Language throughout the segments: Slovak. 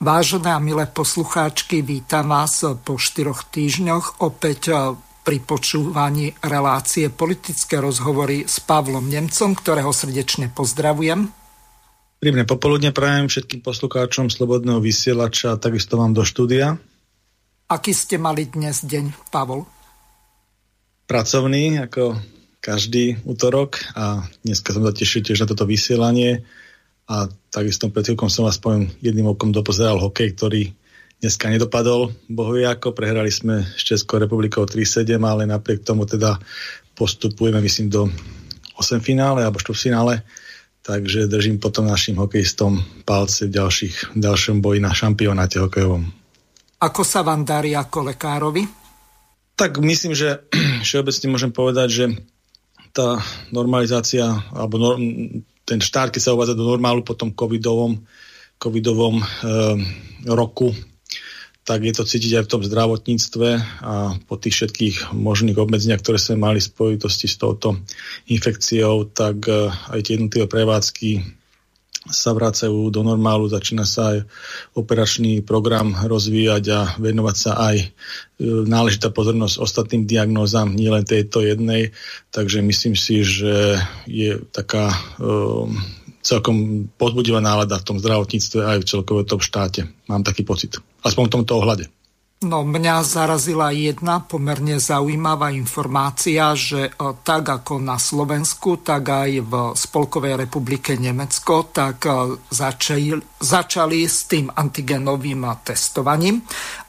Vážené a milé poslucháčky, vítam vás po štyroch týždňoch opäť eh, pri počúvaní relácie politické rozhovory s Pavlom Nemcom, ktorého srdečne pozdravujem. Príjemné popoludne prajem všetkým poslucháčom Slobodného vysielača a takisto vám do štúdia. Aký ste mali dnes deň, Pavol? Pracovný, ako každý útorok a dneska som sa tešil tiež na toto vysielanie a takisto pred chvíľkom som vás poviem jedným okom dopozeral hokej, ktorý dneska nedopadol. Bohuje ako, prehrali sme s Českou republikou 3-7, ale napriek tomu teda postupujeme, myslím, do 8 finále alebo 4 finále. Takže držím potom našim hokejistom palce v ďalších, v ďalšom boji na šampionáte hokejovom. Ako sa vám darí ako lekárovi? Tak myslím, že všeobecne môžem povedať, že tá normalizácia alebo ten štát, keď sa uvádza do normálu po tom covidovom, covidovom e, roku, tak je to cítiť aj v tom zdravotníctve a po tých všetkých možných obmedzeniach, ktoré sme mali v spojitosti s touto infekciou, tak e, aj tie jednotlivé prevádzky sa vracajú do normálu, začína sa aj operačný program rozvíjať a venovať sa aj e, náležitá pozornosť ostatným diagnózam, nielen tejto jednej. Takže myslím si, že je taká um, celkom pozbudivá nálada v tom zdravotníctve aj v celkovom tom štáte. Mám taký pocit. Aspoň v tomto ohľade. No mňa zarazila jedna pomerne zaujímavá informácia, že tak ako na Slovensku, tak aj v Spolkovej republike Nemecko, tak začali, začali s tým antigenovým testovaním.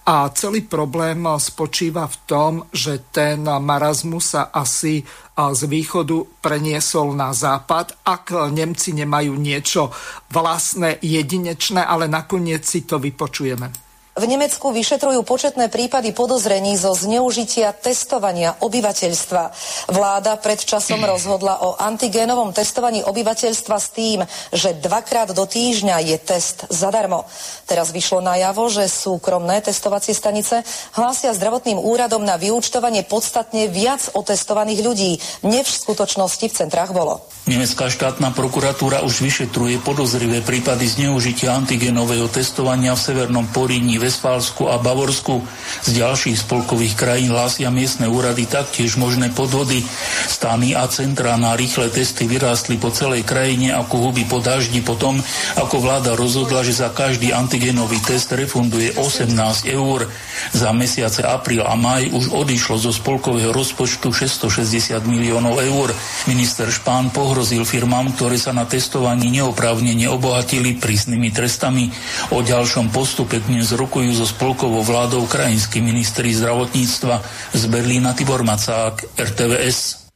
A celý problém spočíva v tom, že ten marazmus sa asi z východu preniesol na západ, ak Nemci nemajú niečo vlastné, jedinečné, ale nakoniec si to vypočujeme. V Nemecku vyšetrujú početné prípady podozrení zo zneužitia testovania obyvateľstva. Vláda pred časom rozhodla o antigénovom testovaní obyvateľstva s tým, že dvakrát do týždňa je test zadarmo. Teraz vyšlo najavo, že súkromné testovacie stanice hlásia zdravotným úradom na vyúčtovanie podstatne viac otestovaných ľudí, než v skutočnosti v centrách bolo. Nemecká štátna prokuratúra už vyšetruje podozrivé prípady zneužitia antigenového testovania v Severnom Poríni Vestfálsku a Bavorsku. Z ďalších spolkových krajín hlásia miestne úrady taktiež možné podvody. Stány a centrá na rýchle testy vyrástli po celej krajine ako huby po daždi po tom, ako vláda rozhodla, že za každý antigenový test refunduje 18 eur. Za mesiace apríl a maj už odišlo zo spolkového rozpočtu 660 miliónov eur. Minister Špán pohrozil firmám, ktoré sa na testovaní neoprávnene obohatili prísnymi trestami. O ďalšom postupe dnes roku rokujú so spolkovou vládou krajinskí ministri zdravotníctva z Berlína Tibor Macák, RTVS.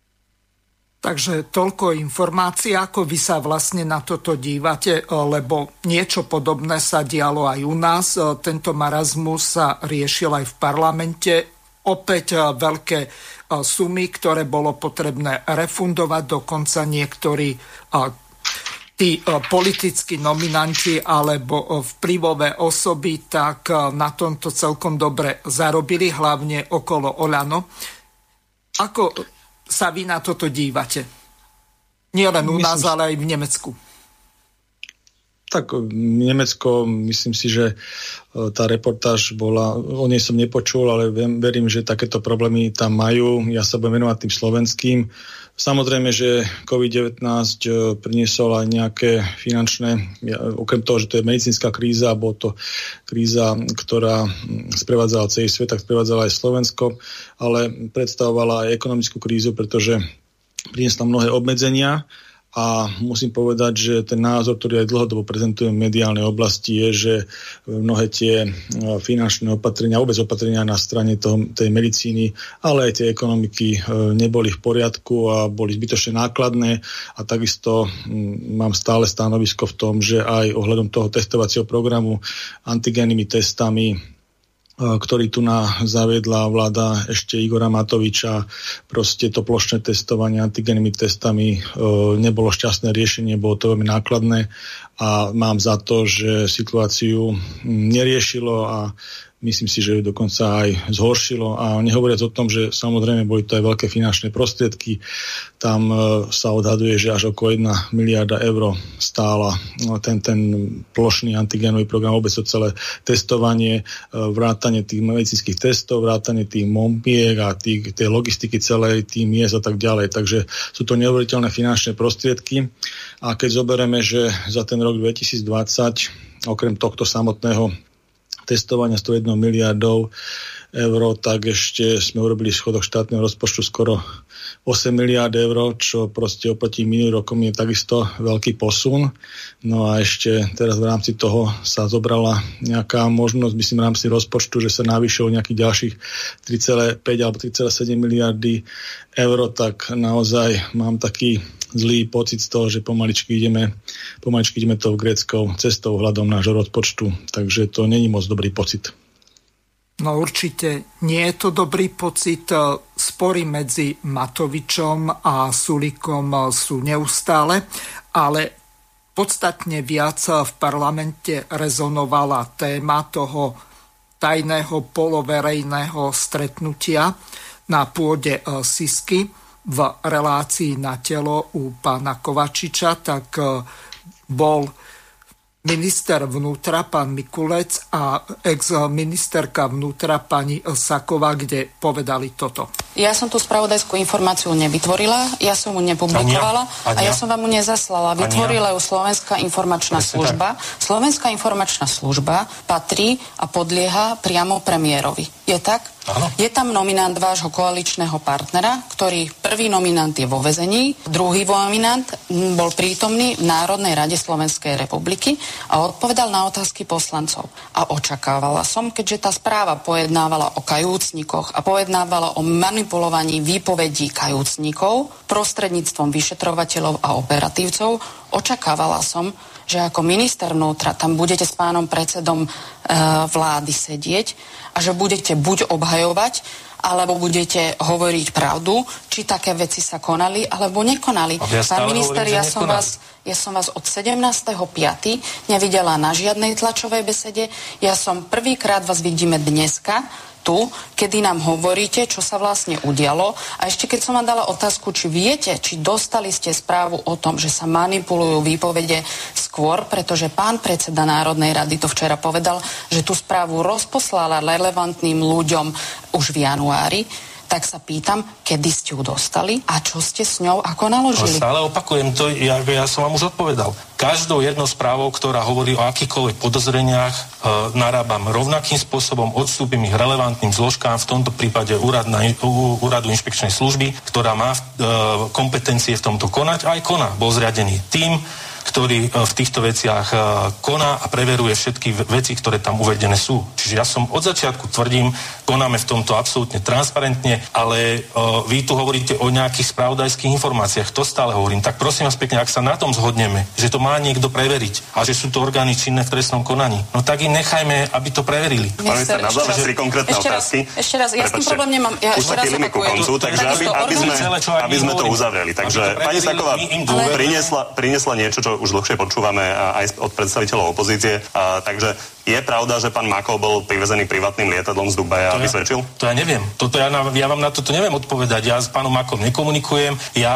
Takže toľko informácií, ako vy sa vlastne na toto dívate, lebo niečo podobné sa dialo aj u nás. Tento marazmus sa riešil aj v parlamente. Opäť veľké sumy, ktoré bolo potrebné refundovať, dokonca niektorí tí e, politickí nominanti alebo e, vplyvové osoby tak e, na tomto celkom dobre zarobili, hlavne okolo Olano. Ako sa vy na toto dívate? Nie len u nás, ale aj v Nemecku. Tak Nemecko, myslím si, že tá reportáž bola, o nej som nepočul, ale verím, že takéto problémy tam majú. Ja sa budem venovať tým slovenským. Samozrejme, že COVID-19 e, priniesol aj nejaké finančné, okrem toho, že to je medicínska kríza, bolo to kríza, ktorá sprevádzala celý svet, tak sprevádzala aj Slovensko, ale predstavovala aj ekonomickú krízu, pretože priniesla mnohé obmedzenia a musím povedať, že ten názor, ktorý aj dlhodobo prezentujem v mediálnej oblasti, je, že mnohé tie finančné opatrenia, vôbec opatrenia na strane toho, tej medicíny, ale aj tie ekonomiky neboli v poriadku a boli zbytočne nákladné. A takisto mám stále stanovisko v tom, že aj ohľadom toho testovacieho programu antigénnymi testami ktorý tu na zaviedla vláda ešte Igora Matoviča. Proste to plošné testovanie antigenými testami e, nebolo šťastné riešenie, bolo to veľmi nákladné a mám za to, že situáciu neriešilo a myslím si, že ju dokonca aj zhoršilo. A nehovoriac o tom, že samozrejme boli to aj veľké finančné prostriedky, tam e, sa odhaduje, že až okolo 1 miliarda eur stála no, ten, ten plošný antigenový program, vôbec to celé testovanie, e, vrátanie tých medicínskych testov, vrátanie tých mompiek a tých, tej logistiky celej, tým miest a tak ďalej. Takže sú to neuveriteľné finančné prostriedky. A keď zoberieme, že za ten rok 2020 okrem tohto samotného testovania 101 miliardov eur, tak ešte sme urobili schodok štátneho rozpočtu skoro 8 miliard eur, čo proste oproti minulým rokom je takisto veľký posun. No a ešte teraz v rámci toho sa zobrala nejaká možnosť, myslím v rámci rozpočtu, že sa navýšilo nejakých ďalších 3,5 alebo 3,7 miliardy eur, tak naozaj mám taký zlý pocit z toho, že pomaličky ideme, pomaličky ideme tou gréckou cestou hľadom nášho rozpočtu. Takže to není moc dobrý pocit. No určite nie je to dobrý pocit. Spory medzi Matovičom a Sulikom sú neustále, ale podstatne viac v parlamente rezonovala téma toho tajného poloverejného stretnutia na pôde Sisky v relácii na telo u pána Kovačiča, tak e, bol minister vnútra, pán Mikulec a ex-ministerka vnútra, pani Saková, kde povedali toto. Ja som tú spravodajskú informáciu nevytvorila, ja som ju nepublikovala Ania? Ania? a ja som vám ju nezaslala. Vytvorila ju Slovenská informačná Presne služba. Tak. Slovenská informačná služba patrí a podlieha priamo premiérovi. Je tak? Áno. Je tam nominant vášho koaličného partnera, ktorý prvý nominant je vo vezení, druhý nominant bol prítomný v Národnej rade Slovenskej republiky a odpovedal na otázky poslancov. A očakávala som, keďže tá správa pojednávala o kajúcnikoch a pojednávala o manipulovaní výpovedí kajúcnikov prostredníctvom vyšetrovateľov a operatívcov, očakávala som, že ako minister vnútra tam budete s pánom predsedom e, vlády sedieť a že budete buď obhajovať, alebo budete hovoriť pravdu, či také veci sa konali, alebo nekonali. Ja Pán minister, hovorím, ja, som vás, ja som vás od 17.5. nevidela na žiadnej tlačovej besede. Ja som prvýkrát vás vidíme dneska tu, kedy nám hovoríte, čo sa vlastne udialo. A ešte keď som vám dala otázku, či viete, či dostali ste správu o tom, že sa manipulujú výpovede skôr, pretože pán predseda Národnej rady to včera povedal, že tú správu rozposlala relevantným ľuďom už v januári tak sa pýtam, kedy ste ju dostali a čo ste s ňou ako naložili. No, stále opakujem to, ja, ja som vám už odpovedal. Každou jednou správou, ktorá hovorí o akýchkoľvek podozreniach, e, narábam rovnakým spôsobom, odstúpim ich relevantným zložkám, v tomto prípade úrad na, ú, úradu inšpekčnej služby, ktorá má e, kompetencie v tomto konať, aj koná. Bol zriadený tým, ktorý e, v týchto veciach e, koná a preveruje všetky veci, ktoré tam uvedené sú. Čiže ja som od začiatku tvrdím, konáme v tomto absolútne transparentne, ale uh, vy tu hovoríte o nejakých spravodajských informáciách, to stále hovorím. Tak prosím vás pekne, ak sa na tom zhodneme, že to má niekto preveriť a že sú to orgány činné v trestnom konaní, no tak im nechajme, aby to preverili. Pán minister, na tri konkrétne ešte otázky. Raz, ešte raz, ja s tým problém nemám. Ja chýlime ku koncu, takže aby, aby, sme, aby sme to uzavreli. Takže pani Saková priniesla, priniesla niečo, čo už dlhšie počúvame aj od predstaviteľov opozície. A, takže je pravda, že pán Makol bol privezený privatným lietadlom z Dubaja a vysvedčil? Ja, to ja neviem. Toto ja, ja vám na toto neviem odpovedať. Ja s pánom Makom nekomunikujem, ja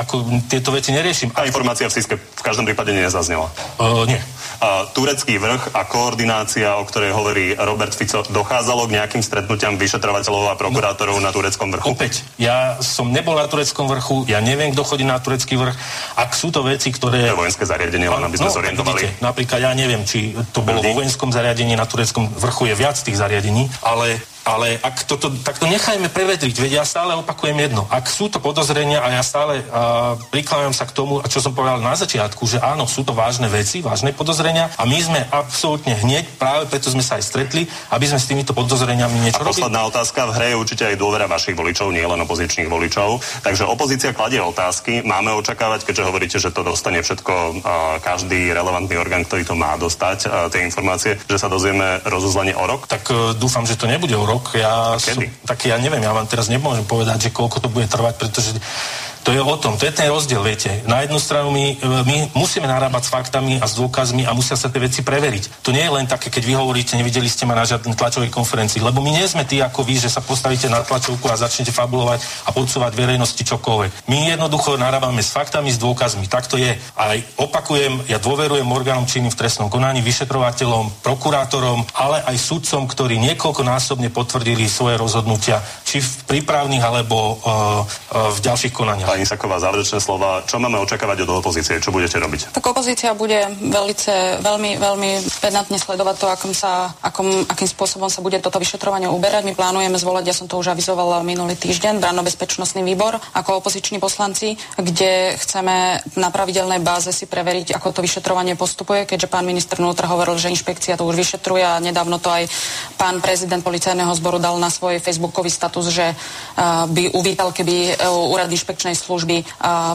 ako tieto veci neriešim. A informácia v Siske v každom prípade nezaznela? Uh, nie. Uh, turecký vrch a koordinácia, o ktorej hovorí Robert Fico, dochádzalo k nejakým stretnutiam vyšetrovateľov a prokurátorov no, na tureckom vrchu? Opäť, ja som nebol na tureckom vrchu, ja neviem, kto chodí na turecký vrch. Ak sú to veci, ktoré... To je vojenské zariadenie, len aby sme no, zorientovali. Vidíte, napríklad ja neviem, či to bolo vo vojenskom zariadení, na tureckom vrchu je viac tých zariadení, ale Ale ak toto, tak to nechajme prevedriť, veď ja stále opakujem jedno. Ak sú to podozrenia a ja stále uh, prikláňam sa k tomu, čo som povedal na začiatku, že áno, sú to vážne veci, vážne podozrenia a my sme absolútne hneď, práve preto sme sa aj stretli, aby sme s týmito podozreniami niečo a posledná robili. otázka, v hre je určite aj dôvera vašich voličov, nie len opozičných voličov. Takže opozícia kladie otázky, máme očakávať, keďže hovoríte, že to dostane všetko uh, každý relevantný orgán, ktorý to má dostať, uh, tie informácie, že sa dozvieme rozuzlenie o rok? Tak uh, dúfam, že to nebude o rok rok. Ja, som, tak ja neviem, ja vám teraz nemôžem povedať, že koľko to bude trvať, pretože to je o tom, to je ten rozdiel, viete. Na jednu stranu my, my musíme narábať s faktami a s dôkazmi a musia sa tie veci preveriť. To nie je len také, keď vy hovoríte, nevideli ste ma na žiadnej tlačovej konferencii, lebo my nie sme tí ako vy, že sa postavíte na tlačovku a začnete fabulovať a podsúvať verejnosti čokoľvek. My jednoducho narábame s faktami, s dôkazmi. Tak to je. A opakujem, ja dôverujem orgánom činným v trestnom konaní, vyšetrovateľom, prokurátorom, ale aj sudcom, ktorí niekoľkonásobne potvrdili svoje rozhodnutia, či v prípravných alebo uh, uh, v ďalších konaniach. Pani Saková, záverečné slova. Čo máme očakávať od opozície? Čo budete robiť? Tak opozícia bude velice, veľmi, veľmi pedantne sledovať to, akým, sa, akom, akým spôsobom sa bude toto vyšetrovanie uberať. My plánujeme zvolať, ja som to už avizovala minulý týždeň, branno-bezpečnostný výbor ako opoziční poslanci, kde chceme na pravidelnej báze si preveriť, ako to vyšetrovanie postupuje, keďže pán minister vnútra hovoril, že inšpekcia to už vyšetruje a nedávno to aj pán prezident policajného zboru dal na svoj facebookový status, že uh, by uvítal, keby uh, úrad inšpekčnej služby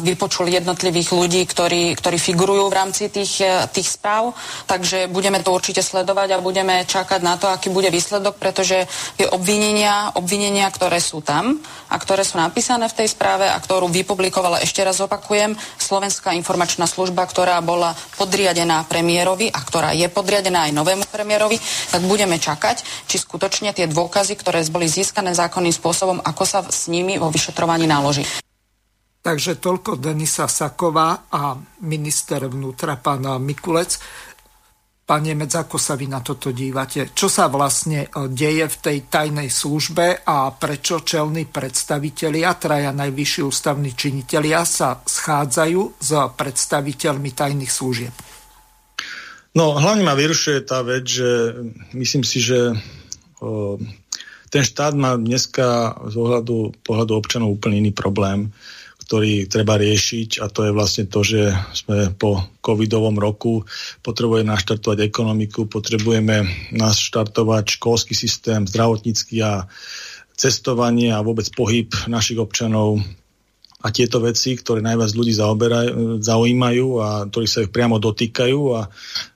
vypočuli jednotlivých ľudí, ktorí, ktorí figurujú v rámci tých, e, tých správ. Takže budeme to určite sledovať a budeme čakať na to, aký bude výsledok, pretože tie obvinenia, obvinenia, ktoré sú tam a ktoré sú napísané v tej správe a ktorú vypublikovala, ešte raz opakujem, Slovenská informačná služba, ktorá bola podriadená premiérovi a ktorá je podriadená aj novému premiérovi, tak budeme čakať, či skutočne tie dôkazy, ktoré boli získané zákonným spôsobom, ako sa s nimi vo vyšetrovaní naloží. Takže toľko Denisa Saková a minister vnútra, pán Mikulec. Pán Nemec, ako sa vy na toto dívate? Čo sa vlastne e, deje v tej tajnej službe a prečo čelní predstavitelia, traja najvyšší ústavní činitelia sa schádzajú s predstaviteľmi tajných služieb? No, hlavne ma vyrušuje tá vec, že myslím si, že o, ten štát má dneska z ohľadu, pohľadu občanov úplne iný problém ktorý treba riešiť a to je vlastne to, že sme po covidovom roku potrebujeme naštartovať ekonomiku, potrebujeme naštartovať školský systém, zdravotnícky a cestovanie a vôbec pohyb našich občanov. A tieto veci, ktoré najviac ľudí zaujímajú a ktorí sa ich priamo dotýkajú a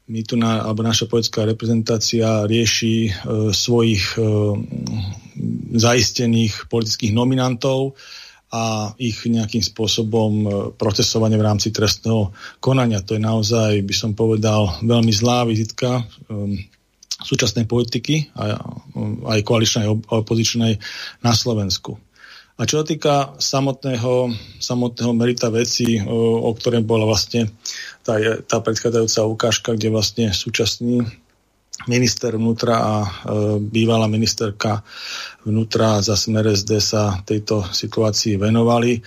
my tu, na, alebo naša politická reprezentácia rieši e, svojich e, zaistených politických nominantov, a ich nejakým spôsobom e, procesovanie v rámci trestného konania. To je naozaj, by som povedal, veľmi zlá vizitka um, súčasnej politiky a, um, aj koaličnej a opozičnej na Slovensku. A čo sa týka samotného, samotného merita veci, o, o ktorej bola vlastne tá, tá predchádzajúca ukážka, kde vlastne súčasný minister vnútra a e, bývalá ministerka vnútra za smer SD sa tejto situácii venovali. E,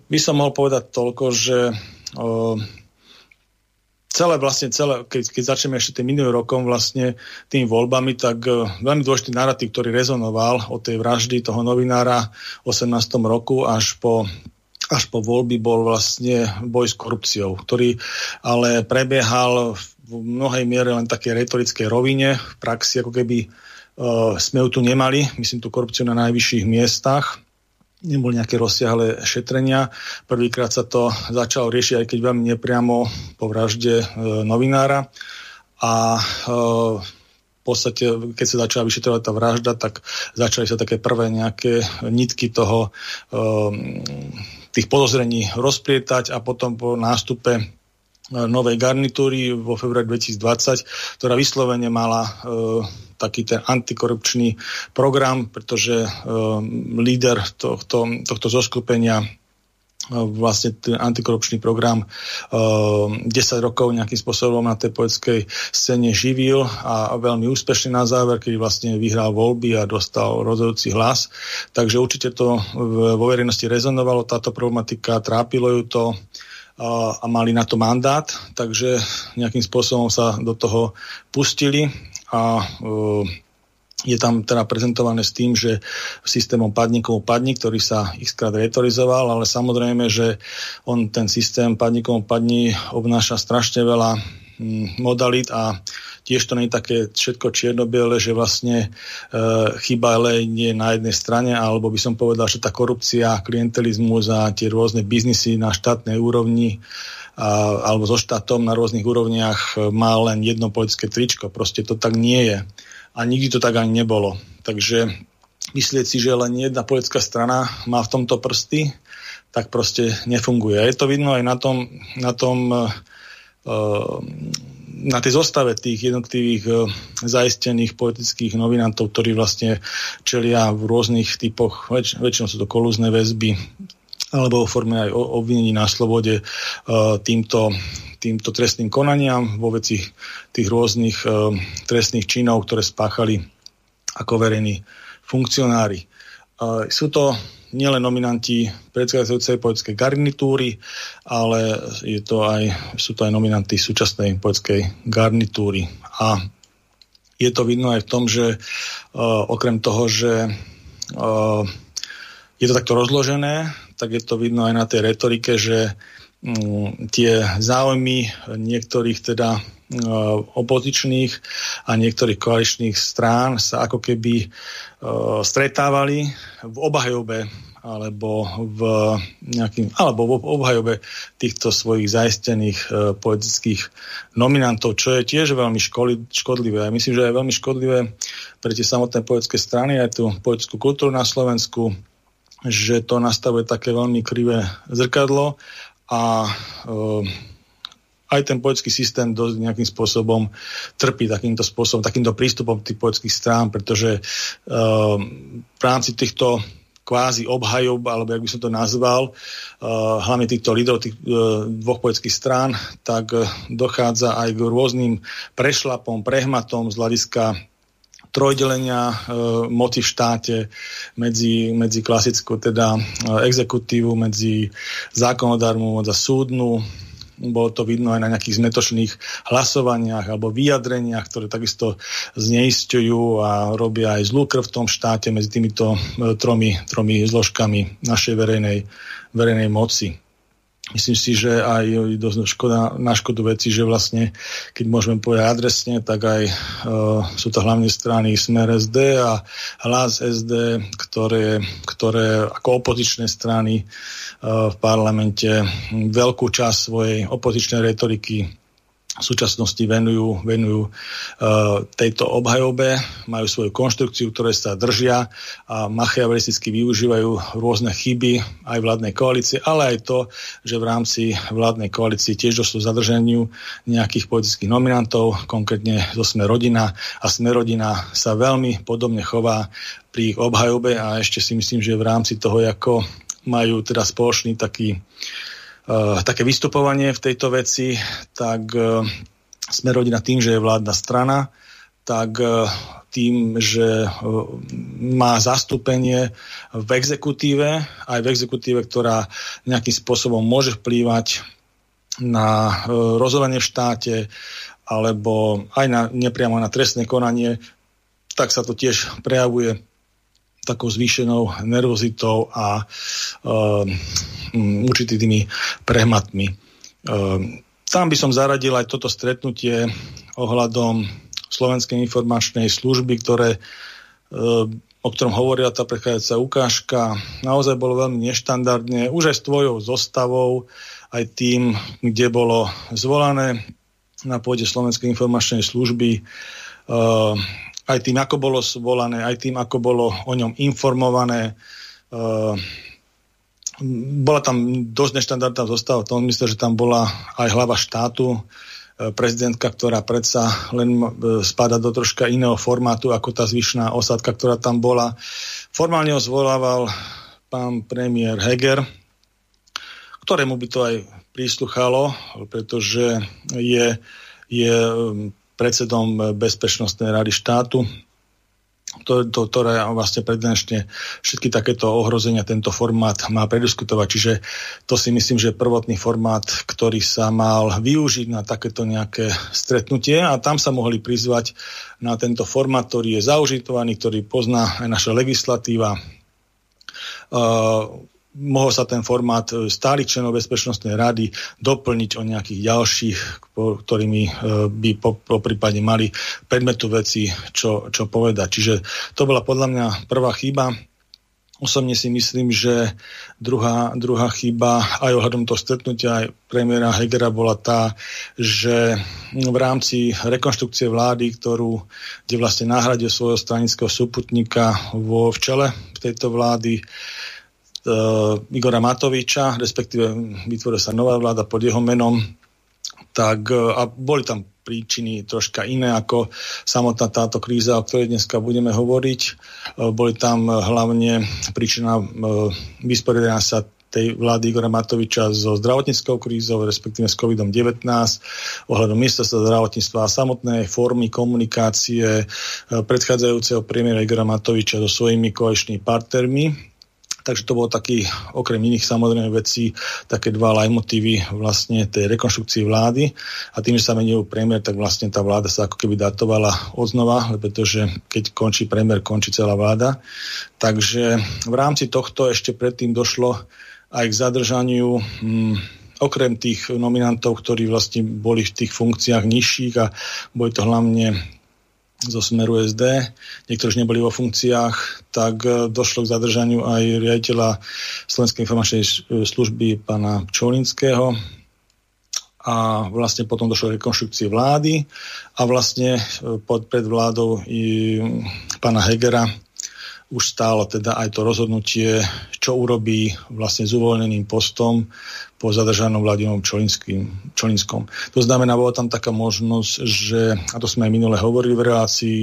by som mohol povedať toľko, že e, celé vlastne, celé, keď, keď začneme ešte tým minulým rokom vlastne tým voľbami, tak e, veľmi dôležitý narratív, ktorý rezonoval od tej vraždy toho novinára v 18. roku až po až po voľby bol vlastne boj s korupciou, ktorý ale prebiehal v v mnohej miere len také retorickej rovine. V praxi ako keby uh, sme ju tu nemali, myslím tú korupciu na najvyšších miestach. Neboli nejaké rozsiahle šetrenia. Prvýkrát sa to začalo riešiť, aj keď veľmi nepriamo po vražde uh, novinára. A uh, v podstate, keď sa začala vyšetrovať tá vražda, tak začali sa také prvé nejaké nitky toho, tých podozrení rozplietať a potom po nástupe novej garnitúry vo februári 2020, ktorá vyslovene mala e, taký ten antikorupčný program, pretože e, líder tohto, tohto zoskupenia e, vlastne ten antikorupčný program e, 10 rokov nejakým spôsobom na tej poetskej scéne živil a veľmi úspešný na záver, keď vlastne vyhral voľby a dostal rozhodujúci hlas. Takže určite to vo verejnosti rezonovalo, táto problematika, trápilo ju to a mali na to mandát, takže nejakým spôsobom sa do toho pustili. A je tam teda prezentované s tým, že systémom padníkov padní, ktorý sa xkrát retorizoval, ale samozrejme, že on ten systém padníkov padní obnáša strašne veľa hm, modalit a tiež to nie je také všetko čierno-biele, že vlastne e, chyba ale nie na jednej strane, alebo by som povedal, že tá korupcia, klientelizmus a tie rôzne biznisy na štátnej úrovni a, alebo so štátom na rôznych úrovniach e, má len jedno politické tričko. Proste to tak nie je a nikdy to tak ani nebolo. Takže myslieť si, že len jedna politická strana má v tomto prsty, tak proste nefunguje. A je to vidno aj na tom, na tom uh, na tej zostave tých jednotlivých uh, zaistených politických novinantov, ktorí vlastne čelia v rôznych typoch, väč- väčšinou sú to kolúzne väzby, alebo v forme aj obvinení na slobode uh, týmto týmto trestným konaniam vo veci tých rôznych e, trestných činov, ktoré spáchali ako verejní funkcionári. E, sú to nielen nominanti predchádzajúcej politickej garnitúry, ale je to aj, sú to aj nominanti súčasnej politickej garnitúry. A je to vidno aj v tom, že uh, okrem toho, že uh, je to takto rozložené, tak je to vidno aj na tej retorike, že Mm, tie záujmy niektorých teda mm, opozičných a niektorých koaličných strán sa ako keby e, stretávali v obhajobe alebo v nejakým, alebo v obhajobe týchto svojich zaistených e, politických nominantov, čo je tiež veľmi školi, škodlivé. Ja myslím, že je veľmi škodlivé pre tie samotné politické strany, aj tú politickú kultúru na Slovensku, že to nastavuje také veľmi krivé zrkadlo a uh, aj ten poľský systém dosť nejakým spôsobom trpí takýmto spôsobom, takýmto prístupom tých poľských strán, pretože uh, v rámci týchto kvázi obhajob, alebo jak by som to nazval, uh, hlavne týchto lídrov tých uh, dvoch poľských strán, tak uh, dochádza aj k rôznym prešlapom, prehmatom z hľadiska trojdelenia e, moci v štáte medzi, medzi klasickú teda e, exekutívu, medzi zákonodárnu moc a súdnu. Bolo to vidno aj na nejakých zmetočných hlasovaniach alebo vyjadreniach, ktoré takisto zneistujú a robia aj zlú krv v tom štáte medzi týmito e, tromi, tromi zložkami našej verejnej, verejnej moci. Myslím si, že aj dosť škoda, na škodu veci, že vlastne, keď môžeme povedať adresne, tak aj uh, sú to hlavne strany Smer SD a Hlas SD, ktoré, ktoré ako opozičné strany uh, v parlamente veľkú časť svojej opozičnej retoriky v súčasnosti venujú, venujú uh, tejto obhajobe, majú svoju konštrukciu, ktoré sa držia a machiavelisticky využívajú rôzne chyby aj vládnej koalície, ale aj to, že v rámci vládnej koalície tiež došlo zadrženiu nejakých politických nominantov, konkrétne zo Sme rodina. A Sme rodina sa veľmi podobne chová pri ich obhajobe a ešte si myslím, že v rámci toho, ako majú teda spoločný taký také vystupovanie v tejto veci, tak uh, sme rodina tým, že je vládna strana, tak uh, tým, že má zastúpenie v exekutíve, aj v exekutíve, ktorá nejakým spôsobom môže vplývať na rozhodovanie v štáte alebo aj na, nepriamo na trestné konanie, tak sa to tiež prejavuje takou zvýšenou nervozitou a uh, určitými prehmatmi. Uh, tam by som zaradil aj toto stretnutie ohľadom Slovenskej informačnej služby, ktoré, uh, o ktorom hovorila tá prechádzajúca ukážka, naozaj bolo veľmi neštandardne, už aj s tvojou zostavou, aj tým, kde bolo zvolané na pôde Slovenskej informačnej služby uh, aj tým, ako bolo svolané, aj tým, ako bolo o ňom informované. Uh, bola tam dosť neštandardná zostava, to myslím, že tam bola aj hlava štátu, uh, prezidentka, ktorá predsa len uh, spada do troška iného formátu ako tá zvyšná osadka, ktorá tam bola. Formálne ho zvolával pán premiér Heger, ktorému by to aj prísluchalo, pretože je, je predsedom Bezpečnostnej rady štátu. to, to, ktoré vlastne prednešne všetky takéto ohrozenia tento formát má prediskutovať. Čiže to si myslím, že prvotný formát, ktorý sa mal využiť na takéto nejaké stretnutie a tam sa mohli prizvať na tento formát, ktorý je zaužitovaný, ktorý pozná aj naša legislatíva. Uh, mohol sa ten formát e, stálych členov Bezpečnostnej rady doplniť o nejakých ďalších, ktorými e, by po, po prípade mali predmetu veci, čo, čo povedať. Čiže to bola podľa mňa prvá chyba. Osobne si myslím, že druhá, druhá chyba aj ohľadom toho stretnutia aj premiéra Hegera bola tá, že v rámci rekonštrukcie vlády, ktorú, kde vlastne nahradil svojho stranického súputníka vo v čele tejto vlády, Igora Matoviča, respektíve vytvorila sa nová vláda pod jeho menom, tak uh, a boli tam príčiny troška iné ako samotná táto kríza, o ktorej dneska budeme hovoriť. Uh, boli tam hlavne príčina vysporiadania sa tej vlády Igora Matoviča so zdravotníckou krízou, respektíve s COVID-19, ohľadom ministerstva zdravotníctva a samotnej formy komunikácie predchádzajúceho premiéra Igora Matoviča so svojimi koaličnými partnermi Takže to bolo taký, okrem iných samozrejme vecí, také dva leitmotívy vlastne tej rekonštrukcii vlády. A tým, že sa menil premiér, tak vlastne tá vláda sa ako keby datovala odznova, pretože keď končí premiér, končí celá vláda. Takže v rámci tohto ešte predtým došlo aj k zadržaniu hm, okrem tých nominantov, ktorí vlastne boli v tých funkciách nižších a boli to hlavne zo smeru SD, niektorí už neboli vo funkciách, tak e, došlo k zadržaniu aj riaditeľa Slovenskej informačnej služby pána Čolinského a vlastne potom došlo k rekonštrukcii vlády a vlastne e, pod, pred vládou i pána Hegera už stálo teda aj to rozhodnutie, čo urobí vlastne s uvoľneným postom po zadržanom Vladimom Čolinskom. To znamená, bola tam taká možnosť, že, a to sme aj minule hovorili v relácii,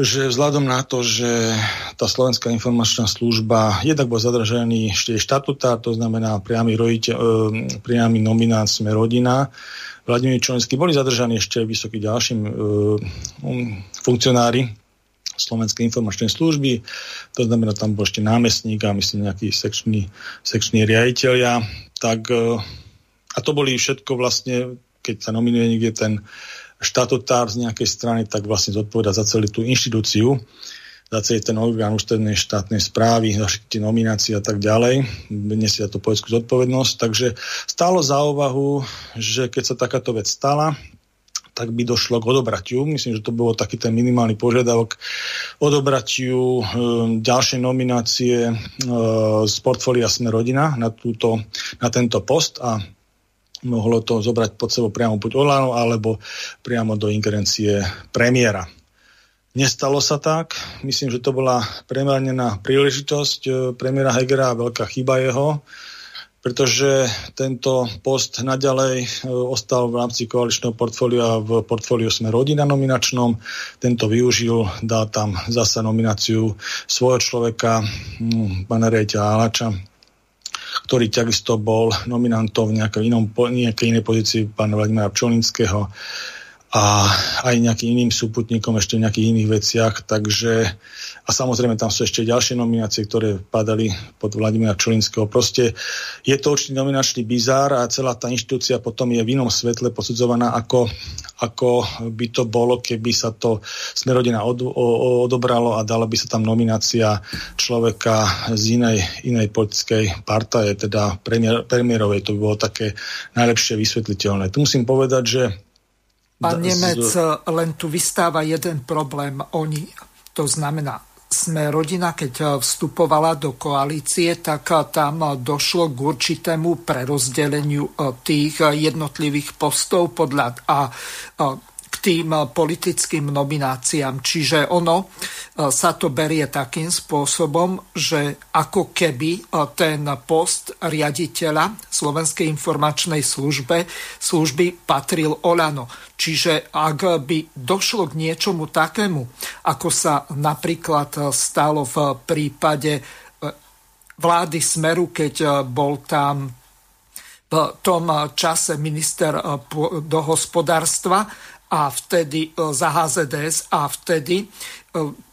že vzhľadom na to, že tá Slovenská informačná služba jednak bol zadržaný ešte štatutár, to znamená priamy, rojite, e, priamy nominát sme rodina, Vladimír Čolinský, boli zadržaní ešte vysokí ďalším e, um, funkcionári Slovenskej informačnej služby, to znamená, tam bol ešte námestník a myslím nejaký sekčný, sekčný riaditeľia. Tak, e, a to boli všetko vlastne, keď sa nominuje niekde ten štatutár z nejakej strany, tak vlastne zodpoveda za celú tú inštitúciu, za celý ten orgán ústrednej štátnej správy, za všetky nominácie a tak ďalej. Nesie to poľskú zodpovednosť. Takže stálo za úvahu, že keď sa takáto vec stala, tak by došlo k odobratiu. Myslím, že to bolo taký ten minimálny požiadavok odobratiu e, ďalšej nominácie e, z portfólia Sme rodina na, túto, na tento post a mohlo to zobrať pod sebou priamo buď Olano, alebo priamo do ingerencie premiéra. Nestalo sa tak. Myslím, že to bola premárnená príležitosť e, premiéra Hegera a veľká chyba jeho pretože tento post naďalej e, ostal v rámci koaličného portfólia v portfóliu Sme rodina nominačnom. Tento využil, dal tam zasa nomináciu svojho človeka, hm, pána Rejťa Alača, ktorý takisto bol nominantom v nejakej, inom, nejakej inej pozícii pána Vladimíra Pčolinského a aj nejakým iným súputníkom ešte v nejakých iných veciach. Takže a samozrejme tam sú ešte ďalšie nominácie, ktoré padali pod Vladimíra Čolinského. Proste je to určitý nominačný bizár a celá tá inštitúcia potom je v inom svetle posudzovaná, ako, ako by to bolo, keby sa to Smerodina od, o, odobralo a dala by sa tam nominácia človeka z inej, inej politickej partaje, teda premiér, premiérovej. To by bolo také najlepšie vysvetliteľné. Tu musím povedať, že Pán Nemec, len tu vystáva jeden problém. Oni, to znamená sme rodina, keď eh, vstupovala do koalície, tak eh, tam eh, došlo k určitému prerozdeleniu tých jednotlivých postov podľa a tým eh, politickým nomináciám. Čiže ono eh, sa to berie takým spôsobom, že ako keby eh, ten post riaditeľa Slovenskej informačnej službe, služby patril Olano. Čiže ak by došlo k niečomu takému, ako sa napríklad stalo v prípade vlády Smeru, keď bol tam v tom čase minister do hospodárstva a vtedy e, za HZDS a vtedy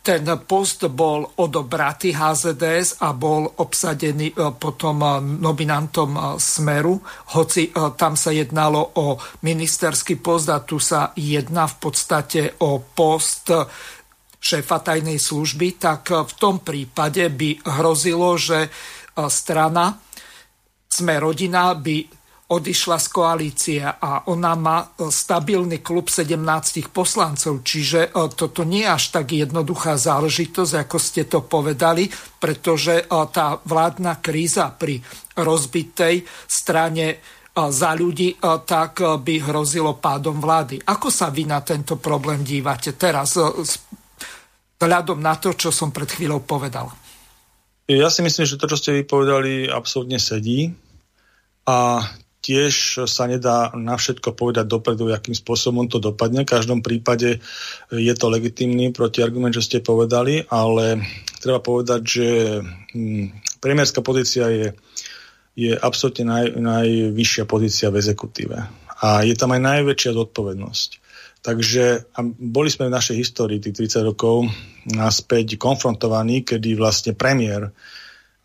ten post bol odobratý HZDS a bol obsadený potom nominantom Smeru, hoci tam sa jednalo o ministerský post a tu sa jedná v podstate o post šéfa tajnej služby, tak v tom prípade by hrozilo, že strana Sme rodina by odišla z koalície a ona má e, stabilný klub 17 poslancov, čiže e, toto nie je až tak jednoduchá záležitosť, ako ste to povedali, pretože e, tá vládna kríza pri rozbitej strane za ľudí, tak by hrozilo pádom vlády. Ako sa vy na tento problém dívate teraz, vzhľadom na to, čo som pred chvíľou povedal? Ja si myslím, že to, čo ste vypovedali, absolútne sedí. A tiež sa nedá na všetko povedať dopredu, akým spôsobom to dopadne. V každom prípade je to legitimný protiargument, čo ste povedali, ale treba povedať, že hm, premiérska pozícia je, je absolútne naj, najvyššia pozícia v exekutíve. A je tam aj najväčšia zodpovednosť. Takže a boli sme v našej histórii tých 30 rokov naspäť konfrontovaní, kedy vlastne premiér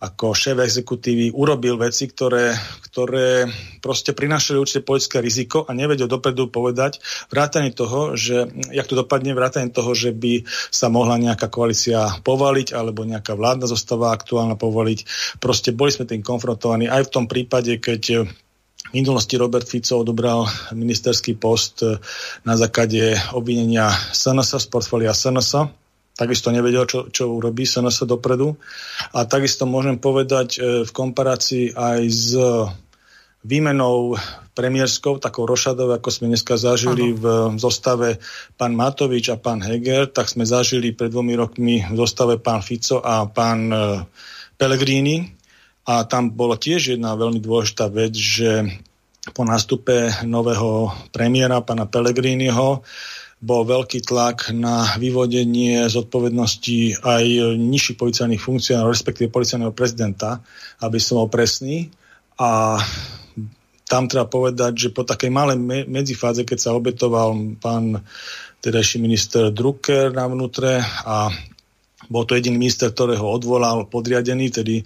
ako šéf exekutívy urobil veci, ktoré, ktoré proste prinášali určite politické riziko a nevedel dopredu povedať vrátane toho, že jak to dopadne, vrátane toho, že by sa mohla nejaká koalícia povaliť alebo nejaká vládna zostava aktuálna povaliť. Proste boli sme tým konfrontovaní aj v tom prípade, keď v minulosti Robert Fico odobral ministerský post na základe obvinenia SNS z portfólia SNS takisto nevedel, čo, čo urobí SNS dopredu. A takisto môžem povedať e, v komparácii aj s výmenou premiérskou, takou rošadou, ako sme dneska zažili v zostave pán Matovič a pán Heger, tak sme zažili pred dvomi rokmi v zostave pán Fico a pán e, Pellegrini. A tam bola tiež jedna veľmi dôležitá vec, že po nástupe nového premiéra, pána Pellegriniho, bol veľký tlak na vyvodenie zodpovednosti aj nižších policajných funkcionárov, respektíve policajného prezidenta, aby som bol presný. A tam treba povedať, že po takej malej medzifáze, keď sa obetoval pán tedajší minister Drucker na vnútre a bol to jediný minister, ktorého odvolal podriadený, tedy e,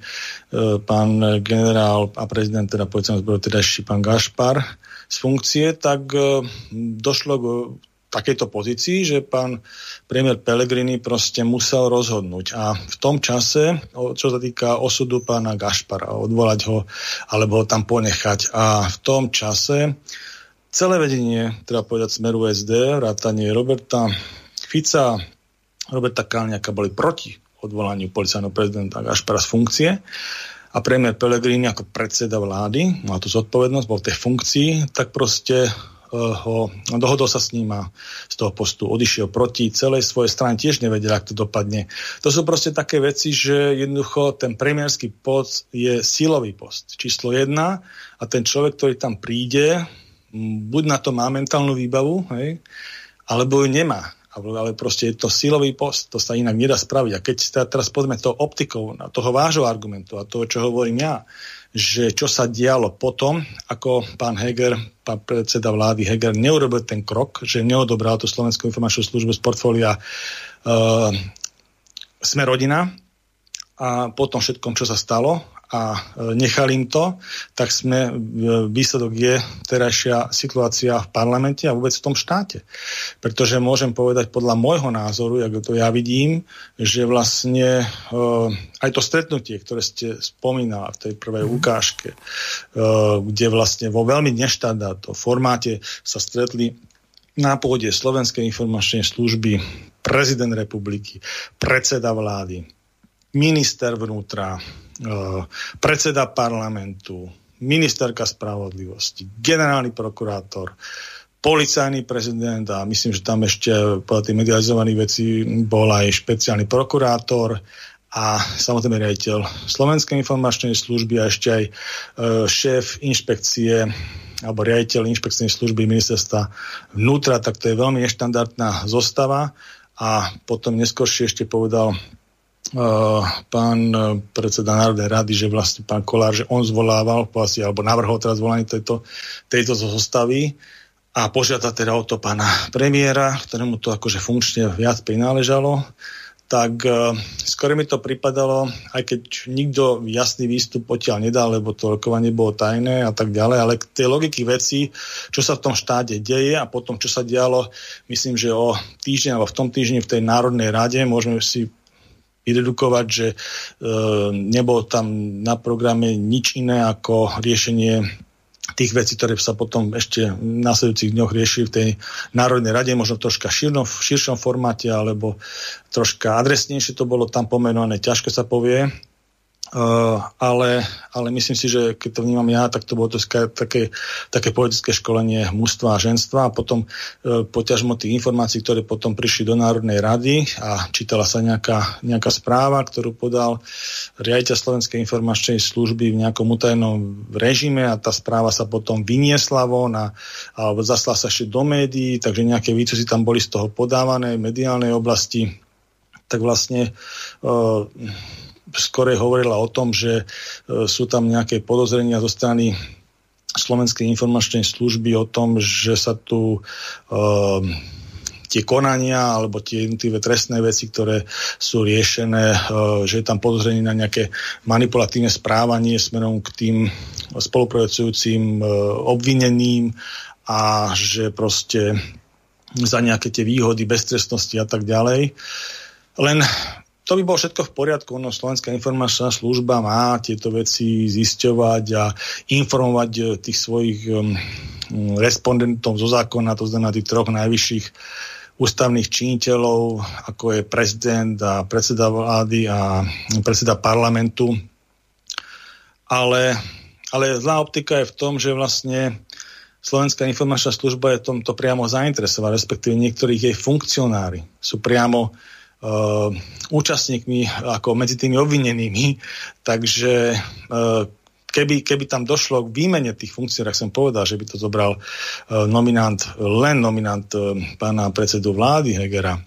pán generál a prezident teda policajného zboru, tedajší pán Gašpar z funkcie, tak e, došlo k takejto pozícii, že pán premiér Pellegrini proste musel rozhodnúť. A v tom čase, čo sa týka osudu pána Gašpara, odvolať ho alebo ho tam ponechať. A v tom čase celé vedenie, treba povedať Smeru SD, vrátanie Roberta Fica, Roberta Kalniaka boli proti odvolaniu policajného prezidenta Gašpara z funkcie a premiér Pellegrini ako predseda vlády, má tu zodpovednosť, bol v tej funkcii, tak proste ho, dohodol sa s ním a z toho postu odišiel proti celej svojej strane, tiež nevedel, ak to dopadne. To sú proste také veci, že jednoducho ten premiérsky post je silový post, číslo jedna a ten človek, ktorý tam príde, buď na to má mentálnu výbavu, hej, alebo ju nemá ale proste je to silový post, to sa inak nedá spraviť. A keď sa teraz pozrieme tou optikou toho vášho argumentu a toho, čo hovorím ja, že čo sa dialo potom, ako pán Heger, pán predseda vlády Heger neurobil ten krok, že neodobral tú Slovenskú informačnú službu z portfólia uh, Sme rodina a potom všetkom, čo sa stalo a e, nechali im to, tak sme, e, výsledok je terajšia situácia v parlamente a vôbec v tom štáte. Pretože môžem povedať podľa môjho názoru, ako to ja vidím, že vlastne uh, aj to stretnutie, ktoré ste spomínali v tej prvej mm. ukážke, kde vlastne vo veľmi neštandardnom formáte sa stretli na pôde Slovenskej informačnej služby prezident republiky, predseda vlády, minister vnútra, predseda parlamentu, ministerka spravodlivosti, generálny prokurátor, policajný prezident a myslím, že tam ešte po tých medializovaných vecí bol aj špeciálny prokurátor a samozrejme riaditeľ Slovenskej informačnej služby a ešte aj e, šéf inšpekcie alebo riaditeľ inšpekčnej služby ministerstva vnútra, tak to je veľmi neštandardná zostava. A potom neskôršie ešte povedal pán e, predseda Národnej rady, že vlastne pán Kolár, že on zvolával vlastne, alebo navrhol teraz zvolanie tejto, tejto zostavy a požiada teda o to pána premiéra, ktorému to akože funkčne viac prináležalo, tak uh, skôr mi to pripadalo, aj keď nikto jasný výstup odtiaľ nedal, lebo to rokovanie bolo tajné a tak ďalej, ale tie logiky veci, čo sa v tom štáte deje a potom, čo sa dialo, myslím, že o týždeň alebo v tom týždni v tej Národnej rade môžeme si vyredukovať, že e, nebolo tam na programe nič iné ako riešenie tých vecí, ktoré sa potom ešte v následujúcich dňoch riešili v tej Národnej rade, možno troška širno, v širšom formáte, alebo troška adresnejšie to bolo tam pomenované, ťažko sa povie. Ale, ale myslím si, že keď to vnímam ja, tak to bolo to také, také politické školenie mužstva a ženstva a potom uh, poťažmo tých informácií, ktoré potom prišli do Národnej rady a čítala sa nejaká, nejaká správa, ktorú podal riaditeľ Slovenskej informačnej služby v nejakom utajenom režime a tá správa sa potom vyniesla von a, alebo zaslala sa ešte do médií, takže nejaké výcusy tam boli z toho podávané v mediálnej oblasti, tak vlastne uh, skorej hovorila o tom, že e, sú tam nejaké podozrenia zo strany Slovenskej informačnej služby o tom, že sa tu uh, tie konania alebo tie jednotlivé trestné veci, ktoré sú riešené, uh, že je tam podozrenie na nejaké manipulatívne správanie smerom k tým spolupracujúcim obvineným a že proste za nejaké tie výhody, beztrestnosti a tak ďalej. Len to by bolo všetko v poriadku, no Slovenská informačná služba má tieto veci zisťovať a informovať eh, tých svojich um, respondentov zo zákona, to znamená tých troch najvyšších ústavných činiteľov, ako je prezident a predseda vlády a predseda parlamentu. Ale, ale zlá optika je v tom, že vlastne Slovenská informačná služba je tomto priamo zainteresovaná, respektíve niektorých jej funkcionári sú priamo uh, účastníkmi ako medzi tými obvinenými. Takže uh, keby, keby tam došlo k výmene tých funkcií, ak som povedal, že by to zobral uh, nominant, len nominant pána predsedu vlády Hegera,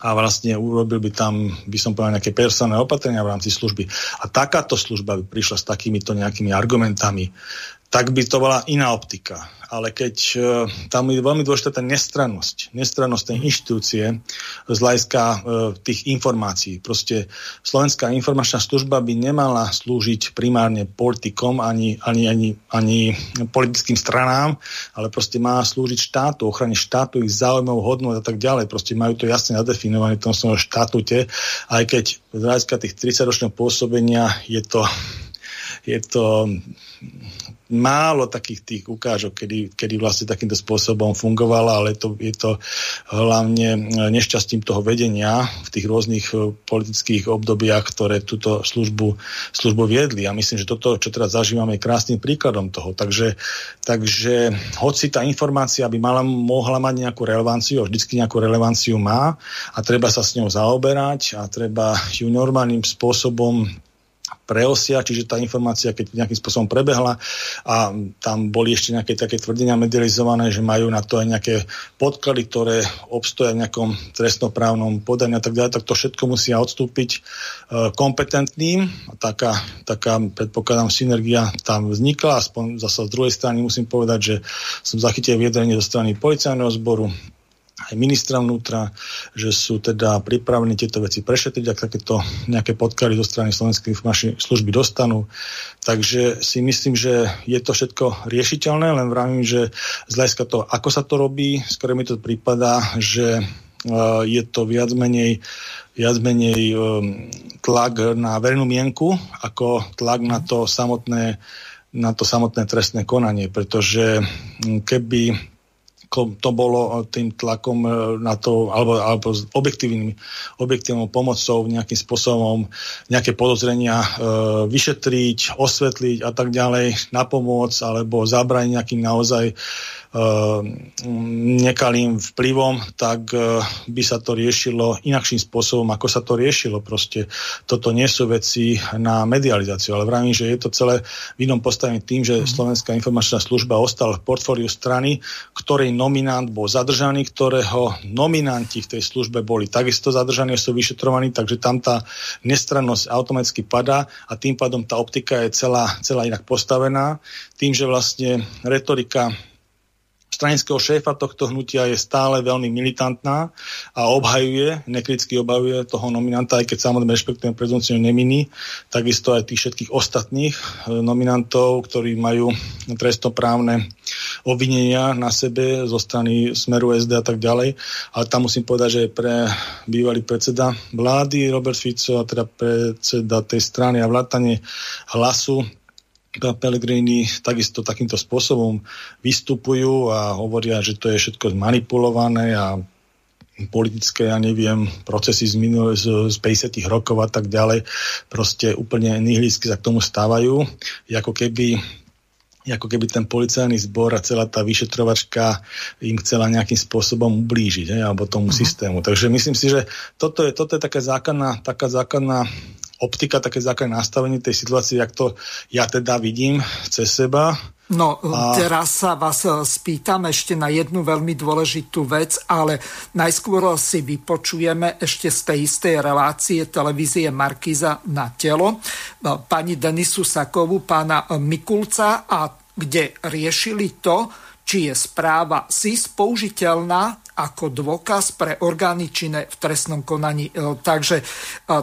a vlastne urobil by tam, by som povedal, nejaké personálne opatrenia v rámci služby. A takáto služba by prišla s takýmito nejakými argumentami, tak by to bola iná optika. Ale keď uh, tam je veľmi dôležitá tá nestrannosť, nestrannosť tej inštitúcie z hľadiska uh, tých informácií. Proste Slovenská informačná služba by nemala slúžiť primárne politikom ani, ani, ani, ani politickým stranám, ale proste má slúžiť štátu, ochrane štátu, ich záujmov, hodnot a tak ďalej. Proste majú to jasne nadefinované v tom svojom štatute, aj keď z hľadiska tých 30-ročného pôsobenia je to je to málo takých tých ukážok, kedy, kedy vlastne takýmto spôsobom fungovala, ale to, je to hlavne nešťastím toho vedenia v tých rôznych e, politických obdobiach, ktoré túto službu, službu viedli. A myslím, že toto, čo teraz zažívame, je krásnym príkladom toho. Takže, takže hoci tá informácia by mala, mohla mať nejakú relevanciu, vždycky nejakú relevanciu má a treba sa s ňou zaoberať a treba ju normálnym spôsobom preosia, čiže tá informácia, keď nejakým spôsobom prebehla a tam boli ešte nejaké také tvrdenia medializované, že majú na to aj nejaké podklady, ktoré obstoja v nejakom trestnoprávnom podaní a tak ďalej, tak to všetko musia odstúpiť e, kompetentným. A taká, taká, predpokladám, synergia tam vznikla, aspoň zase z druhej strany musím povedať, že som zachytil vyjadrenie zo strany policajného zboru, aj ministra vnútra, že sú teda pripravení tieto veci prešetriť, ak takéto nejaké podklady zo strany Slovenskej informačnej služby dostanú. Takže si myslím, že je to všetko riešiteľné, len vravím, že z hľadiska toho, ako sa to robí, skôr mi to prípada, že uh, je to viac menej viac menej um, tlak na verejnú mienku, ako tlak na to samotné na to samotné trestné konanie, pretože keby to bolo tým tlakom e, na to, alebo, alebo s objektívnym, objektívnou pomocou nejakým spôsobom nejaké podozrenia e, vyšetriť, osvetliť a tak ďalej, na pomoc, alebo zabrať nejakým naozaj nekalým vplyvom, tak e, by sa to riešilo inakším spôsobom, ako sa to riešilo. Proste toto nie sú veci na medializáciu, ale vravím, že je to celé v inom postavení tým, že mhm. Slovenská informačná služba ostala v portfóliu strany, ktorej nominant bol zadržaný, ktorého nominanti v tej službe boli takisto zadržaní sú vyšetrovaní, takže tam tá nestrannosť automaticky padá a tým pádom tá optika je celá, celá inak postavená. Tým, že vlastne retorika stranického šéfa tohto hnutia je stále veľmi militantná a obhajuje, nekriticky obhajuje toho nominanta, aj keď samozrejme rešpektujem prezumciu neminy, takisto aj tých všetkých ostatných e, nominantov, ktorí majú trestoprávne obvinenia na sebe zo strany Smeru SD a tak ďalej. Ale tam musím povedať, že pre bývalý predseda vlády Robert Fico a teda predseda tej strany a vlátanie hlasu Pellegrini takisto takýmto spôsobom vystupujú a hovoria, že to je všetko zmanipulované a politické, ja neviem, procesy z, minulé, z, z 50 rokov a tak ďalej, proste úplne nihilísky sa k tomu stávajú, ako keby ako keby ten policajný zbor a celá tá vyšetrovačka im chcela nejakým spôsobom ublížiť, ne, alebo tomu uh-huh. systému. Takže myslím si, že toto je, toto je taká základná, taká základná optika, také základné nastavenie tej situácie, jak to ja teda vidím cez seba. No, a... teraz sa vás e, spýtam ešte na jednu veľmi dôležitú vec, ale najskôr si vypočujeme ešte z tej istej relácie televízie Markiza na telo e, pani Denisu Sakovu, pána Mikulca, a kde riešili to, či je správa SIS použiteľná ako dôkaz pre orgány činné v trestnom konaní. E, takže e,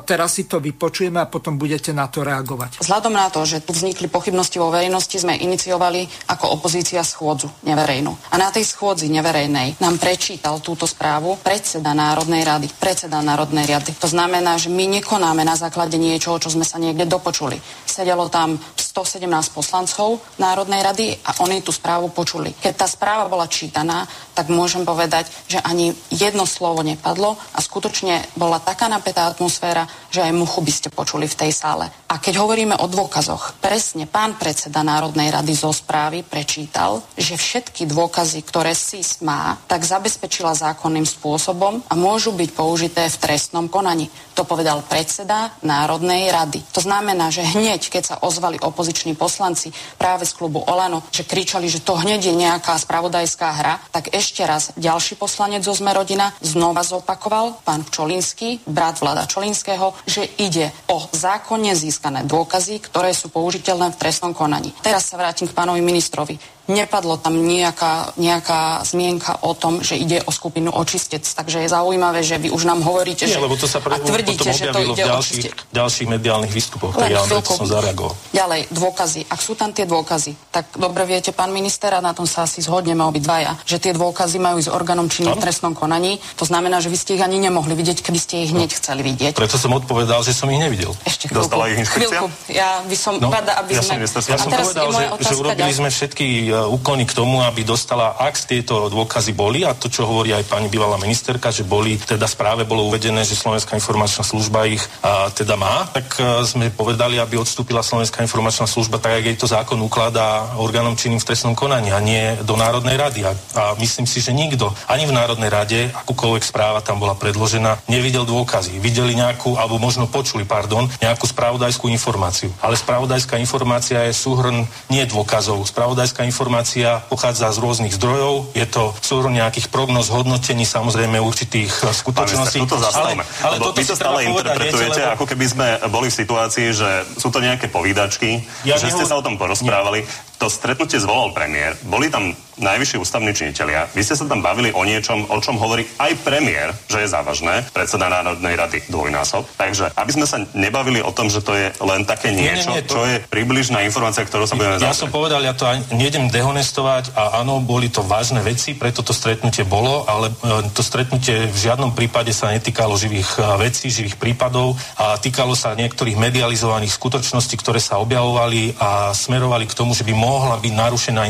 teraz si to vypočujeme a potom budete na to reagovať. Vzhľadom na to, že tu vznikli pochybnosti vo verejnosti, sme iniciovali ako opozícia schôdzu neverejnú. A na tej schôdzi neverejnej nám prečítal túto správu predseda Národnej rady. Predseda Národnej rady. To znamená, že my nekonáme na základe niečoho, čo sme sa niekde dopočuli. Sedelo tam 117 poslancov Národnej rady a oni tú správu počuli. Keď tá správa bola čítaná, tak môžem povedať, že ani jedno slovo nepadlo a skutočne bola taká napätá atmosféra, že aj muchu by ste počuli v tej sále. A keď hovoríme o dôkazoch, presne pán predseda Národnej rady zo správy prečítal, že všetky dôkazy, ktoré SIS má, tak zabezpečila zákonným spôsobom a môžu byť použité v trestnom konaní. To povedal predseda Národnej rady. To znamená, že hneď, keď sa ozvali opoziční poslanci práve z klubu Olano, že kričali, že to hneď je nejaká spravodajská hra, tak ešte raz ďalší poslanci poslanec zo Sme rodina znova zopakoval, pán Čolinský, brat Vlada Čolinského, že ide o zákonne získané dôkazy, ktoré sú použiteľné v trestnom konaní. Teraz sa vrátim k pánovi ministrovi. Nepadlo tam nejaká, nejaká zmienka o tom, že ide o skupinu očistec. Takže je zaujímavé, že vy už nám hovoríte, Nie, že... lebo to sa pre, a tvrdíte, že to ide v ďalších, o ďalších mediálnych výstupoch. tak ja som zareagoval. Ďalej, dôkazy. Ak sú tam tie dôkazy, tak dobre viete, pán minister, a na tom sa asi zhodneme obidvaja, že tie dôkazy majú s orgánom činným v trestnom konaní. To znamená, že vy ste ich ani nemohli vidieť, keby ste ich hneď no. chceli vidieť. Preto som odpovedal, že som ich nevidel. Ešte chvíľku. Dostala ich chvíľku. Ja by som no, rada, aby ja sme... Som, ja som povedal, že, že urobili sme všetky uh, úkony k tomu, aby dostala, ak tieto dôkazy boli, a to, čo hovorí aj pani bývalá ministerka, že boli, teda správe bolo uvedené, že Slovenská informačná služba ich a, teda má, tak a, sme povedali, aby odstúpila Slovenská informačná služba tak, ako jej to zákon ukladá orgánom činným v trestnom konaní a nie do Národnej rady. A, a myslím si, že nikto, ani v Národnej rade, akúkoľvek správa tam bola predložená, nevidel dôkazy. Videli nejakú, alebo možno počuli, pardon, nejakú spravodajskú informáciu. Ale spravodajská informácia je súhrn nie dôkazov. Spravodajská informácia pochádza z rôznych zdrojov, je to súhrn nejakých prognoz, hodnotení, samozrejme určitých eh, skutočností. Pán to ale, ale toto vy to stále interpretujete, lebo... ako keby sme boli v situácii, že sú to nejaké povídačky, ja že ste sa o tom porozprávali. Nie. To stretnutie zvolal premiér, boli tam najvyšší ústavní činitelia. Vy ste sa tam bavili o niečom, o čom hovorí aj premiér, že je závažné, predseda Národnej rady dvojnásob. Takže aby sme sa nebavili o tom, že to je len také niečo, nie, nie, nie, to... čo je približná informácia, ktorú sa budeme Ja som povedal, ja to nejdem dehonestovať a áno, boli to vážne veci, preto to stretnutie bolo, ale e, to stretnutie v žiadnom prípade sa netýkalo živých e, vecí, živých prípadov a týkalo sa niektorých medializovaných skutočností, ktoré sa objavovali a smerovali k tomu, že by mohla byť narušená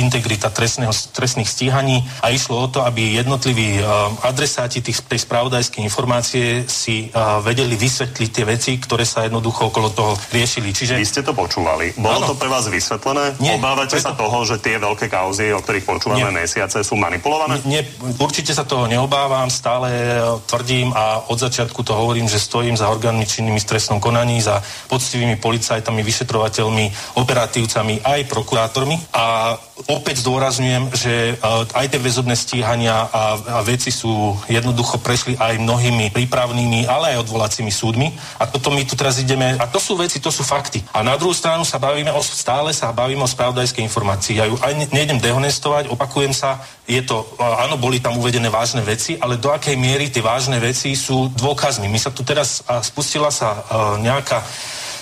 integrita trestného, trestných stíhaní a išlo o to, aby jednotliví uh, adresáti tých, tej spravodajskej informácie si uh, vedeli vysvetliť tie veci, ktoré sa jednoducho okolo toho riešili. Čiže... Vy ste to počúvali. Bolo ano. to pre vás vysvetlené? Nie, Obávate preto... sa toho, že tie veľké kauzy, o ktorých počúvame nie. mesiace, sú manipulované? Nie, určite sa toho neobávam, stále e, tvrdím a od začiatku to hovorím, že stojím za orgánmi činnými v trestnom konaní, za poctivými policajtami, vyšetrovateľmi, operatívcami aj prokurátormi a opäť zdôrazňujem, že aj tie väzobné stíhania a, a veci sú jednoducho prešli aj mnohými prípravnými, ale aj odvolacími súdmi a toto my tu teraz ideme, a to sú veci, to sú fakty. A na druhú stranu sa bavíme o, stále sa bavíme o spravodajskej informácii. Ja ju aj nejdem dehonestovať, opakujem sa, je to, áno, boli tam uvedené vážne veci, ale do akej miery tie vážne veci sú dôkazmi. My sa tu teraz spustila sa nejaká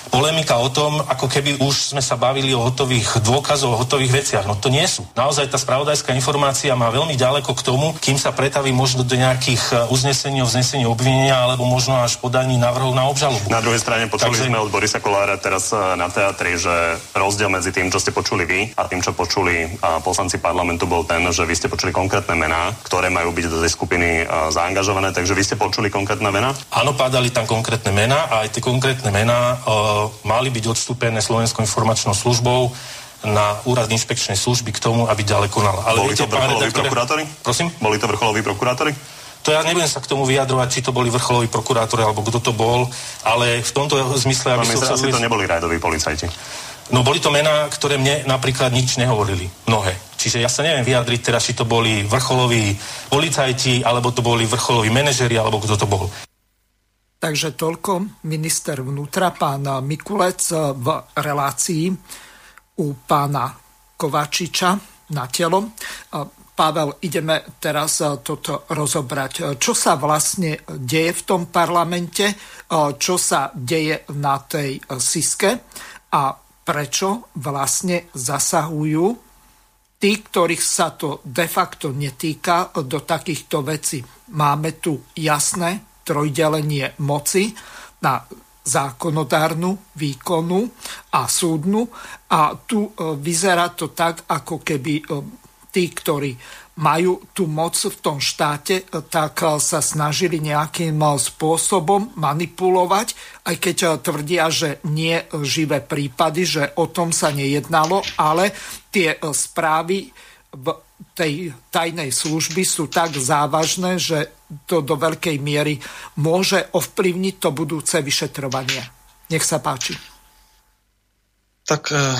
polemika o tom, ako keby už sme sa bavili o hotových dôkazoch, o hotových veciach. No to nie sú. Naozaj tá spravodajská informácia má veľmi ďaleko k tomu, kým sa pretaví možno do nejakých e, uznesení o vznesení obvinenia alebo možno až podaní návrhov na obžalobu. Na druhej strane počuli Takže... sme od Borisa Kolára teraz e, na teatri, že rozdiel medzi tým, čo ste počuli vy a tým, čo počuli poslanci parlamentu, bol ten, že vy ste počuli konkrétne mená, ktoré majú byť do tej skupiny e, zaangažované. Takže vy ste počuli konkrétne mená? Áno, padali tam konkrétne mená a aj tie konkrétne mená mali byť odstúpené Slovenskou informačnou službou na úrad inšpekčnej služby k tomu, aby ďalej konala. Ale Boli viete, to vrcholoví prokurátori? Prosím? Boli to vrcholoví prokurátori? To ja nebudem sa k tomu vyjadrovať, či to boli vrcholoví prokurátori, alebo kto to bol, ale v tomto zmysle... Aby no, asi to neboli rajdoví policajti. No boli to mená, ktoré mne napríklad nič nehovorili. Mnohé. Čiže ja sa neviem vyjadriť teraz, či to boli vrcholoví policajti, alebo to boli vrcholoví manažeri, alebo kto to bol. Takže toľko minister vnútra, pán Mikulec v relácii u pána Kovačiča na telo. Pavel, ideme teraz toto rozobrať. Čo sa vlastne deje v tom parlamente, čo sa deje na tej siske a prečo vlastne zasahujú tí, ktorých sa to de facto netýka do takýchto vecí. Máme tu jasné trojdelenie moci na zákonodárnu, výkonu a súdnu. A tu e, vyzerá to tak, ako keby e, tí, ktorí majú tú moc v tom štáte, e, tak sa snažili nejakým spôsobom manipulovať, aj keď tvrdia, že nie živé prípady, že o tom sa nejednalo, ale tie správy v tej tajnej služby sú tak závažné, že to do veľkej miery môže ovplyvniť to budúce vyšetrovanie. Nech sa páči. Tak eh,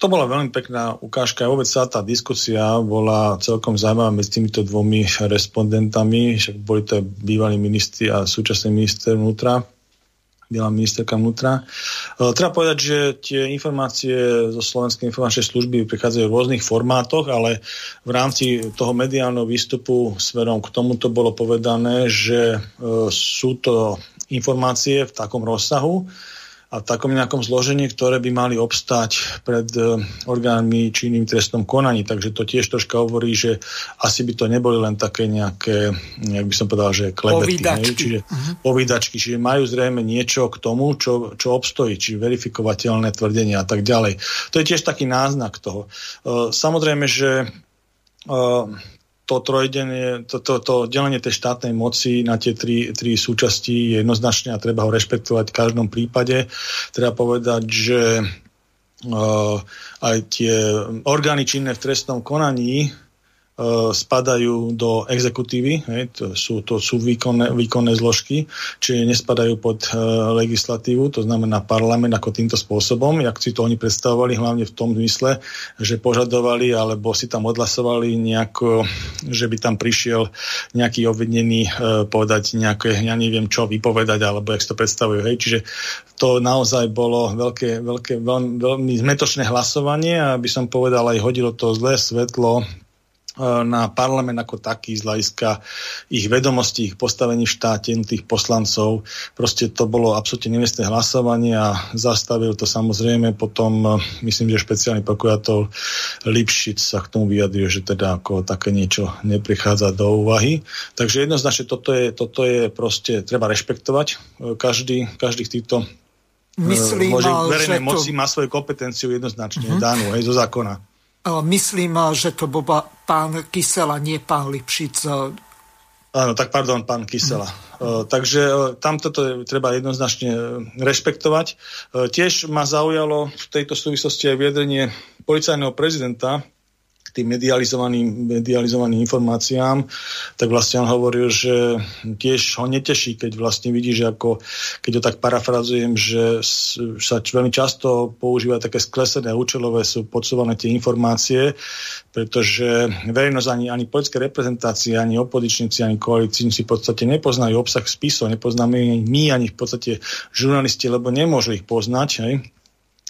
to bola veľmi pekná ukážka. Vôbec sa tá diskusia bola celkom zaujímavá medzi týmito dvomi respondentami. Však boli to bývalí ministri a súčasný minister vnútra byla ministerka vnútra. E, treba povedať, že tie informácie zo Slovenskej informačnej služby prichádzajú v rôznych formátoch, ale v rámci toho mediálneho výstupu smerom k tomuto bolo povedané, že e, sú to informácie v takom rozsahu, a v takom nejakom zložení, ktoré by mali obstať pred e, orgánmi činným trestnom konaní. Takže to tiež troška hovorí, že asi by to neboli len také nejaké, jak by som povedal, že klebety. Povídačky. Čiže uh-huh. povídačky. Čiže majú zrejme niečo k tomu, čo, čo obstojí, či verifikovateľné tvrdenia a tak ďalej. To je tiež taký náznak toho. E, samozrejme, že e, to trojdenie, to, to, to delenie tej štátnej moci na tie tri, tri súčasti je jednoznačne a treba ho rešpektovať v každom prípade. Treba povedať, že uh, aj tie orgány činné v trestnom konaní spadajú do exekutívy, hej, to sú, to sú výkonné, výkonné zložky, čiže nespadajú pod e, legislatívu, to znamená parlament ako týmto spôsobom, jak si to oni predstavovali, hlavne v tom zmysle, že požadovali alebo si tam odhlasovali nejako, že by tam prišiel nejaký obvinený e, povedať nejaké, ja neviem čo, vypovedať, alebo jak si to predstavujú. Hej. Čiže to naozaj bolo veľké, veľké, veľmi, veľmi zmetočné hlasovanie a by som povedal aj hodilo to zlé svetlo E, na parlament ako taký z hľadiska ich vedomostí, ich postavení v štáte, tých poslancov. Proste to bolo absolútne nevestné hlasovanie a zastavil to samozrejme potom, e, myslím, že špeciálny prokurátor Lipšic sa k tomu vyjadril, že teda ako také niečo neprichádza do úvahy. Takže jednoznačne toto je, toto je proste, treba rešpektovať. E, každý, každý týchto Myslím, verejnej moci to... má svoju kompetenciu jednoznačne uh-huh. danú, aj zo zákona. Myslím, že to bol pán Kysela, nie pán Lipšic. Áno, tak pardon, pán Kysela. Uh, takže tam toto treba jednoznačne rešpektovať. Tiež ma zaujalo v tejto súvislosti aj viedrenie policajného prezidenta, tým medializovaným, medializovaným informáciám, tak vlastne on hovoril, že tiež ho neteší, keď vlastne vidí, že ako, keď ho tak parafrazujem, že sa veľmi často používa také sklesené, účelové sú podsúvané tie informácie, pretože verejnosť ani, ani politické reprezentácie, ani opozičníci, ani koalícníci v podstate nepoznajú obsah spisov, nepoznáme my ani v podstate žurnalisti, lebo nemôžu ich poznať. Hej?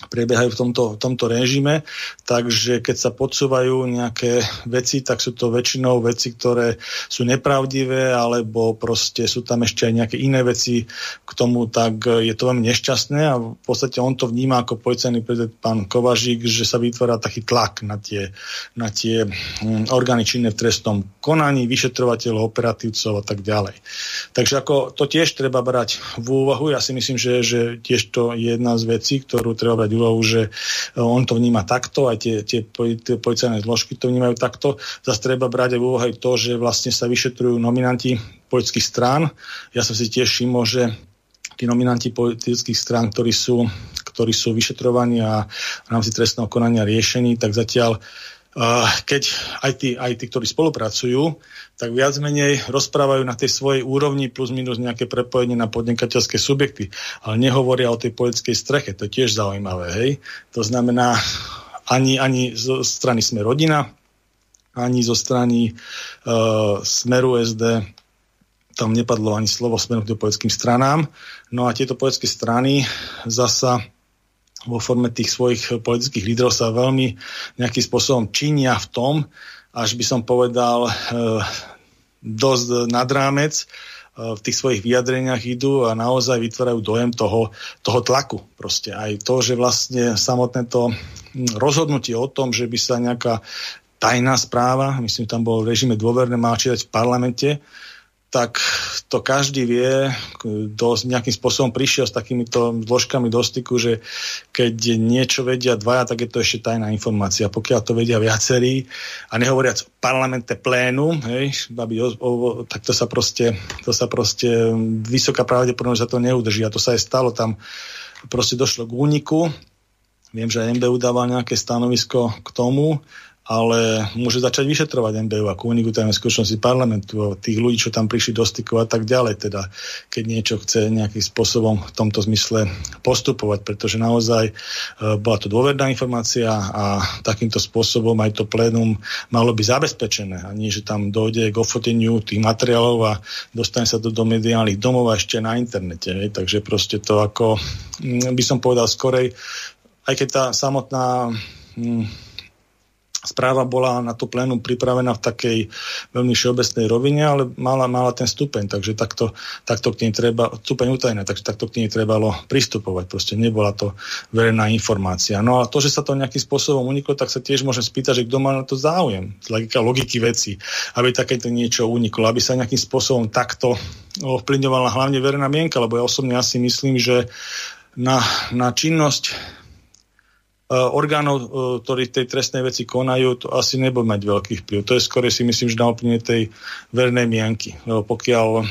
Prebiehajú v tomto, v tomto režime, takže keď sa podsúvajú nejaké veci, tak sú to väčšinou veci, ktoré sú nepravdivé, alebo proste sú tam ešte aj nejaké iné veci k tomu, tak je to veľmi nešťastné a v podstate on to vníma ako policajný prezident pán Kovažík, že sa vytvára taký tlak na tie, na tie hm, orgány činné v trestnom konaní, vyšetrovateľov, operatívcov a tak ďalej. Takže ako to tiež treba brať v úvahu. Ja si myslím, že, že tiež to je jedna z vecí, ktorú treba brať úvahu, že e, on to vníma takto, aj tie, tie, tie policajné zložky to vnímajú takto. Zase treba brať aj úvahu to, že vlastne sa vyšetrujú nominanti politických strán. Ja som si tiež všimol, že tí nominanti politických strán, ktorí sú, ktorí sú vyšetrovaní a v rámci trestného konania riešení, tak zatiaľ keď aj tí, aj tí, ktorí spolupracujú, tak viac menej rozprávajú na tej svojej úrovni plus minus nejaké prepojenie na podnikateľské subjekty, ale nehovoria o tej politickej streche, to je tiež zaujímavé, hej. To znamená, ani, ani zo strany Sme rodina, ani zo strany uh, Smeru SD tam nepadlo ani slovo smerom k politickým stranám. No a tieto politické strany zasa vo forme tých svojich politických lídrov sa veľmi nejakým spôsobom činia v tom, až by som povedal, e, dosť nad rámec e, v tých svojich vyjadreniach idú a naozaj vytvárajú dojem toho, toho tlaku. Proste aj to, že vlastne samotné to rozhodnutie o tom, že by sa nejaká tajná správa, myslím, tam bol v režime dôverné, mal čítať v parlamente, tak to každý vie, kto nejakým spôsobom prišiel s takýmito zložkami do styku, že keď niečo vedia dvaja, tak je to ešte tajná informácia. Pokiaľ to vedia viacerí a nehovoriac o parlamente plénum, hej, aby o, o, tak to sa proste, to sa proste vysoká pravdepodobnosť za to neudrží. A to sa aj stalo, tam proste došlo k úniku. Viem, že MBU dával nejaké stanovisko k tomu, ale môže začať vyšetrovať MBU ako uniku tajnej skutočnosti parlamentu, tých ľudí, čo tam prišli do styku a tak ďalej, teda keď niečo chce nejakým spôsobom v tomto zmysle postupovať, pretože naozaj e, bola to dôverná informácia a takýmto spôsobom aj to plénum malo byť zabezpečené a nie, že tam dojde k ofoteniu tých materiálov a dostane sa to do mediálnych domov a ešte na internete. Je. Takže proste to ako, mm, by som povedal skorej, aj keď tá samotná hm, správa bola na to plénum pripravená v takej veľmi všeobecnej rovine, ale mala, mala ten stupeň, takže takto, takto k nej treba, stupeň utajené, takže takto k nej trebalo pristupovať. Proste nebola to verejná informácia. No a to, že sa to nejakým spôsobom uniklo, tak sa tiež môžem spýtať, že kto má na to záujem, z logika logiky veci, aby takéto niečo uniklo, aby sa nejakým spôsobom takto ovplyvňovala hlavne verejná mienka, lebo ja osobne asi myslím, že na, na činnosť orgánov, e, ktorí tej trestnej veci konajú, to asi nebudú mať veľký vplyv. To je skôr si myslím, že na úplne tej vernej mienky. Lebo pokiaľ e,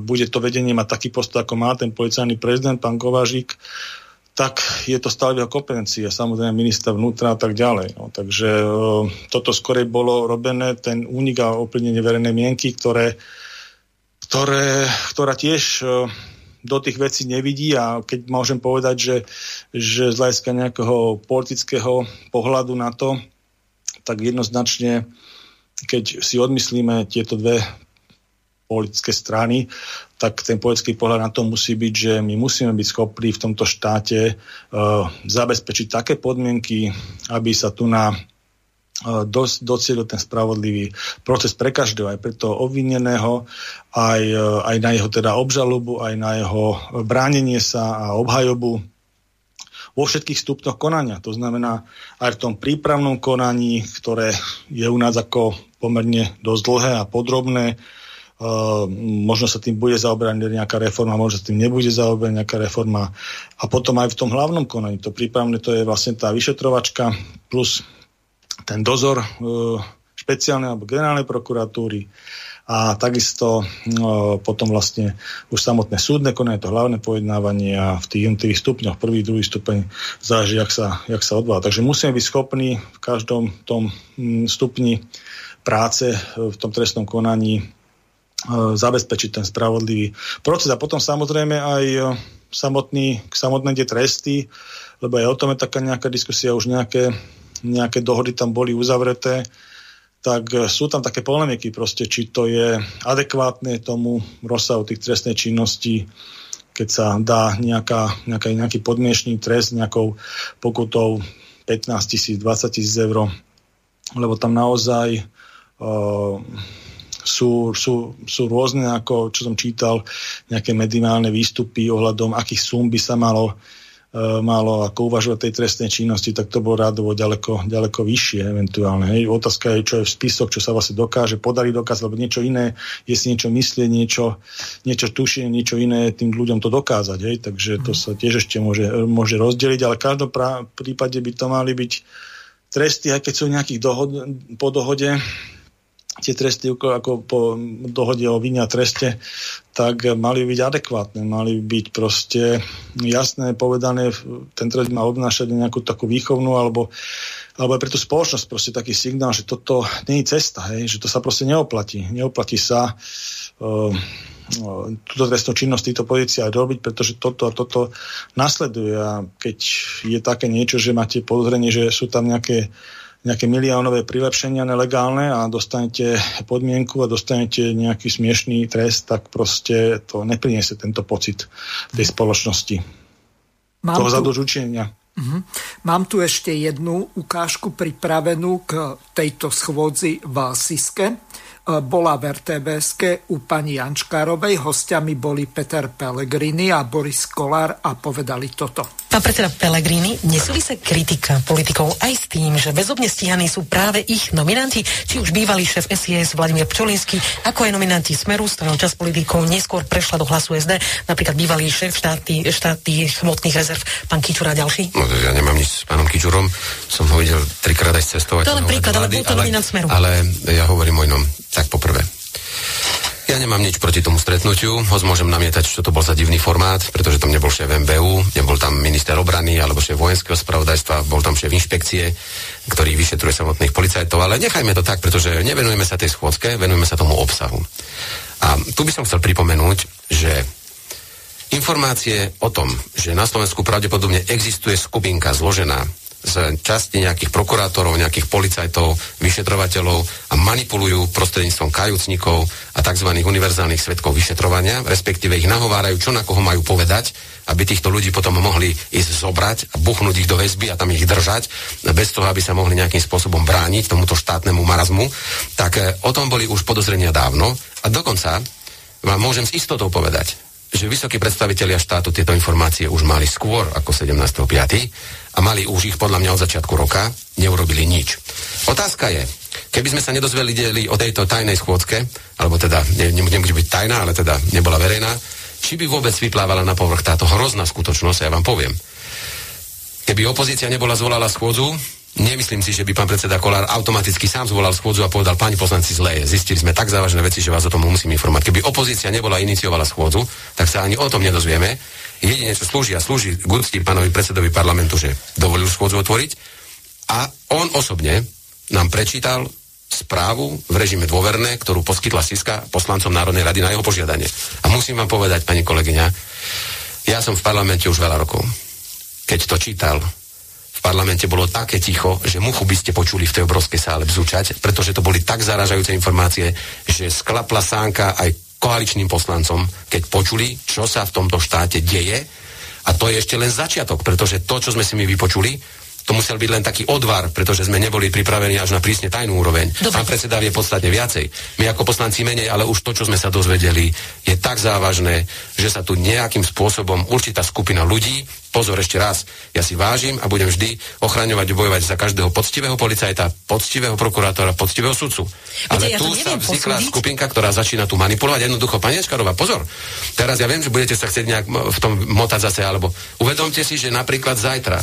bude to vedenie mať taký postoj, ako má ten policajný prezident, pán Kovážik, tak je to stále jeho kompetencii a samozrejme minister vnútra a tak ďalej. No, takže toto skorej bolo robené, ten únik a oplnenie verejnej mienky, ktoré, ktoré, ktorá tiež do tých vecí nevidí a keď môžem povedať, že, že z hľadiska nejakého politického pohľadu na to, tak jednoznačne, keď si odmyslíme tieto dve politické strany, tak ten politický pohľad na to musí byť, že my musíme byť schopní v tomto štáte uh, zabezpečiť také podmienky, aby sa tu na docielil ten spravodlivý proces pre každého, aj pre toho obvineného, aj, e, aj na jeho teda obžalobu, aj na jeho bránenie sa a obhajobu vo všetkých stupňoch konania. To znamená aj v tom prípravnom konaní, ktoré je u nás ako pomerne dosť dlhé a podrobné, Uh, možno sa tým bude zaoberať nejaká reforma, možno sa tým nebude zaoberať nejaká reforma. A potom aj v tom hlavnom konaní, to prípravné, to je vlastne tá vyšetrovačka plus ten dozor e, špeciálnej alebo generálnej prokuratúry a takisto no, potom vlastne už samotné súdne konanie, to hlavné pojednávanie a v tých jednotlivých stupňoch, prvý, druhý stupeň, záleží, jak sa, jak sa odvolá. Takže musíme byť schopní v každom tom mm, stupni práce v tom trestnom konaní e, zabezpečiť ten spravodlivý proces. A potom samozrejme aj e, samotný, samotné tie tresty, lebo aj o tom je taká nejaká diskusia, už nejaké, nejaké dohody tam boli uzavreté, tak e, sú tam také polemiky proste, či to je adekvátne tomu rozsahu tých trestnej činností, keď sa dá nejaká, nejaká, nejaký podmiešný trest nejakou pokutou 15 tisíc, 20 tisíc eur, lebo tam naozaj uh, sú, sú, sú rôzne, ako čo som čítal, nejaké mediálne výstupy ohľadom, akých sum by sa malo malo ako uvažovať tej trestnej činnosti, tak to bolo rádovo ďaleko, ďaleko vyššie eventuálne. Hej. Otázka je, čo je v spisoch, čo sa vlastne dokáže, podarí dokázať, lebo niečo iné je si niečo myslieť, niečo, niečo tušie, niečo iné tým ľuďom to dokázať. Hej. Takže to sa tiež ešte môže, môže rozdeliť, ale v každom prípade by to mali byť tresty, aj keď sú nejakých dohod, po dohode, tie tresty ako po dohode o vine treste, tak mali byť adekvátne, mali byť proste jasné, povedané, ten trest má obnášať nejakú takú výchovnú alebo, alebo aj pre tú spoločnosť proste taký signál, že toto nie je cesta, hej, že to sa proste neoplatí. Neoplatí sa uh, túto trestnú činnosť týchto pozíciách robiť, pretože toto a toto nasleduje a keď je také niečo, že máte podozrenie, že sú tam nejaké nejaké miliónové prilepšenia nelegálne a dostanete podmienku a dostanete nejaký smiešný trest, tak proste to nepriniesie tento pocit tej spoločnosti. Mám toho tu... zadožučenia. Uh-huh. Mám tu ešte jednu ukážku pripravenú k tejto schôdzi v Siske. E, bola v rtvs u pani Jančkárovej. Hostiami boli Peter Pellegrini a Boris Kolár a povedali toto. Pán predseda Pellegrini, nesúvisí kritika politikov aj s tým, že bezobne stíhaní sú práve ich nominanti, či už bývalý šéf SIS Vladimír Pčolinsky, ako aj nominanti Smeru, stranu čas politikov neskôr prešla do hlasu SD, napríklad bývalý šéf štáty, štáty hmotných rezerv, pán Kičura a ďalší? No, ja nemám nič s pánom Kičurom, som ho videl trikrát aj cestovať. To len príklad, ale bol to nominant Smeru. Ale ja hovorím o inom. Tak poprvé, ja nemám nič proti tomu stretnutiu, hoď môžem namietať, čo to bol za divný formát, pretože tam nebol šéf MBU, nebol tam minister obrany alebo šéf vojenského spravodajstva, bol tam šéf inšpekcie, ktorý vyšetruje samotných policajtov, ale nechajme to tak, pretože nevenujeme sa tej schôdzke, venujeme sa tomu obsahu. A tu by som chcel pripomenúť, že informácie o tom, že na Slovensku pravdepodobne existuje skupinka zložená z časti nejakých prokurátorov, nejakých policajtov, vyšetrovateľov a manipulujú prostredníctvom kajúcnikov a tzv. univerzálnych svetkov vyšetrovania, respektíve ich nahovárajú, čo na koho majú povedať, aby týchto ľudí potom mohli ísť zobrať a buchnúť ich do väzby a tam ich držať, bez toho, aby sa mohli nejakým spôsobom brániť tomuto štátnemu marazmu, tak eh, o tom boli už podozrenia dávno a dokonca vám môžem s istotou povedať, že vysokí predstavitelia štátu tieto informácie už mali skôr ako 17.5. a mali už ich podľa mňa od začiatku roka, neurobili nič. Otázka je, keby sme sa nedozvedeli o tejto tajnej schôdzke, alebo teda ne, ne, nebude byť tajná, ale teda nebola verejná, či by vôbec vyplávala na povrch táto hrozná skutočnosť, ja vám poviem. Keby opozícia nebola zvolala schôdzu, Nemyslím si, že by pán predseda Kolár automaticky sám zvolal schôdzu a povedal, pani poslanci zle Zistili sme tak závažné veci, že vás o tom musím informovať. Keby opozícia nebola iniciovala schôdzu, tak sa ani o tom nedozvieme. Jedine, čo slúži a slúži k pánovi predsedovi parlamentu, že dovolil schôdzu otvoriť. A on osobne nám prečítal správu v režime dôverné, ktorú poskytla Siska poslancom Národnej rady na jeho požiadanie. A musím vám povedať, pani kolegyňa, ja som v parlamente už veľa rokov. Keď to čítal, parlamente bolo také ticho, že muchu by ste počuli v tej obrovskej sále bzučať, pretože to boli tak zaražajúce informácie, že sklapla sánka aj koaličným poslancom, keď počuli, čo sa v tomto štáte deje. A to je ešte len začiatok, pretože to, čo sme si my vypočuli, to musel byť len taký odvar, pretože sme neboli pripravení až na prísne tajnú úroveň. Dobre. Pán predseda vie podstatne viacej. My ako poslanci menej, ale už to, čo sme sa dozvedeli, je tak závažné, že sa tu nejakým spôsobom určitá skupina ľudí pozor ešte raz, ja si vážim a budem vždy ochraňovať a bojovať za každého poctivého policajta, poctivého prokurátora, poctivého sudcu. Ale ja tu sa vznikla skupinka, ktorá začína tu manipulovať. Jednoducho, pani Ečkarová, pozor. Teraz ja viem, že budete sa chcieť nejak v tom motať zase, alebo uvedomte si, že napríklad zajtra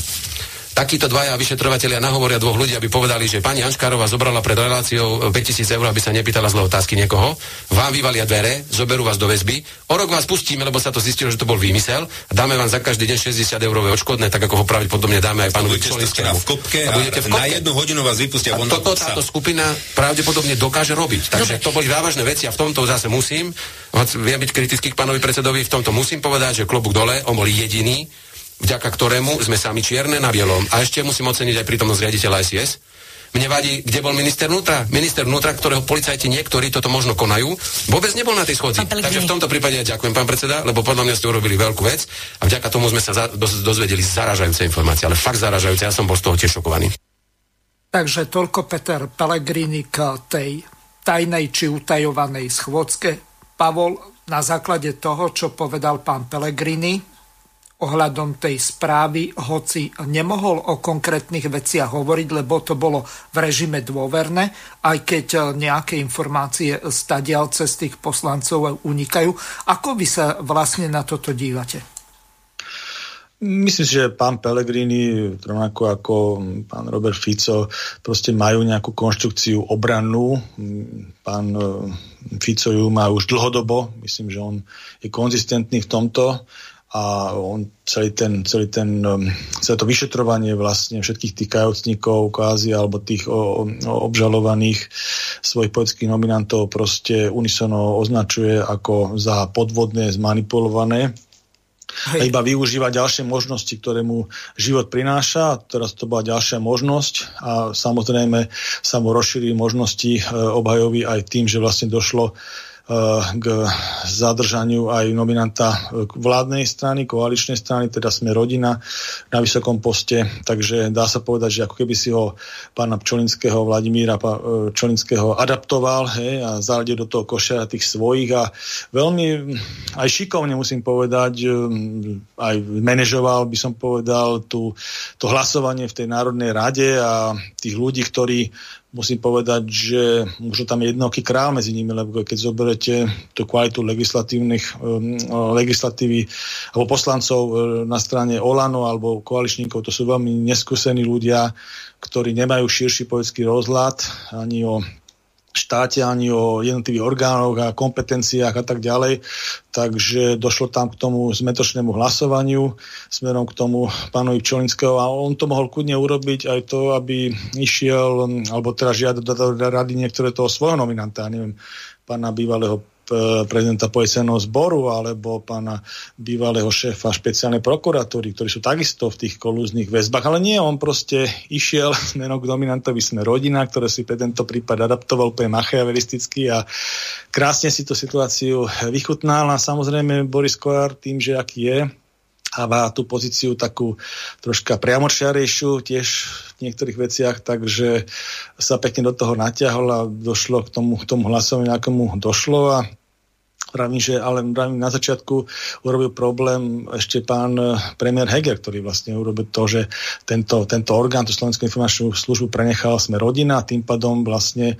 takíto dvaja vyšetrovateľia nahovoria dvoch ľudí, aby povedali, že pani Anškárová zobrala pred reláciou 5000 eur, aby sa nepýtala zle otázky niekoho, vám vyvalia dvere, zoberú vás do väzby, o rok vás pustíme, lebo sa to zistilo, že to bol výmysel, a dáme vám za každý deň 60 eurové odškodné, tak ako ho pravdepodobne dáme aj pánovi Čolinskému. v kopke a, a na jednu hodinu vás vypustia von toto táto skupina pravdepodobne dokáže robiť. Takže to boli závažné veci a v tomto zase musím, viem byť kritický k pánovi predsedovi, v tomto musím povedať, že klobúk dole, on bol jediný, vďaka ktorému sme sami čierne na bielom. A ešte musím oceniť aj prítomnosť riaditeľa SIS. Mne vadí, kde bol minister vnútra. Minister vnútra, ktorého policajti niektorí toto možno konajú, vôbec nebol na tej schodzi. Takže v tomto prípade ja ďakujem, pán predseda, lebo podľa mňa ste urobili veľkú vec a vďaka tomu sme sa za, dozvedeli zaražajúce informácie, ale fakt zaražajúce. Ja som bol z toho tiež šokovaný. Takže toľko Peter Pellegrini k tej tajnej či utajovanej schôdzke. Pavol, na základe toho, čo povedal pán Pellegrini, ohľadom tej správy, hoci nemohol o konkrétnych veciach hovoriť, lebo to bolo v režime dôverné, aj keď nejaké informácie stadial cez tých poslancov unikajú. Ako vy sa vlastne na toto dívate? Myslím si, že pán Pellegrini, rovnako ako pán Robert Fico, proste majú nejakú konštrukciu obrannú. Pán eh, Fico ju má už dlhodobo. Myslím, že on je konzistentný v tomto a on celý ten, celý ten, um, celé to vyšetrovanie vlastne všetkých tých kajocníkov kvázi alebo tých o, o, obžalovaných svojich politických nominantov proste unisono označuje ako za podvodné, zmanipulované Hej. a iba využíva ďalšie možnosti, ktoré mu život prináša. Teraz to bola ďalšia možnosť a samozrejme sa mu rozšírili možnosti e, obhajovi aj tým, že vlastne došlo k zadržaniu aj nominanta vládnej strany, koaličnej strany, teda sme rodina na vysokom poste, takže dá sa povedať, že ako keby si ho pána Pčolinského, Vladimíra eh, Pčolinského adaptoval hej, a zaradil do toho koša tých svojich. A veľmi aj šikovne musím povedať, eh, aj manažoval by som povedal tú, to hlasovanie v tej Národnej rade a tých ľudí, ktorí musím povedať, že možno tam je jednoký král medzi nimi, lebo keď zoberete tú kvalitu legislatívnych legislatívy alebo poslancov uh, na strane Olano alebo koaličníkov, to sú veľmi neskúsení ľudia, ktorí nemajú širší politický rozhľad ani o štáte, ani o jednotlivých orgánoch a kompetenciách a tak ďalej. Takže došlo tam k tomu zmetočnému hlasovaniu smerom k tomu pánovi Čolinského a on to mohol kudne urobiť aj to, aby išiel, alebo teda žiadať do rady niektoré toho svojho nominanta, neviem, pána bývalého prezidenta policajného zboru alebo pána bývalého šéfa špeciálnej prokuratúry, ktorí sú takisto v tých kolúznych väzbách. Ale nie, on proste išiel smerom k dominantovi sme rodina, ktoré si pre tento prípad adaptoval úplne machiavelisticky a krásne si tú situáciu vychutnal. A samozrejme Boris Koár tým, že aký je, a má tú pozíciu takú troška priamočiarejšiu tiež v niektorých veciach, takže sa pekne do toho natiahol a došlo k tomu, k tomu hlasovaniu, akému došlo a Pravím, že ale pravím, na začiatku urobil problém ešte pán eh, premiér Heger, ktorý vlastne urobil to, že tento, tento orgán, tú Slovenskú informačnú službu prenechal sme rodina, tým pádom vlastne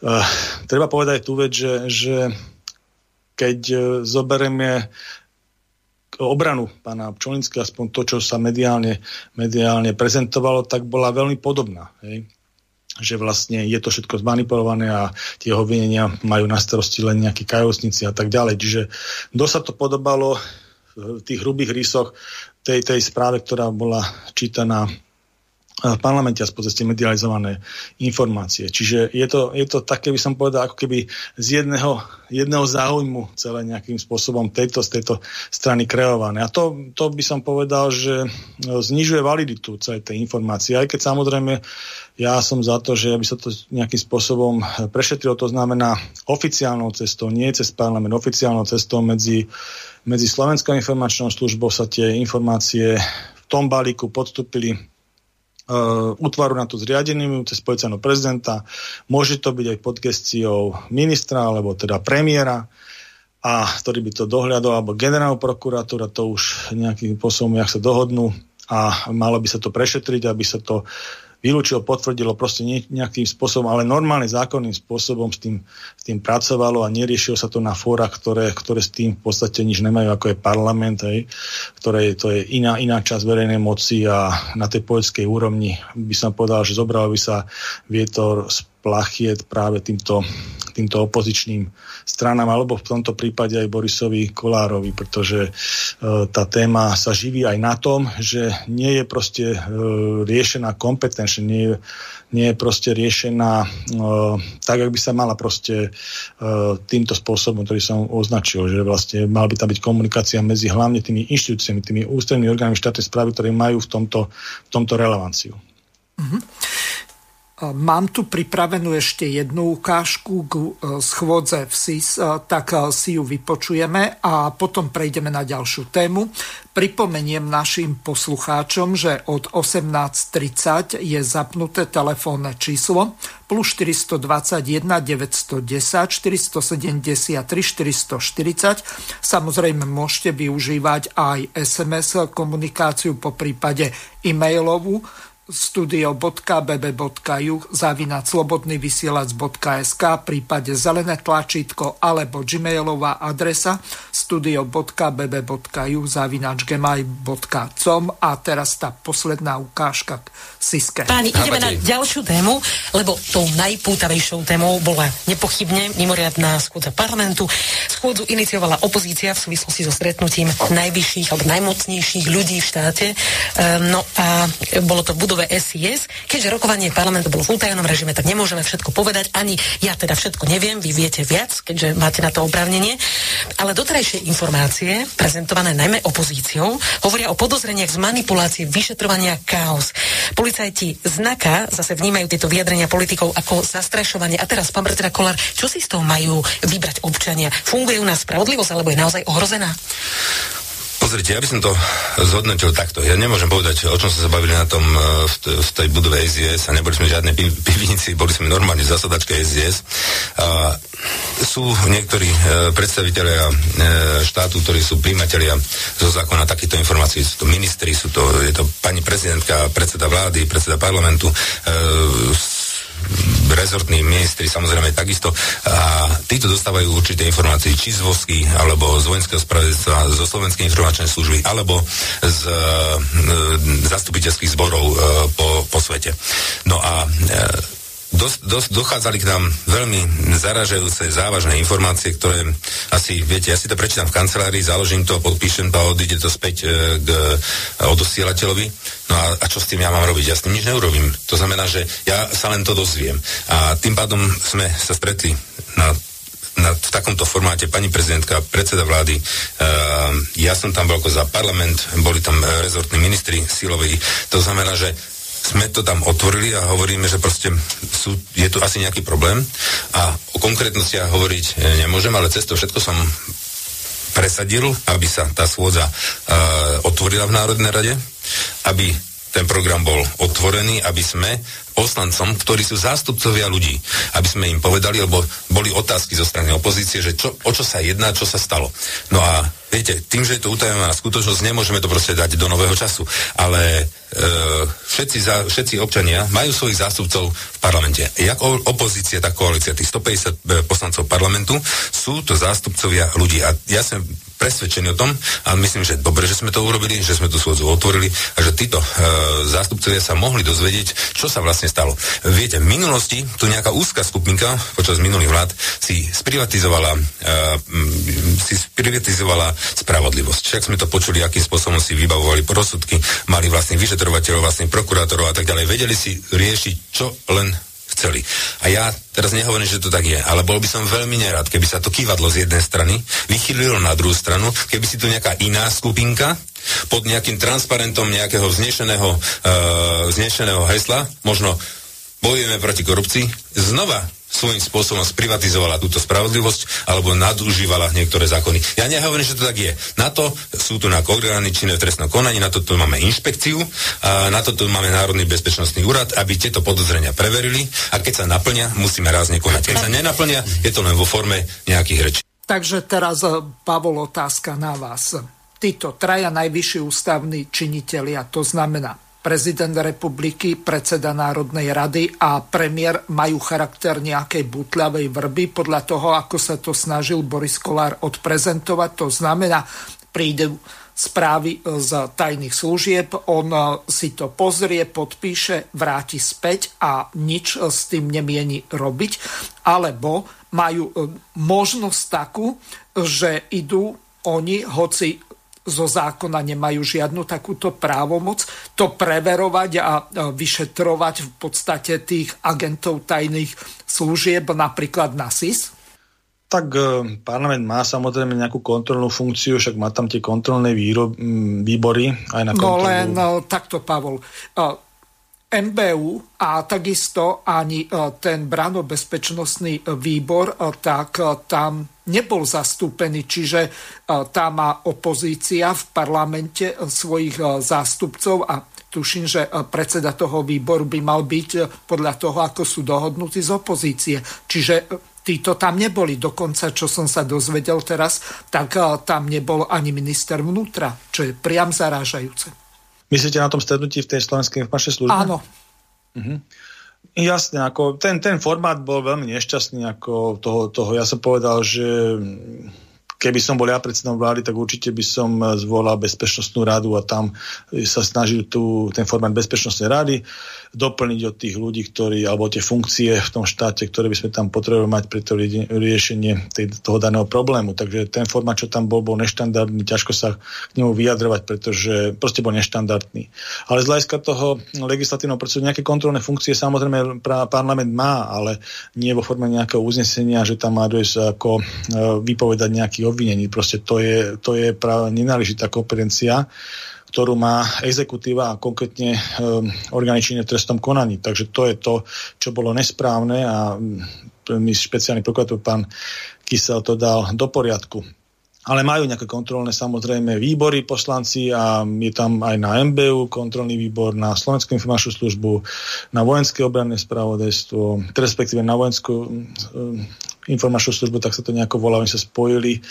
uh, treba povedať tú vec, že, že keď uh, zoberieme obranu pána Pčolinského, aspoň to, čo sa mediálne, mediálne prezentovalo, tak bola veľmi podobná. Hej že vlastne je to všetko zmanipulované a tie obvinenia majú na starosti len nejakí kajosníci a tak ďalej. Čiže dosť sa to podobalo v tých hrubých rysoch tej, tej správe, ktorá bola čítaná v parlamente aspoň ste medializované informácie. Čiže je to, je to také, by som povedal, ako keby z jedného, jedného záujmu celé nejakým spôsobom tejto, z tejto strany kreované. A to, to by som povedal, že znižuje validitu celej tej informácie. Aj keď samozrejme ja som za to, že aby sa to nejakým spôsobom prešetrilo, to znamená oficiálnou cestou, nie cez parlament, oficiálnou cestou medzi, medzi Slovenskou informačnou službou sa tie informácie v tom balíku podstúpili útvaru na to zriadeným cez policajného prezidenta. Môže to byť aj pod gestiou ministra alebo teda premiéra a ktorý by to dohľadol, alebo generálna prokuratúra, to už nejakým spôsobom, jak sa dohodnú a malo by sa to prešetriť, aby sa to vylúčilo, potvrdilo proste nejakým spôsobom, ale normálne zákonným spôsobom s tým, s tým pracovalo a neriešilo sa to na fórach, ktoré, ktoré s tým v podstate nič nemajú, ako je parlament, hej, ktoré to je iná, iná časť verejnej moci a na tej poľskej úrovni by som povedal, že zobral by sa vietor z plachiet práve týmto, týmto opozičným stranám, alebo v tomto prípade aj Borisovi Kolárovi, pretože e, tá téma sa živí aj na tom, že nie je proste e, riešená kompetenčne, nie je, nie je proste riešená e, tak, ak by sa mala proste e, týmto spôsobom, ktorý som označil, že vlastne mal by tam byť komunikácia medzi hlavne tými inštitúciami, tými ústrednými orgánmi štátnej správy, ktoré majú v tomto, v tomto relevanciu. Mm-hmm. Mám tu pripravenú ešte jednu ukážku k e, schôdze v SIS, e, tak e, si ju vypočujeme a potom prejdeme na ďalšiu tému. Pripomeniem našim poslucháčom, že od 18.30 je zapnuté telefónne číslo plus 421 910 473 440. Samozrejme môžete využívať aj SMS komunikáciu po prípade e-mailovú studio.bb.ju zavinať slobodnyvysielac.sk v prípade zelené tlačítko alebo gmailová adresa studio.bb.ju zavinač gmail.com a teraz tá posledná ukážka k Siske. Páni, ideme na ďalšiu tému, lebo tou najpútavejšou témou bola nepochybne mimoriadná schôdza parlamentu. Schôdzu iniciovala opozícia v súvislosti so stretnutím najvyšších alebo najmocnejších ľudí v štáte. Ehm, no a bolo to v budove SIS. Keďže rokovanie parlamentu bolo v utajenom režime, tak nemôžeme všetko povedať. Ani ja teda všetko neviem, vy viete viac, keďže máte na to oprávnenie. Ale doterajšie informácie, prezentované najmä opozíciou, hovoria o podozreniach z manipulácie vyšetrovania chaos. Policajti znaka zase vnímajú tieto vyjadrenia politikov ako zastrašovanie. A teraz, pán predseda Kolár, čo si z toho majú vybrať občania? Funguje u nás spravodlivosť alebo je naozaj ohrozená? Pozrite, ja by som to zhodnotil takto. Ja nemôžem povedať, o čom sme sa bavili na tom e, v, v tej budove SIS a neboli sme žiadne pivnici, boli sme normálne v zasadačke SIS. A sú niektorí e, predstavitelia e, štátu, ktorí sú príjmatelia zo zákona takýchto informácií. Sú to ministri, sú to, je to pani prezidentka, predseda vlády, predseda parlamentu, e, rezortní ministri samozrejme takisto a títo dostávajú určité informácie či z VOSky, alebo z vojenského spravedlstva, zo Slovenskej informačnej služby, alebo z e, zastupiteľských zborov e, po, po svete. No a e, dos, dos, dochádzali k nám veľmi zaražajúce, závažné informácie, ktoré asi, viete, ja si to prečítam v kancelárii, založím to, podpíšem to a odíde to späť e, k e, odosielateľovi. No a, a čo s tým ja mám robiť? Ja s tým nič neurobím. To znamená, že ja sa len to dozviem. A tým pádom sme sa stretli na na, v takomto formáte pani prezidentka, predseda vlády, uh, ja som tam bol ako za parlament, boli tam rezortní ministri siloví. To znamená, že sme to tam otvorili a hovoríme, že proste sú, je tu asi nejaký problém. A o konkrétnostiach hovoriť e, nemôžem, ale cez to všetko som presadil, aby sa tá schôdza uh, otvorila v Národnej rade, aby ten program bol otvorený, aby sme poslancom, ktorí sú zástupcovia ľudí, aby sme im povedali, lebo boli otázky zo strany opozície, že čo, o čo sa jedná, čo sa stalo. No a viete, tým, že je to utajená skutočnosť, nemôžeme to proste dať do nového času. Ale e, všetci, za, všetci občania majú svojich zástupcov v parlamente. Jak opozícia, tak koalícia, tých 150 e, poslancov parlamentu sú to zástupcovia ľudí. A ja som presvedčený o tom a myslím, že dobre, že sme to urobili, že sme tú schôdzu otvorili a že títo e, zástupcovia sa mohli dozvedieť, čo sa vlastne stalo. Viete, v minulosti tu nejaká úzka skupinka počas minulých vlád si sprivatizovala, e, si sprivatizovala spravodlivosť. Však sme to počuli, akým spôsobom si vybavovali rozsudky, mali vlastných vyšetrovateľov, vlastných prokurátorov a tak ďalej. Vedeli si riešiť, čo len chceli. A ja teraz nehovorím, že to tak je, ale bol by som veľmi nerad, keby sa to kývadlo z jednej strany vychylilo na druhú stranu, keby si tu nejaká iná skupinka pod nejakým transparentom nejakého vznešeného, uh, vznešeného hesla, možno bojujeme proti korupcii, znova svojím spôsobom sprivatizovala túto spravodlivosť alebo nadužívala niektoré zákony. Ja nehovorím, že to tak je. Na to sú tu na orgány činné v trestnom konaní, na to tu máme inšpekciu, a na to tu máme Národný bezpečnostný úrad, aby tieto podozrenia preverili a keď sa naplňa, musíme rázne konať. Keď sa nenaplňa, je to len vo forme nejakých rečí. Takže teraz, eh, Pavol, otázka na vás. Títo traja najvyšší ústavní činitelia, to znamená prezident republiky, predseda Národnej rady a premiér majú charakter nejakej butľavej vrby podľa toho, ako sa to snažil Boris Kolár odprezentovať. To znamená, príde správy z tajných služieb, on si to pozrie, podpíše, vráti späť a nič s tým nemieni robiť, alebo majú možnosť takú, že idú oni, hoci zo zákona nemajú žiadnu takúto právomoc, to preverovať a vyšetrovať v podstate tých agentov tajných služieb, napríklad na SIS? Tak e, parlament má samozrejme nejakú kontrolnú funkciu, však má tam tie kontrolné výrob, výbory aj na kontrolu. No len e, takto, Pavol. MBU e, a takisto ani ten branobezpečnostný výbor, tak tam nebol zastúpený, čiže tá má opozícia v parlamente svojich zástupcov a tuším, že predseda toho výboru by mal byť podľa toho, ako sú dohodnutí z opozície. Čiže títo tam neboli. Dokonca, čo som sa dozvedel teraz, tak tam nebol ani minister vnútra, čo je priam zarážajúce. Myslíte na tom stretnutí v tej slovenskej informačnej službe? Áno. Mhm. Jasne, ako ten, ten formát bol veľmi nešťastný, ako toho, toho ja som povedal, že keby som bol ja predsedom vlády, tak určite by som zvolal bezpečnostnú radu a tam sa snažil tu, ten formát bezpečnostnej rady doplniť od tých ľudí, ktorí, alebo tie funkcie v tom štáte, ktoré by sme tam potrebovali mať pre to riešenie tej, toho daného problému. Takže ten formát, čo tam bol, bol neštandardný, ťažko sa k nemu vyjadrovať, pretože proste bol neštandardný. Ale z hľadiska toho legislatívneho procesu nejaké kontrolné funkcie samozrejme parlament má, ale nie vo forme nejakého uznesenia, že tam má dojsť ako e, vypovedať nejaký obvinení. Proste to je, to je práve nenáležitá kompetencia ktorú má exekutíva a konkrétne e, orgány v trestnom konaní. Takže to je to, čo bolo nesprávne a my špeciálny prokurátor pán Kysel to dal do poriadku. Ale majú nejaké kontrolné samozrejme výbory poslanci a je tam aj na MBU kontrolný výbor, na Slovenskú informačnú službu, na vojenské obranné spravodajstvo, respektíve na vojenskú e, informačnú službu, tak sa to nejako volá, oni sa spojili,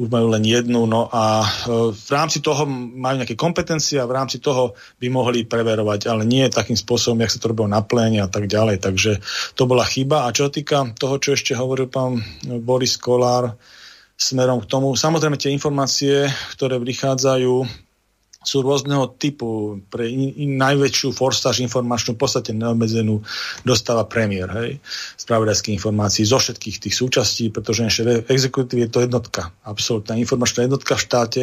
už majú len jednu, no a e, v rámci toho majú nejaké kompetencie a v rámci toho by mohli preverovať, ale nie takým spôsobom, jak sa to robilo na pléne a tak ďalej. Takže to bola chyba. A čo týka toho, čo ešte hovoril pán Boris Kolár, smerom k tomu. Samozrejme tie informácie, ktoré prichádzajú sú rôzneho typu. Pre in, najväčšiu forstáž informačnú v podstate neobmedzenú dostáva premiér. Hej? Spravodajských informácií zo všetkých tých súčastí, pretože v exekutív je to jednotka. Absolutná informačná jednotka v štáte.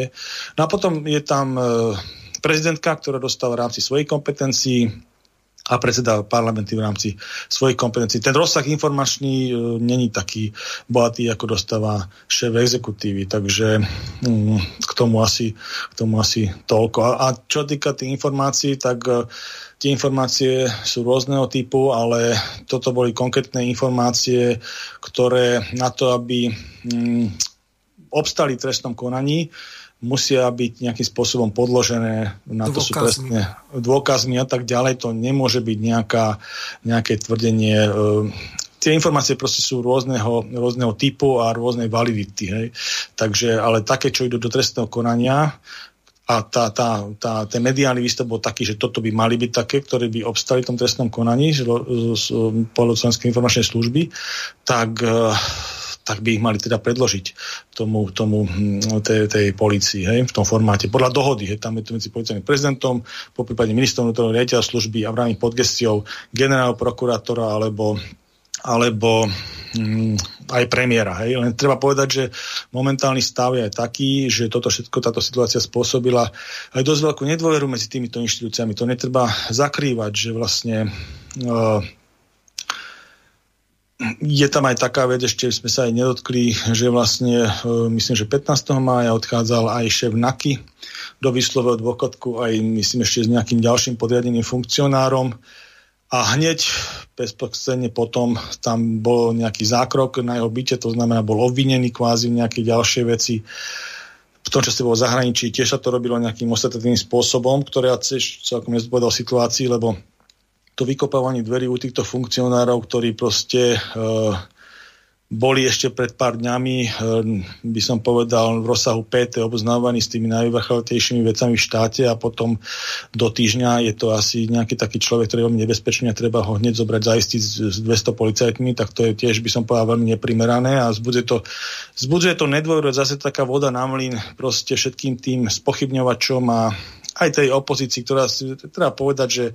No a potom je tam e, prezidentka, ktorá dostáva v rámci svojich kompetencií a predseda parlamenty v rámci svojich kompetencií. Ten rozsah informačný e, není taký bohatý, ako dostáva šéf exekutívy, takže mm, k, tomu asi, k tomu asi toľko. A, a čo týka tých informácií, tak e, tie informácie sú rôzneho typu, ale toto boli konkrétne informácie, ktoré na to, aby mm, obstali v trestnom konaní, musia byť nejakým spôsobom podložené, na to sú presne dôkazmi a tak ďalej. To nemôže byť nejaká, nejaké tvrdenie. E, tie informácie proste sú rôzneho, rôzneho typu a rôznej validity. Hej. Takže, ale také, čo idú do trestného konania, a tá, tá, tá, ten mediálny výstup bol taký, že toto by mali byť také, ktoré by obstali v tom trestnom konaní z, z, z informačnej služby, tak uh, tak by ich mali teda predložiť tomu, tomu hm, tej, tej policii, hej, v tom formáte. Podľa dohody, hej, tam je to medzi policajným prezidentom, po prípade ministrom vnútorného riaditeľa služby a vrávnych podgestiou generálneho prokurátora alebo alebo hm, aj premiéra. Hej. Len treba povedať, že momentálny stav je aj taký, že toto všetko, táto situácia spôsobila aj dosť veľkú nedôveru medzi týmito inštitúciami. To netreba zakrývať, že vlastne uh, je tam aj taká vec, ešte sme sa aj nedotkli, že vlastne, e, myslím, že 15. mája odchádzal aj šéf NAKY do výslového dôchodku, aj myslím ešte s nejakým ďalším podriadeným funkcionárom. A hneď bezprostredne potom tam bol nejaký zákrok na jeho byte, to znamená, bol obvinený kvázi v nejakej ďalšej veci. V tom čase bol v zahraničí, tiež sa to robilo nejakým ostatným spôsobom, ktoré ja tiež celkom nezpovedal situácii, lebo to vykopávanie dverí u týchto funkcionárov, ktorí proste uh, boli ešte pred pár dňami, by som povedal, v rozsahu PT oboznávaní s tými najvrcholtejšími vecami v štáte a potom do týždňa je to asi nejaký taký človek, ktorý je veľmi nebezpečný a treba ho hneď zobrať zaistiť s 200 policajtmi, tak to je tiež, by som povedal, veľmi neprimerané a zbudzuje to, zbudzuje to nedôveru, zase taká voda na mlyn proste všetkým tým spochybňovačom a aj tej opozícii, ktorá si treba povedať, že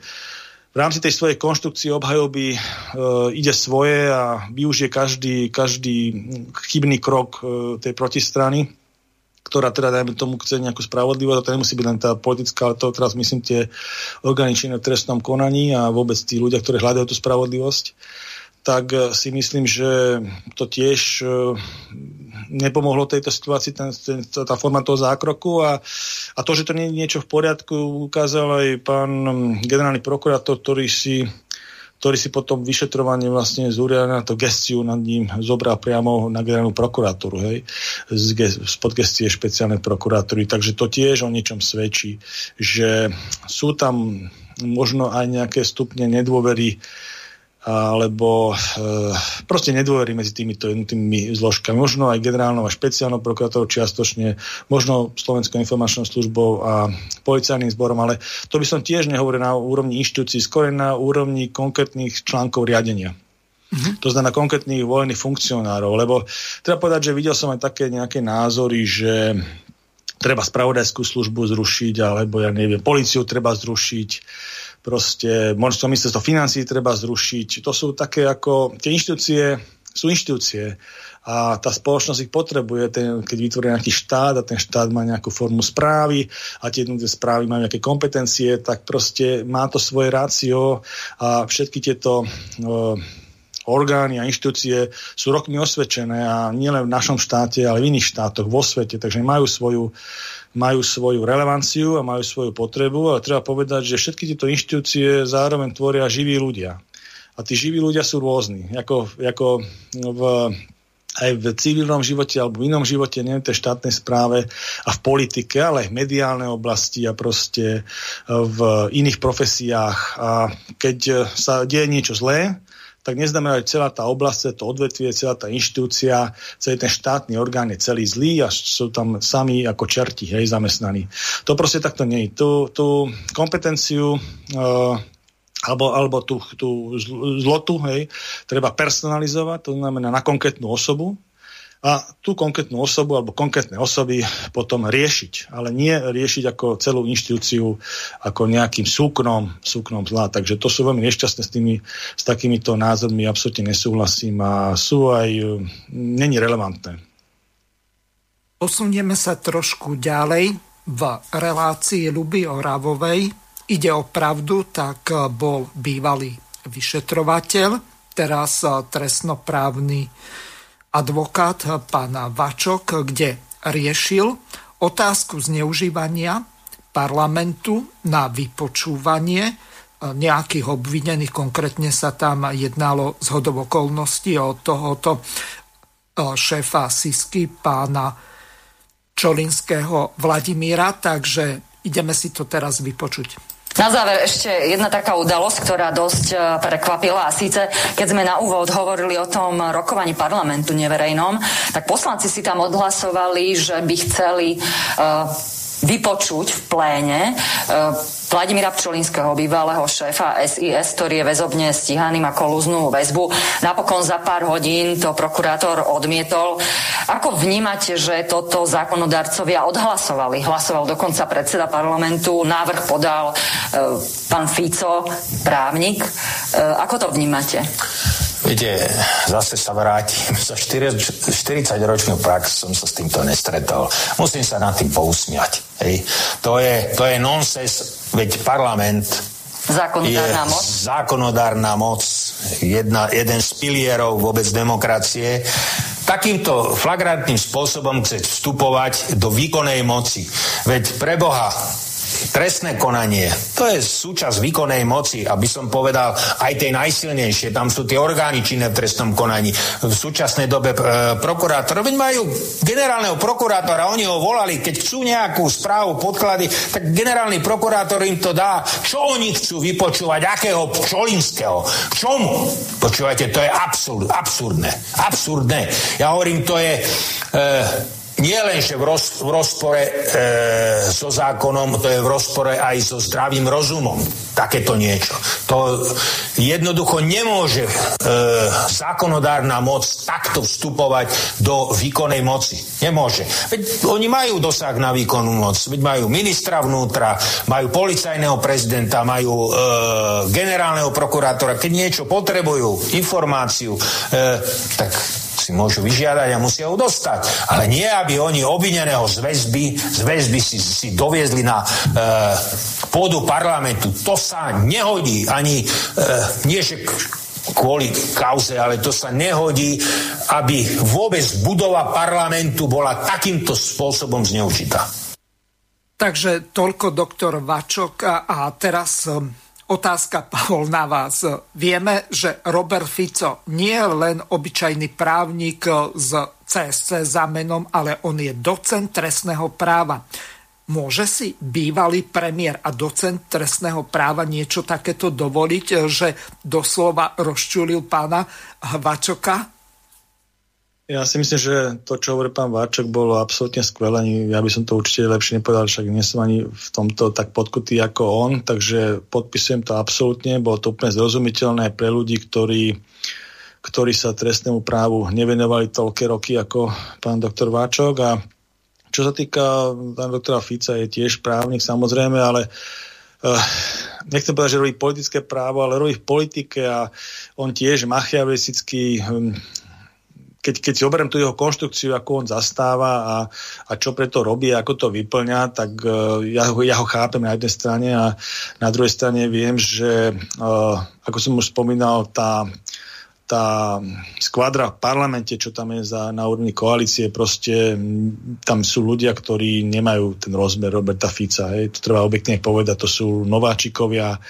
v rámci tej svojej konštrukcie obhajoby e, ide svoje a využije každý, každý chybný krok e, tej protistrany, ktorá teda, dajme tomu, chce nejakú spravodlivosť, a to nemusí byť len tá politická, ale to teraz myslím tie orgány v trestnom konaní a vôbec tí ľudia, ktorí hľadajú tú spravodlivosť tak e, si myslím, že to tiež e, nepomohlo tejto situácii ten, ten, tá forma toho zákroku a, a to, že to nie je niečo v poriadku, ukázal aj pán generálny prokurátor, ktorý si ktorý si potom vyšetrovanie vlastne z na to gestiu nad ním zobral priamo na generálnu prokuratúru, hej, z, spod gestie špeciálnej prokuratúry. Takže to tiež o niečom svedčí, že sú tam možno aj nejaké stupne nedôvery alebo e, proste nedôvery medzi týmito jednotými zložkami. Možno aj generálnou a špeciálnou prokurátorou čiastočne, možno Slovenskou informačnou službou a policajným zborom, ale to by som tiež nehovoril na úrovni inštitúcií, skôr na úrovni konkrétnych článkov riadenia. Mm-hmm. To znamená konkrétnych volených funkcionárov, lebo treba povedať, že videl som aj také nejaké názory, že treba spravodajskú službu zrušiť, alebo ja neviem, policiu treba zrušiť, proste možno ministerstvo financí treba zrušiť. To sú také ako, tie inštitúcie sú inštitúcie a tá spoločnosť ich potrebuje, ten, keď vytvorí nejaký štát a ten štát má nejakú formu správy a tie jednotlivé správy majú nejaké kompetencie, tak proste má to svoje rácio a všetky tieto uh, orgány a inštitúcie sú rokmi osvedčené a nielen v našom štáte, ale v iných štátoch vo svete, takže majú svoju majú svoju relevanciu a majú svoju potrebu, ale treba povedať, že všetky tieto inštitúcie zároveň tvoria živí ľudia. A tí živí ľudia sú rôzni. Ako, ako v, aj v civilnom živote alebo v inom živote, nie v tej štátnej správe a v politike, ale aj v mediálnej oblasti a proste v iných profesiách. A keď sa deje niečo zlé, tak neznamená, že celá tá oblasť, to odvetvie, celá tá inštitúcia, celý ten štátny orgán je celý zlý a sú tam sami ako čerti, hej, zamestnaní. To proste takto nie je. Tú, tú kompetenciu uh, alebo, alebo tú, tú zlotu, hej, treba personalizovať, to znamená na konkrétnu osobu, a tú konkrétnu osobu alebo konkrétne osoby potom riešiť, ale nie riešiť ako celú inštitúciu ako nejakým súknom, súknom zla. Takže to sú veľmi nešťastné s, tými, s takýmito názormi, absolútne nesúhlasím a sú aj, není relevantné. Posunieme sa trošku ďalej. V relácii Luby Oravovej ide o pravdu, tak bol bývalý vyšetrovateľ, teraz trestnoprávny advokát pán Vačok, kde riešil otázku zneužívania parlamentu na vypočúvanie nejakých obvinených. Konkrétne sa tam jednalo z hodov okolností o tohoto e, šéfa Sisky, pána Čolinského Vladimíra, takže ideme si to teraz vypočuť. Na záver ešte jedna taká udalosť, ktorá dosť e, prekvapila. A síce, keď sme na úvod hovorili o tom rokovaní parlamentu neverejnom, tak poslanci si tam odhlasovali, že by chceli uh, vypočuť v pléne uh, Vladimíra Pčolinského, bývalého šéfa SIS, ktorý je väzobne stíhaný, má kolúznú väzbu. Napokon za pár hodín to prokurátor odmietol. Ako vnímate, že toto zákonodarcovia odhlasovali? Hlasoval dokonca predseda parlamentu, návrh podal e, pán Fico, právnik. E, ako to vnímate? Viete, zase sa vrátim. Za 40-ročnú prax som sa s týmto nestretol. Musím sa nad tým pousmiať. Hej. To je, to je nonsens Veď parlament Zákonodárna moc? Zákonodárna moc, jedna, jeden z pilierov vôbec demokracie. Takýmto flagrantným spôsobom chce vstupovať do výkonnej moci. Veď pre Boha, Trestné konanie, to je súčasť výkonnej moci, aby som povedal aj tej najsilnejšie. Tam sú tie orgány činné v trestnom konaní. V súčasnej dobe e, prokurátor, veď majú generálneho prokurátora, oni ho volali, keď chcú nejakú správu, podklady, tak generálny prokurátor im to dá. Čo oni chcú vypočúvať? Akého Čolinského? Čomu? Počúvajte, to je absurd, absurdné. Absurdné. Ja hovorím, to je... E, nie len, že v, roz, v rozpore e, so zákonom, to je v rozpore aj so zdravým rozumom. Takéto niečo. To jednoducho nemôže e, zákonodárna moc takto vstupovať do výkonnej moci. Nemôže. Veď oni majú dosah na výkonnú moc. Veď majú ministra vnútra, majú policajného prezidenta, majú e, generálneho prokurátora. Keď niečo potrebujú, informáciu, e, tak si môžu vyžiadať a musia ho dostať. Ale nie, aby oni obvineného z väzby, z väzby si, si doviezli na e, pôdu parlamentu. To sa nehodí ani, e, nie že kvôli kauze, ale to sa nehodí, aby vôbec budova parlamentu bola takýmto spôsobom zneužitá. Takže toľko doktor Vačok a teraz Otázka, Pavol, na vás. Vieme, že Robert Fico nie je len obyčajný právnik z CSC za menom, ale on je docent trestného práva. Môže si bývalý premiér a docent trestného práva niečo takéto dovoliť, že doslova rozčulil pána Vačoka? Ja si myslím, že to, čo hovorí pán Váčok, bolo absolútne skvelé. Ja by som to určite lepšie nepovedal, však nie som ani v tomto tak podkutý ako on, takže podpisujem to absolútne. Bolo to úplne zrozumiteľné pre ľudí, ktorí, ktorí sa trestnému právu nevenovali toľké roky ako pán doktor Váčok. A čo sa týka pána doktora Fica, je tiež právnik samozrejme, ale uh, nechcem povedať, že robí politické právo, ale robí v politike a on tiež machiavelisticky um, keď, keď si oberiem tú jeho konštrukciu, ako on zastáva a, a čo preto robí, ako to vyplňa, tak uh, ja, ho, ja ho chápem na jednej strane a na druhej strane viem, že uh, ako som už spomínal, tá, tá skvadra v parlamente, čo tam je za, na úrovni koalície, proste tam sú ľudia, ktorí nemajú ten rozmer Roberta Fica. Hej. To treba objektívne povedať, to sú nováčikovia,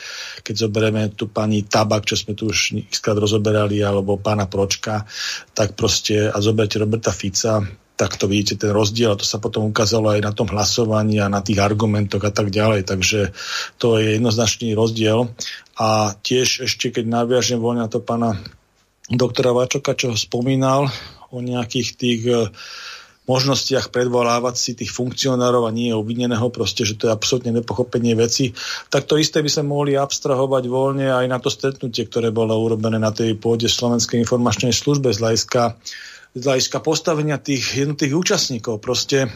keď zoberieme tu pani Tabak, čo sme tu už xkrát rozoberali, alebo pána Pročka, tak proste, a zoberte Roberta Fica, tak to vidíte ten rozdiel a to sa potom ukázalo aj na tom hlasovaní a na tých argumentoch a tak ďalej. Takže to je jednoznačný rozdiel. A tiež ešte, keď naviažem voľne na to pána doktora Vačoka, čo ho spomínal o nejakých tých e, možnostiach predvolávať si tých funkcionárov a nie obvineného, proste, že to je absolútne nepochopenie veci, tak to isté by sa mohli abstrahovať voľne aj na to stretnutie, ktoré bolo urobené na tej pôde Slovenskej informačnej službe z hľadiska, z hľadiska postavenia tých jednotých účastníkov. Proste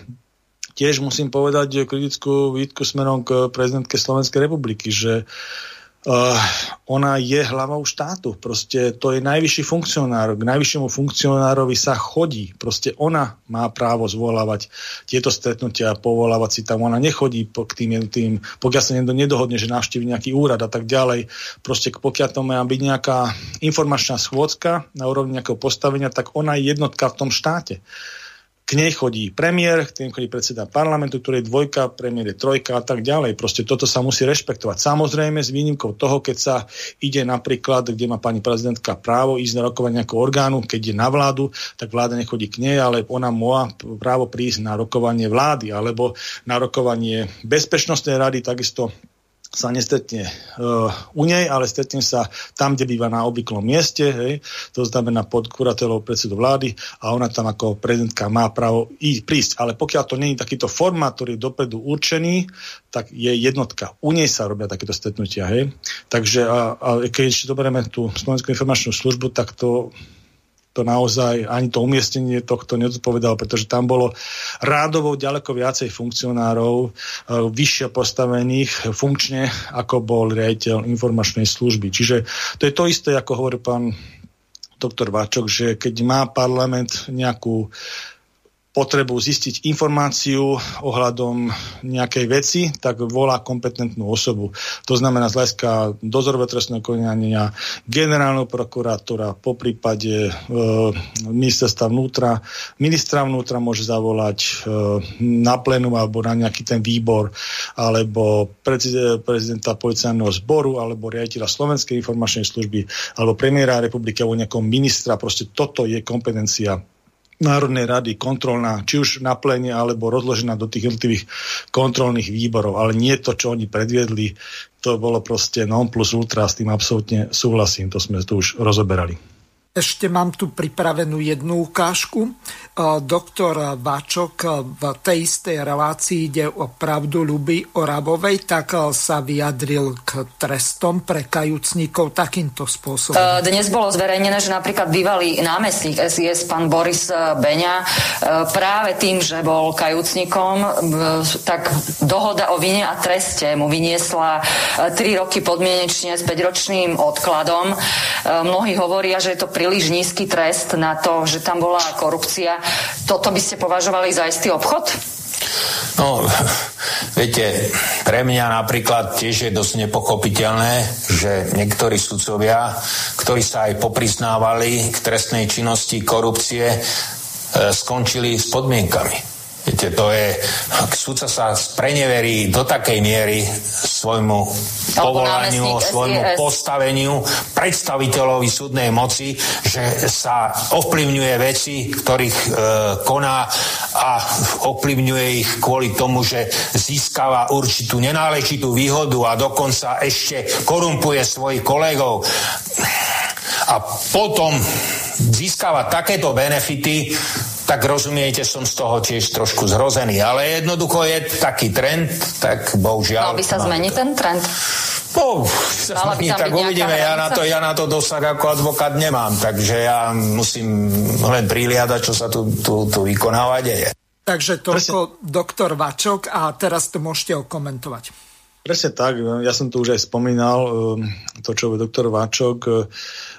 tiež musím povedať kritickú výtku smerom k prezidentke Slovenskej republiky, že uh, Uh, ona je hlavou štátu. Proste to je najvyšší funkcionár. K najvyššiemu funkcionárovi sa chodí. Proste ona má právo zvolávať tieto stretnutia, povolávať si tam. Ona nechodí k tým, tým pokiaľ sa niekto nedohodne, že navštívi nejaký úrad a tak ďalej. Proste pokiaľ to má byť nejaká informačná schôdzka na úrovni nejakého postavenia, tak ona je jednotka v tom štáte. K nej chodí premiér, k nej chodí predseda parlamentu, ktorý je dvojka, premiér je trojka a tak ďalej. Proste toto sa musí rešpektovať. Samozrejme s výnimkou toho, keď sa ide napríklad, kde má pani prezidentka právo ísť na rokovanie nejakého orgánu, keď je na vládu, tak vláda nechodí k nej, ale ona má právo prísť na rokovanie vlády alebo na rokovanie bezpečnostnej rady, takisto sa nestretne uh, u nej, ale stretne sa tam, kde býva na obvyklom mieste, hej, to znamená pod kuratelou predsedu vlády a ona tam ako prezidentka má právo ísť, prísť. Ale pokiaľ to je takýto formát, ktorý je dopredu určený, tak je jednotka. U nej sa robia takéto stretnutia. Hej. Takže a, a keď ešte doberieme tú Slovenskú informačnú službu, tak to to naozaj ani to umiestnenie tohto nezodpovedalo, pretože tam bolo rádovo ďaleko viacej funkcionárov, e, vyššie postavených funkčne, ako bol riaditeľ informačnej služby. Čiže to je to isté, ako hovorí pán doktor Vačok, že keď má parlament nejakú potrebu zistiť informáciu ohľadom nejakej veci, tak volá kompetentnú osobu. To znamená z hľadiska dozorové trestného konania generálneho prokurátora, po prípade e, ministerstva vnútra, ministra vnútra môže zavolať e, na plénum alebo na nejaký ten výbor, alebo prezidenta policajného zboru, alebo riaditeľa Slovenskej informačnej služby, alebo premiéra republiky, alebo nejakého ministra. Proste toto je kompetencia Národnej rady kontrolná, či už na plene, alebo rozložená do tých jednotlivých kontrolných výborov. Ale nie to, čo oni predviedli, to bolo proste non plus ultra, s tým absolútne súhlasím, to sme tu už rozoberali. Ešte mám tu pripravenú jednu ukážku. Doktor Váčok v tej istej relácii ide o pravdu Ľuby Orabovej, tak sa vyjadril k trestom pre kajúcnikov takýmto spôsobom. Dnes bolo zverejnené, že napríklad bývalý námestník SIS, pán Boris Beňa, práve tým, že bol kajúcnikom, tak dohoda o vine a treste mu vyniesla 3 roky podmienečne s 5-ročným odkladom. Mnohí hovoria, že je to pri príliš nízky trest na to, že tam bola korupcia. Toto by ste považovali za istý obchod? No, viete, pre mňa napríklad tiež je dosť nepochopiteľné, že niektorí sudcovia, ktorí sa aj popriznávali k trestnej činnosti korupcie, e, skončili s podmienkami. Viete, to je, ak súdca sa spreneverí do takej miery svojmu povolaniu, svojmu postaveniu predstaviteľovi súdnej moci, že sa ovplyvňuje veci, ktorých e, koná a ovplyvňuje ich kvôli tomu, že získava určitú nenáležitú výhodu a dokonca ešte korumpuje svojich kolegov a potom získava takéto benefity, tak rozumiete, som z toho tiež trošku zrozený. Ale jednoducho je taký trend, tak bohužiaľ... Mal by sa zmeniť ten trend? No, sa zmení, tak uvidíme. Ja na, to, ja na to dosah ako advokát nemám, takže ja musím len prihliadať, čo sa tu, tu, tu vykonáva deje. Takže toľko Presne. doktor Vačok a teraz to môžete okomentovať. Presne tak, ja som tu už aj spomínal, um, to, čo doktor Vačok,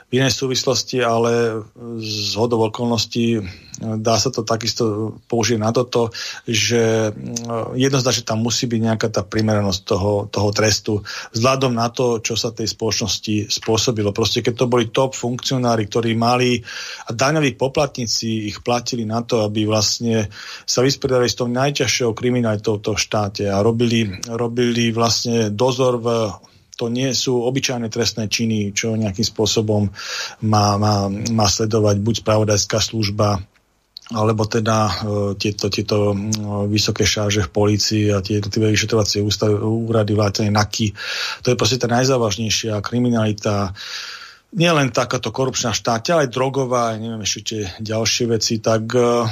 v inej súvislosti, ale z hodov okolností dá sa to takisto použiť na toto, že mm, jednoznačne tam musí byť nejaká tá primeranosť toho, toho trestu vzhľadom na to, čo sa tej spoločnosti spôsobilo. Proste keď to boli top funkcionári, ktorí mali a daňoví poplatníci ich platili na to, aby vlastne sa vyspredali s tou najťažšou kriminalitou v štáte a robili, robili vlastne dozor v to nie sú obyčajné trestné činy, čo nejakým spôsobom má, má, má sledovať buď spravodajská služba, alebo teda e, tieto, tieto vysoké šáže v policii a tie vyšetrovacie ústavy, úrady vládne NAKY. To je proste tá najzávažnejšia kriminalita nielen takáto korupčná štáte, ale aj drogová, neviem ešte tie ďalšie veci, tak e,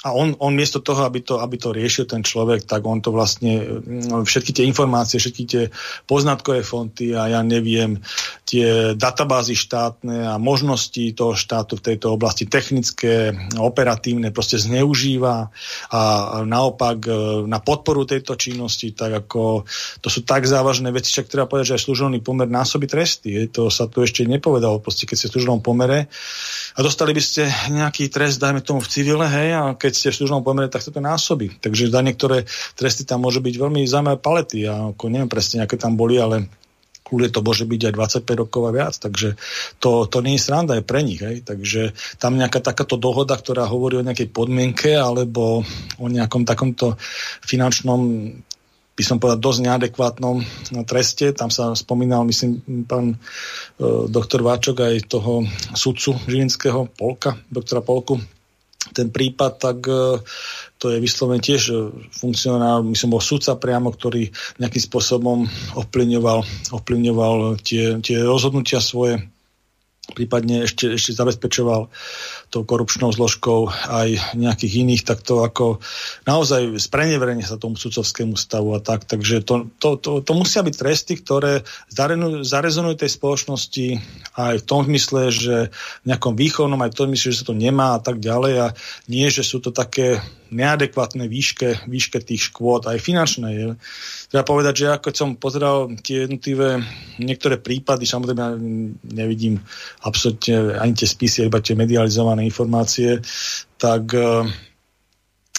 a on, on miesto toho, aby to, aby to riešil ten človek, tak on to vlastne, mm, všetky tie informácie, všetky tie poznatkové fonty a ja neviem, tie databázy štátne a možnosti toho štátu v tejto oblasti technické, operatívne proste zneužíva a naopak e, na podporu tejto činnosti, tak ako to sú tak závažné veci, však treba povedať, že aj služobný pomer násobí tresty. To sa tu ešte nepovedalo, proste keď ste v služobnom pomere a dostali by ste nejaký trest, dajme tomu v civile, hej, a keď ste v služnom pomere, tak to násobí. Takže za niektoré tresty tam môže byť veľmi zaujímavé palety. Ja ako neviem presne, aké tam boli, ale kľude to môže byť aj 25 rokov a viac, takže to, to nie je sranda aj pre nich. Hej. Takže tam nejaká takáto dohoda, ktorá hovorí o nejakej podmienke alebo o nejakom takomto finančnom by som povedal, dosť neadekvátnom treste. Tam sa spomínal, myslím, pán e, doktor Váčok aj toho sudcu žilinského Polka, doktora Polku, ten prípad, tak e, to je vyslovene tiež e, funkcionár, myslím, bol sudca priamo, ktorý nejakým spôsobom ovplyvňoval, ovplyvňoval tie, tie rozhodnutia svoje prípadne ešte, ešte zabezpečoval tou korupčnou zložkou aj nejakých iných, tak to ako naozaj spreneverenie sa tomu sudcovskému stavu a tak. Takže to, to, to, to musia byť tresty, ktoré zarezonujú tej spoločnosti aj v tom zmysle, že v nejakom výchovnom, aj v tom zmysle, že sa to nemá a tak ďalej a nie, že sú to také neadekvátne výške, výške tých škôd, aj finančné. Je. Treba povedať, že ako som pozeral tie jednotlivé niektoré prípady, samozrejme ja nevidím absolútne ani tie spisy, iba tie medializované informácie, tak uh,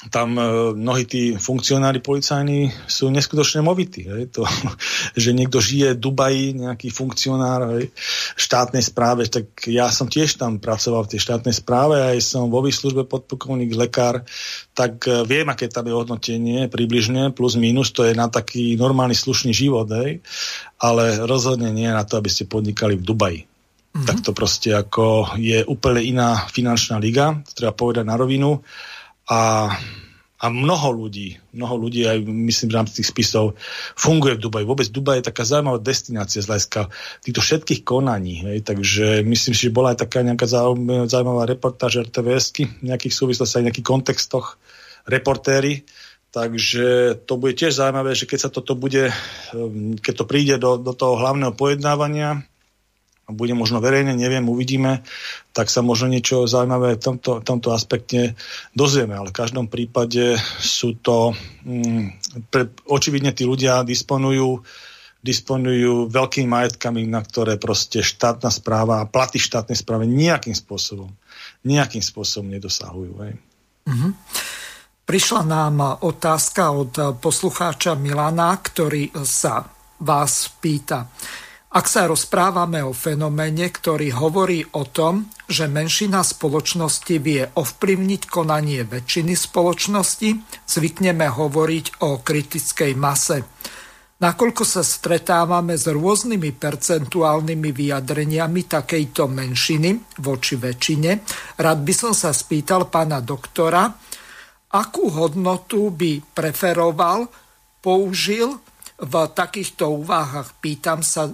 tam e, mnohí tí funkcionári policajní sú neskutočne movití. Hej? To, že niekto žije v Dubaji, nejaký funkcionár hej, štátnej správe, tak ja som tiež tam pracoval v tej štátnej správe, aj som vo výslužbe podplukovník, lekár, tak e, viem, aké tam je hodnotenie približne, plus minus, to je na taký normálny slušný život, hej? ale rozhodne nie na to, aby ste podnikali v Dubaji. Mm-hmm. Tak to proste ako je úplne iná finančná liga, to treba povedať na rovinu a, a mnoho ľudí, mnoho ľudí aj myslím v rámci tých spisov funguje v Dubaji. Vôbec Dubaj je taká zaujímavá destinácia z hľadiska týchto všetkých konaní. Hej. Takže myslím si, že bola aj taká nejaká zaujímavá reportáž RTVS, v nejakých súvislostiach, aj nejakých kontextoch reportéry. Takže to bude tiež zaujímavé, že keď sa toto bude, keď to príde do, do toho hlavného pojednávania, bude možno verejne, neviem, uvidíme, tak sa možno niečo zaujímavé v tomto, tomto aspekte dozvieme. Ale v každom prípade sú to, mm, pre, očividne tí ľudia disponujú disponujú veľkými majetkami, na ktoré proste štátna správa a platy štátnej správy nejakým spôsobom, nejakým spôsobom nedosahujú. Hej. Mm-hmm. Prišla nám otázka od poslucháča Milana, ktorý sa vás pýta. Ak sa rozprávame o fenoméne, ktorý hovorí o tom, že menšina spoločnosti vie ovplyvniť konanie väčšiny spoločnosti, zvykneme hovoriť o kritickej mase. Nakoľko sa stretávame s rôznymi percentuálnymi vyjadreniami takejto menšiny voči väčšine, rád by som sa spýtal pána doktora, akú hodnotu by preferoval, použil v takýchto úvahách. Pýtam sa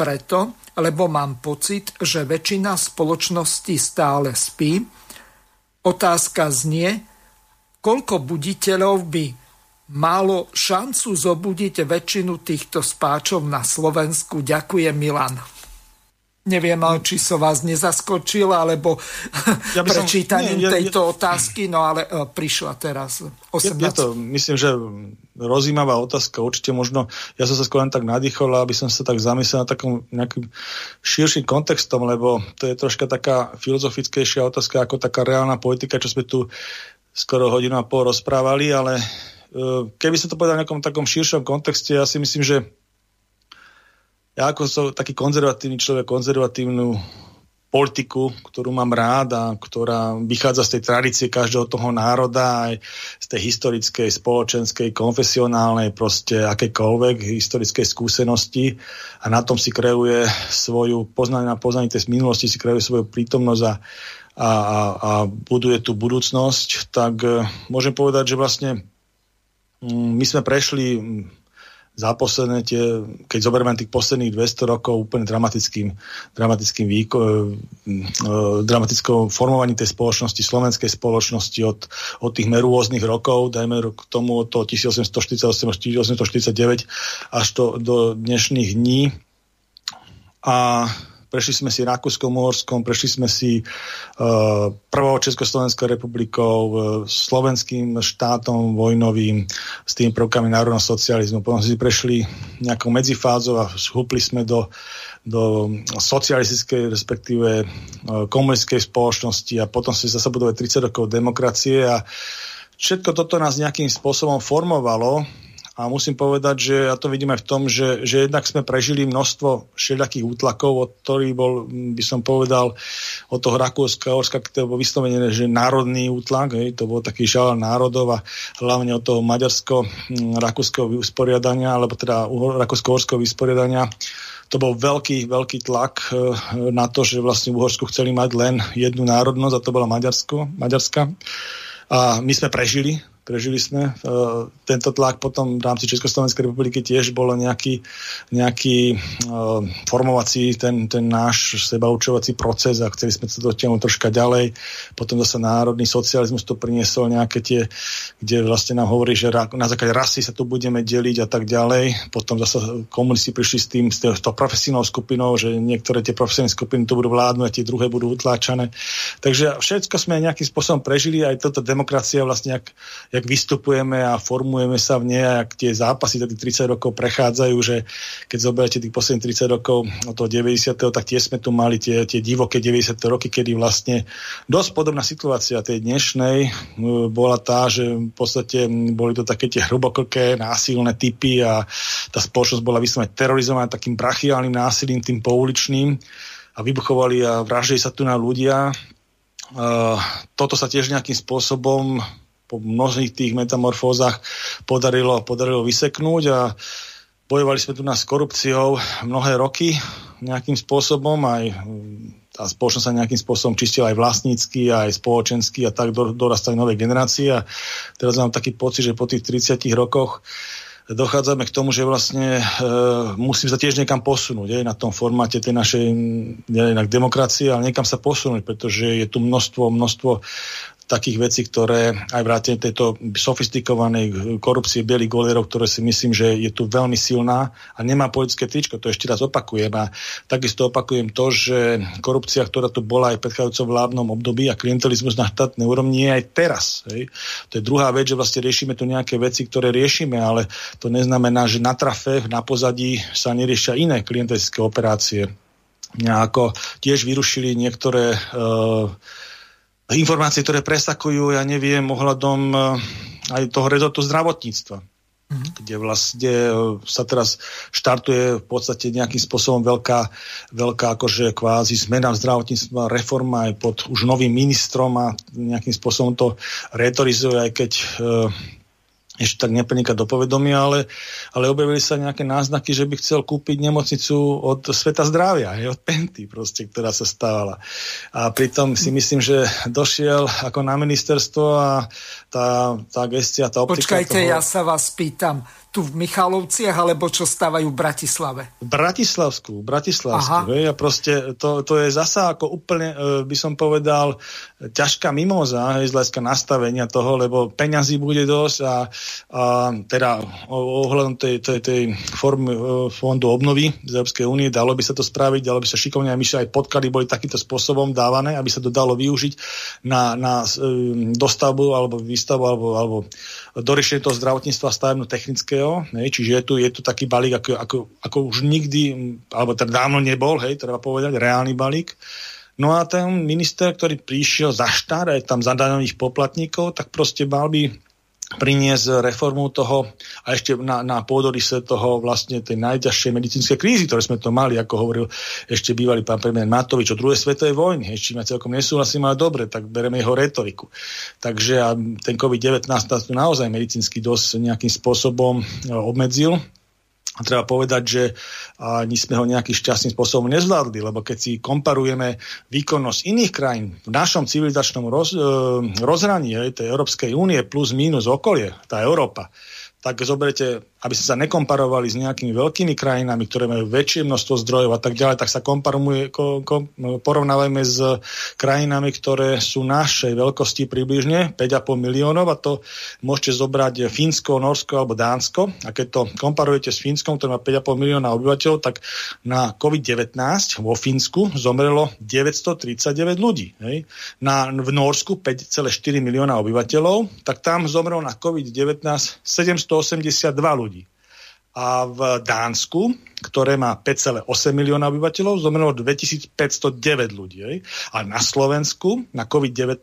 preto, lebo mám pocit, že väčšina spoločnosti stále spí. Otázka znie, koľko buditeľov by malo šancu zobudiť väčšinu týchto spáčov na Slovensku. Ďakujem, Milan. Neviem, či som vás nezaskočil, alebo ja prečítaním nie, ja, tejto ja, otázky, no ale uh, prišla teraz 18. Je, je to, myslím, že rozímavá otázka, určite možno, ja som sa skôr len tak nadýchol, aby som sa tak zamyslel na takom nejakým širším kontextom, lebo to je troška taká filozofickejšia otázka ako taká reálna politika, čo sme tu skoro hodinu a pol rozprávali, ale uh, keby som to povedal v nejakom takom širšom kontexte, ja si myslím, že ja ako som taký konzervatívny človek, konzervatívnu politiku, ktorú mám rád a ktorá vychádza z tej tradície každého toho národa, aj z tej historickej, spoločenskej, konfesionálnej, proste akékoľvek historickej skúsenosti. A na tom si kreuje svoju poznanie na poznanie tej minulosti, si kreuje svoju prítomnosť a, a, a buduje tú budúcnosť, tak uh, môžem povedať, že vlastne um, my sme prešli za posledné tie, keď zoberieme tých posledných 200 rokov úplne dramatickým, dramatickým výko, e, e, dramatickou formovaní tej spoločnosti, slovenskej spoločnosti od, od tých rôznych rokov, dajme k tomu od toho 1848-1849 až to, do dnešných dní. A prešli sme si Rakúskom-Uhorskom, prešli sme si uh, prvou Československou republikou, uh, slovenským štátom vojnovým s tým prvkami národného socializmu. Potom si prešli nejakou medzifázou a húpli sme do do socialistickej, respektíve uh, komunistickej spoločnosti a potom si zase budovali 30 rokov demokracie a všetko toto nás nejakým spôsobom formovalo a musím povedať, že ja to vidím aj v tom, že, že jednak sme prežili množstvo všelijakých útlakov, od ktorých bol, by som povedal, od toho Rakúska, Orska, to bol vyslovené, že národný útlak, hej, to bol taký žal národov a hlavne od toho maďarsko-rakúskeho vysporiadania, alebo teda rakúsko-horského vysporiadania, to bol veľký, veľký tlak e, na to, že vlastne v Uhorsku chceli mať len jednu národnosť a to bola Maďarsko, Maďarska. A my sme prežili prežili sme. Uh, tento tlak potom v rámci Československej republiky tiež bolo nejaký, nejaký uh, formovací ten, ten náš sebaučovací proces a chceli sme sa dotiahnuť troška ďalej. Potom zase národný socializmus to priniesol nejaké tie, kde vlastne nám hovorí, že na základe rasy sa tu budeme deliť a tak ďalej. Potom zase komunisti prišli s tým, s tou profesijnou skupinou, že niektoré tie profesionálne skupiny tu budú vládnuť a tie druhé budú utláčané. Takže všetko sme nejakým spôsobom prežili, aj toto demokracia vlastne, ak jak vystupujeme a formujeme sa v nej a tie zápasy za tých 30 rokov prechádzajú, že keď zoberiete tých posledných 30 rokov od toho 90. tak tie sme tu mali tie, tie divoké 90. roky, kedy vlastne dosť podobná situácia tej dnešnej bola tá, že v podstate boli to také tie hrubokrké násilné typy a tá spoločnosť bola vyslovene terorizovaná takým brachiálnym násilím, tým pouličným a vybuchovali a vraždili sa tu na ľudia toto sa tiež nejakým spôsobom po mnohých tých metamorfózach podarilo, podarilo vyseknúť a bojovali sme tu nás s korupciou mnohé roky nejakým spôsobom, aj tá spoločnosť sa nejakým spôsobom čistila aj vlastnícky, aj spoločensky a tak dorastali nové generácie a teraz mám taký pocit, že po tých 30 rokoch dochádzame k tomu, že vlastne e, musím sa tiež niekam posunúť aj na tom formáte tej našej demokracie, ale niekam sa posunúť, pretože je tu množstvo, množstvo takých vecí, ktoré aj vrátane tejto sofistikovanej korupcie bielých golierov, ktoré si myslím, že je tu veľmi silná a nemá politické tričko. To ešte raz opakujem. A takisto opakujem to, že korupcia, ktorá tu bola aj v predchádzajúcom vládnom období a klientelizmus na štátnej úrovni je aj teraz. Hej. To je druhá vec, že vlastne riešime tu nejaké veci, ktoré riešime, ale to neznamená, že na trafe, na pozadí sa neriešia iné klientelistické operácie. Nejako tiež vyrušili niektoré uh, informácie, ktoré presakujú, ja neviem, ohľadom eh, aj toho rezortu zdravotníctva, mm-hmm. kde vlastne eh, sa teraz štartuje v podstate nejakým spôsobom veľká, veľká akože kvázi zmena v zdravotníctve, reforma aj pod už novým ministrom a nejakým spôsobom to retorizuje, aj keď uh, ešte tak neprenikať do povedomia, ale, ale objavili sa nejaké náznaky, že by chcel kúpiť nemocnicu od Sveta zdravia, aj od Penty proste, ktorá sa stávala. A pritom si myslím, že došiel ako na ministerstvo a tá, tá gestia, tá optika... Počkajte, toho... ja sa vás pýtam, tu v Michalovciach, alebo čo stávajú v Bratislave? Bratislavskú, Bratislavskú. Hej, a proste to, to je zasa ako úplne, e, by som povedal, ťažká mimoza, hej, z hľadiska nastavenia toho, lebo peňazí bude dosť a, a teda ohľadom tej, tej, tej formy e, fondu obnovy z Európskej únie, dalo by sa to spraviť, dalo by sa šikovne, a myšli aj podklady boli takýmto spôsobom dávané, aby sa to dalo využiť na, na e, dostavbu alebo výstavbu alebo, alebo doriešenie toho zdravotníctva stavebno-technického, čiže je tu, je tu taký balík, ako, ako, ako už nikdy, alebo teda dávno nebol, hej, treba povedať, reálny balík. No a ten minister, ktorý prišiel za štár, aj tam za daňových poplatníkov, tak proste mal by priniesť reformu toho a ešte na, na pôdorise toho vlastne tej najťažšej medicínskej krízy, ktoré sme to mali, ako hovoril ešte bývalý pán premiér Matovič o druhej svetovej vojny. Ešte ma celkom nesúhlasím, ale dobre, tak bereme jeho retoriku. Takže a ten COVID-19 nás tu naozaj medicínsky dosť nejakým spôsobom e, obmedzil a treba povedať, že ani sme ho nejakým šťastným spôsobom nezvládli, lebo keď si komparujeme výkonnosť iných krajín v našom civilizačnom roz, e, rozhraní tej Európskej únie plus minus okolie, tá Európa, tak zoberte, aby ste sa nekomparovali s nejakými veľkými krajinami, ktoré majú väčšie množstvo zdrojov a tak ďalej, tak sa komparujme, ko, ko, porovnávajme s krajinami, ktoré sú našej veľkosti približne 5,5 miliónov a to môžete zobrať Fínsko, Norsko alebo Dánsko a keď to komparujete s Fínskom, ktoré má 5,5 milióna obyvateľov, tak na COVID-19 vo Fínsku zomrelo 939 ľudí. Hej? Na, v Norsku 5,4 milióna obyvateľov, tak tam zomrelo na COVID-19 700 182 ľudí. A v Dánsku, ktoré má 5,8 milióna obyvateľov, zomrelo 2509 ľudí. Hej. A na Slovensku na COVID-19,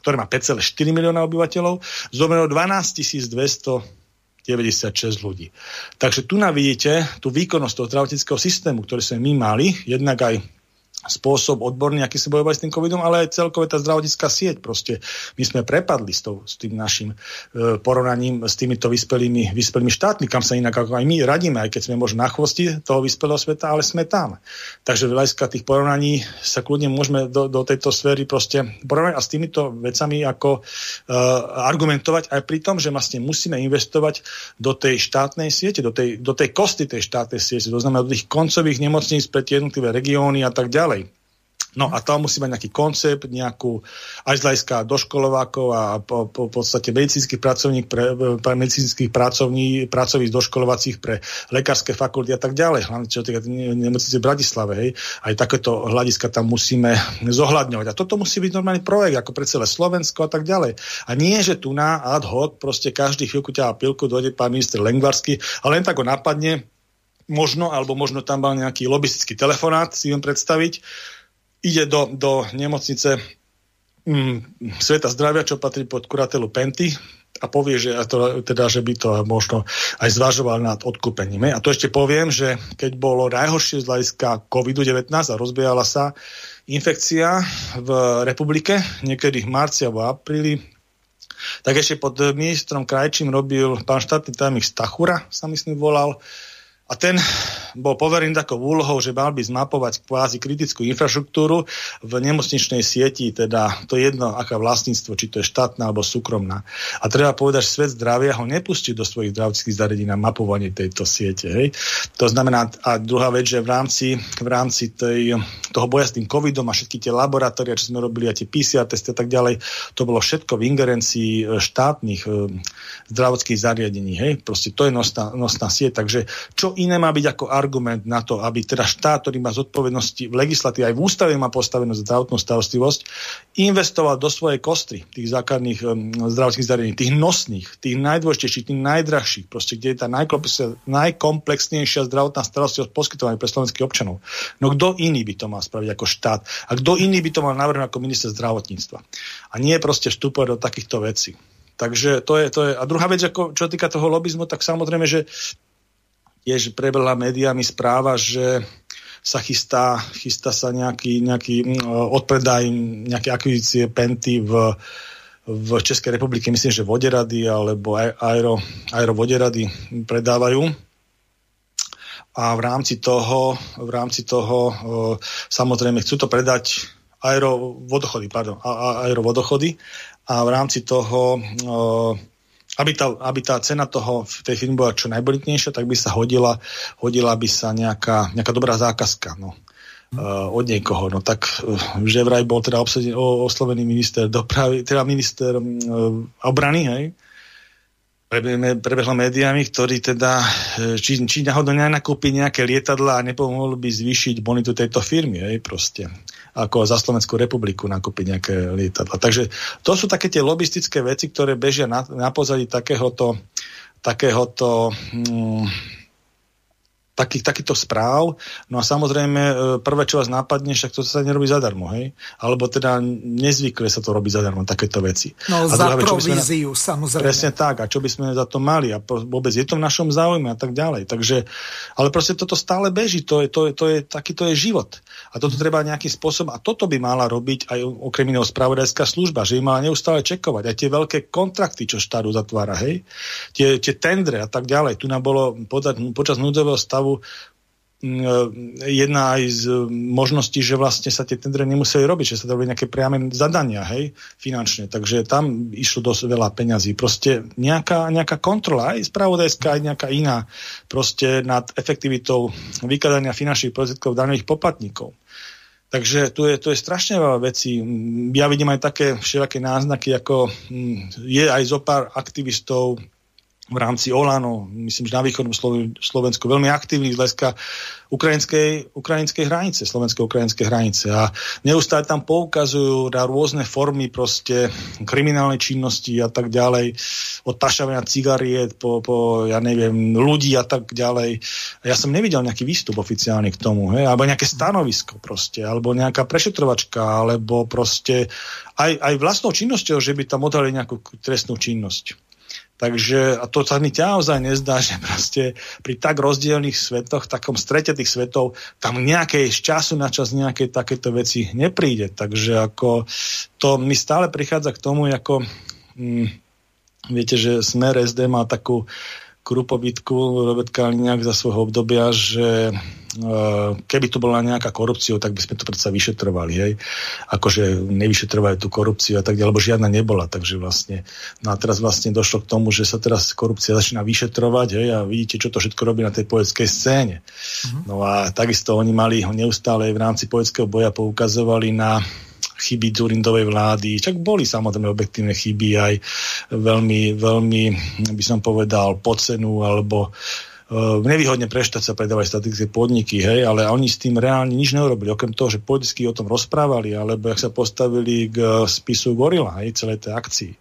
ktoré má 5,4 milióna obyvateľov, zomrelo 12 200 96 ľudí. Takže tu na vidíte tú výkonnosť toho zdravotníckého systému, ktorý sme my mali, jednak aj spôsob odborný, aký sme bojovali s tým covidom, ale aj celkové tá zdravotnícká sieť. Proste my sme prepadli s, tou, s tým našim e, porovnaním s týmito vyspelými, vyspelými štátmi, kam sa inak ako aj my radíme, aj keď sme možno na chvosti toho vyspelého sveta, ale sme tam. Takže v hľadiska tých porovnaní sa kľudne môžeme do, do tejto sféry proste porovnať a s týmito vecami ako e, argumentovať aj pri tom, že vlastne musíme investovať do tej štátnej siete, do tej, do tej kosty tej štátnej siete, to znamená do tých koncových nemocníc pre tie jednotlivé regióny a tak ďalej. No a to musí mať nejaký koncept, nejakú aj z hľadiska doškolovákov a po, po, podstate medicínskych pracovník pre, pre medicínskych pracovní, pracovíc doškolovacích pre lekárske fakulty a tak ďalej, hlavne čo týka nemocnice v Bratislave, hej. Aj takéto hľadiska tam musíme zohľadňovať. A toto musí byť normálny projekt, ako pre celé Slovensko a tak ďalej. A nie, že tu na ad hoc proste každý chvíľku ťa pilku dojde pán minister Lengvarsky, ale len tak ho napadne, možno, alebo možno tam mal nejaký lobistický telefonát, si viem predstaviť, ide do, do nemocnice mm, Sveta zdravia, čo patrí pod kuratelu Penty a povie, že, to, teda, že by to možno aj zvažoval nad odkúpením. A to ešte poviem, že keď bolo najhoršie z hľadiska COVID-19 a rozbiehala sa infekcia v republike, niekedy v marci alebo apríli, tak ešte pod ministrom Krajčím robil pán štátny tajomník Stachura, sa myslím volal, a ten bol poverený takou úlohou, že mal by zmapovať kvázi kritickú infraštruktúru v nemocničnej sieti, teda to jedno, aká vlastníctvo, či to je štátna alebo súkromná. A treba povedať, že svet zdravia ho nepustí do svojich zdravotných zariadení na mapovanie tejto siete. Hej. To znamená, a druhá vec, že v rámci, v rámci tej, toho boja s tým covidom a všetky tie laboratória, čo sme robili, a tie PCR testy a tak ďalej, to bolo všetko v ingerencii e, štátnych e, zdravotských zariadení. Hej. Proste to je nosná, nosná sieť. Takže čo iné má byť ako argument na to, aby teda štát, ktorý má zodpovednosti v legislatíve, aj v ústave má postavenú zdravotnú starostlivosť, investoval do svojej kostry tých základných um, zdravotných zariadení, tých nosných, tých najdôležitejších, tých najdrahších, proste, kde je tá najkomplexnejšia zdravotná starostlivosť poskytovaná pre slovenských občanov. No kto iný by to mal spraviť ako štát? A kto iný by to mal navrhnúť ako minister zdravotníctva? A nie proste vstupovať do takýchto vecí. Takže to je, to je. A druhá vec, ako, čo týka toho lobizmu, tak samozrejme, že tiež prebehla médiami správa, že sa chystá, chystá sa nejaký, nejaký mm, odpredaj, nejaké akvizície Penty v, v Českej republike, myslím, že Voderady alebo Aero, Aero Voderady predávajú. A v rámci toho, v rámci toho samozrejme chcú to predať Aero Vodochody, pardon, Aero Vodochody a v rámci toho aby tá, aby tá cena toho v tej firmy bola čo najbolitnejšia, tak by sa hodila, hodila by sa nejaká, nejaká dobrá zákazka. No. Uh, od niekoho. No tak uh, že vraj bol teda obsadený, o, oslovený minister dopravy, teda minister uh, obrany, hej, prebehlo médiami, ktorý teda, či, či náhodou nenakúpi nejaké lietadla a nepomohol by zvýšiť bonitu tejto firmy, hej, proste ako za Slovenskú republiku nakúpiť nejaké lietadla. Takže to sú také tie lobistické veci, ktoré bežia na, na pozadí takéhoto, takéhoto hm, takých, takýchto správ. No a samozrejme, e, prvé, čo vás napadne, však to sa nerobí zadarmo, hej? Alebo teda nezvykle sa to robí zadarmo, takéto veci. No a za províziu, sme, samozrejme. Presne tak, a čo by sme za to mali a vôbec je to v našom záujme a tak ďalej. Takže, ale proste toto stále beží, to je, to je, to je, taký to je život. A toto treba nejakým spôsobom, a toto by mala robiť aj okrem iného spravodajská služba, že by mala neustále čekovať. Aj tie veľké kontrakty, čo štát zatvára, hej? Tie, tie tendre a tak ďalej. Tu nám bolo počas núdzového stavu stavu mm, e, jedna aj z možností, že vlastne sa tie tendre nemuseli robiť, že sa to boli nejaké priame zadania, hej, finančne. Takže tam išlo dosť veľa peňazí. Proste nejaká, nejaká kontrola, aj spravodajská, aj nejaká iná, proste nad efektivitou vykladania finančných prostriedkov daných poplatníkov. Takže tu je, tu je strašne veľa vecí. Ja vidím aj také všelijaké náznaky, ako mm, je aj zo pár aktivistov v rámci Olano, myslím, že na východnom Slovensku, veľmi aktívny z hľadiska ukrajinskej, ukrajinskej hranice, slovensko-ukrajinskej hranice. A neustále tam poukazujú na rôzne formy proste kriminálnej činnosti a tak ďalej, od pašavania cigariet po, po, ja neviem, ľudí a tak ďalej. A ja som nevidel nejaký výstup oficiálny k tomu, hej, alebo nejaké stanovisko proste, alebo nejaká prešetrovačka, alebo proste aj, aj vlastnou činnosťou, že by tam odhali nejakú trestnú činnosť. Takže a to sa mi naozaj nezdá, že proste pri tak rozdielných svetoch, takom strete tých svetov, tam nejakej z času na čas nejaké takéto veci nepríde. Takže ako to mi stále prichádza k tomu, ako hm, viete, že Smer SD má takú krupobytku Robert Kaliniak za svojho obdobia, že e, keby to bola nejaká korupcia, tak by sme to predsa vyšetrovali, hej. Akože nevyšetrovali tú korupciu a tak ďalej, lebo žiadna nebola, takže vlastne, no a teraz vlastne došlo k tomu, že sa teraz korupcia začína vyšetrovať, hej, a vidíte, čo to všetko robí na tej poetskej scéne. Mm-hmm. No a takisto oni mali neustále v rámci poetského boja poukazovali na chyby Durindovej vlády. Čak boli samozrejme objektívne chyby aj veľmi, veľmi, by som povedal, po cenu alebo uh, nevýhodne pre štát sa predávali statické podniky, hej, ale oni s tým reálne nič neurobili, okrem toho, že politicky o tom rozprávali, alebo jak sa postavili k spisu Gorila, hej, celej tej akcii.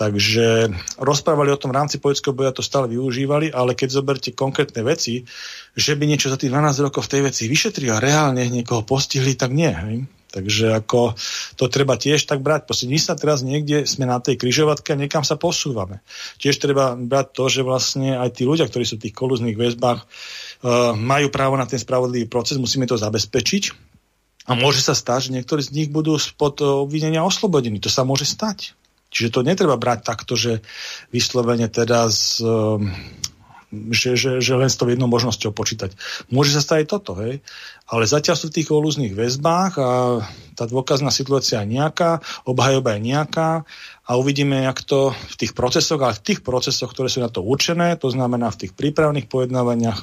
Takže rozprávali o tom v rámci politického boja, to stále využívali, ale keď zoberte konkrétne veci, že by niečo za tých 12 rokov v tej veci vyšetrili a reálne niekoho postihli, tak nie. Hej? Takže ako to treba tiež tak brať. Proste my sa teraz niekde, sme na tej kryžovatke a niekam sa posúvame. Tiež treba brať to, že vlastne aj tí ľudia, ktorí sú v tých kolúznych väzbách, uh, majú právo na ten spravodlivý proces, musíme to zabezpečiť. A môže sa stať, že niektorí z nich budú spod obvinenia oslobodení. To sa môže stať. Čiže to netreba brať takto, že vyslovene teda z, že, že, že len s tou jednou možnosťou počítať. Môže sa stať aj toto, hej? Ale zatiaľ sú v tých olúznych väzbách a tá dôkazná situácia je nejaká, obhajoba je nejaká a uvidíme, jak to v tých procesoch, ale v tých procesoch, ktoré sú na to určené, to znamená v tých prípravných pojednávaniach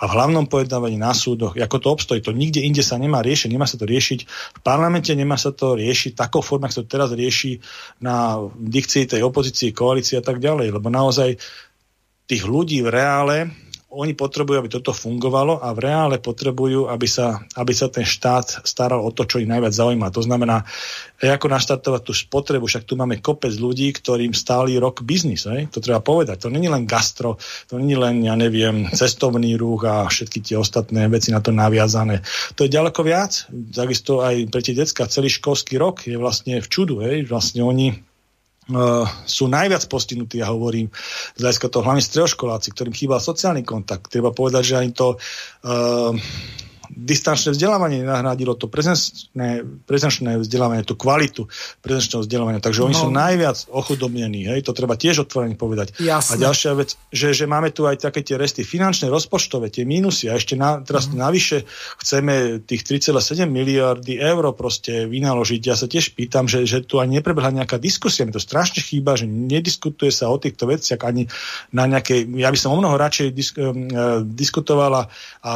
a v hlavnom pojednávaní na súdoch, ako to obstojí. To nikde inde sa nemá riešiť, nemá sa to riešiť v parlamente, nemá sa to riešiť takou formou, ako to teraz rieši na dikcii tej opozície, koalície a tak ďalej, lebo naozaj tých ľudí v reále, oni potrebujú, aby toto fungovalo a v reále potrebujú, aby sa, aby sa ten štát staral o to, čo ich najviac zaujíma. To znamená, ako naštartovať tú spotrebu, však tu máme kopec ľudí, ktorým stáli rok biznis, hej? to treba povedať. To není len gastro, to není len, ja neviem, cestovný ruch a všetky tie ostatné veci na to naviazané. To je ďaleko viac. Takisto aj pre tie decka celý školský rok je vlastne v čudu. Hej? Vlastne oni sú najviac postihnutí, ja hovorím, z hľadiska toho hlavne stredoškoláci, ktorým chýba sociálny kontakt. Treba povedať, že ani to uh, distančné vzdelávanie nenahradilo to prezenčné, prezenčné vzdelávanie, tú kvalitu prezenčného vzdelávania. Takže no. oni sú najviac ochudobnení. Hej? To treba tiež otvorene povedať. Jasne. A ďalšia vec, že, že máme tu aj také tie resty finančné, rozpočtové, tie mínusy a ešte na, teraz mm. navyše chceme tých 3,7 miliardy eur proste vynaložiť. Ja sa tiež pýtam, že, že tu ani neprebehla nejaká diskusia. Mi to strašne chýba, že nediskutuje sa o týchto veciach ani na nejakej... Ja by som o mnoho radšej disk, uh, diskutovala a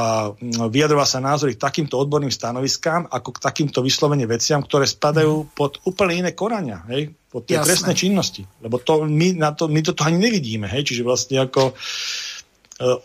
vyjadrovala sa názory k takýmto odborným stanoviskám ako k takýmto vyslovene veciam, ktoré spadajú mm. pod úplne iné korania, hej? pod tie Jasné. trestné činnosti. Lebo to, my, na to, my toto ani nevidíme. Hej? Čiže vlastne ako e,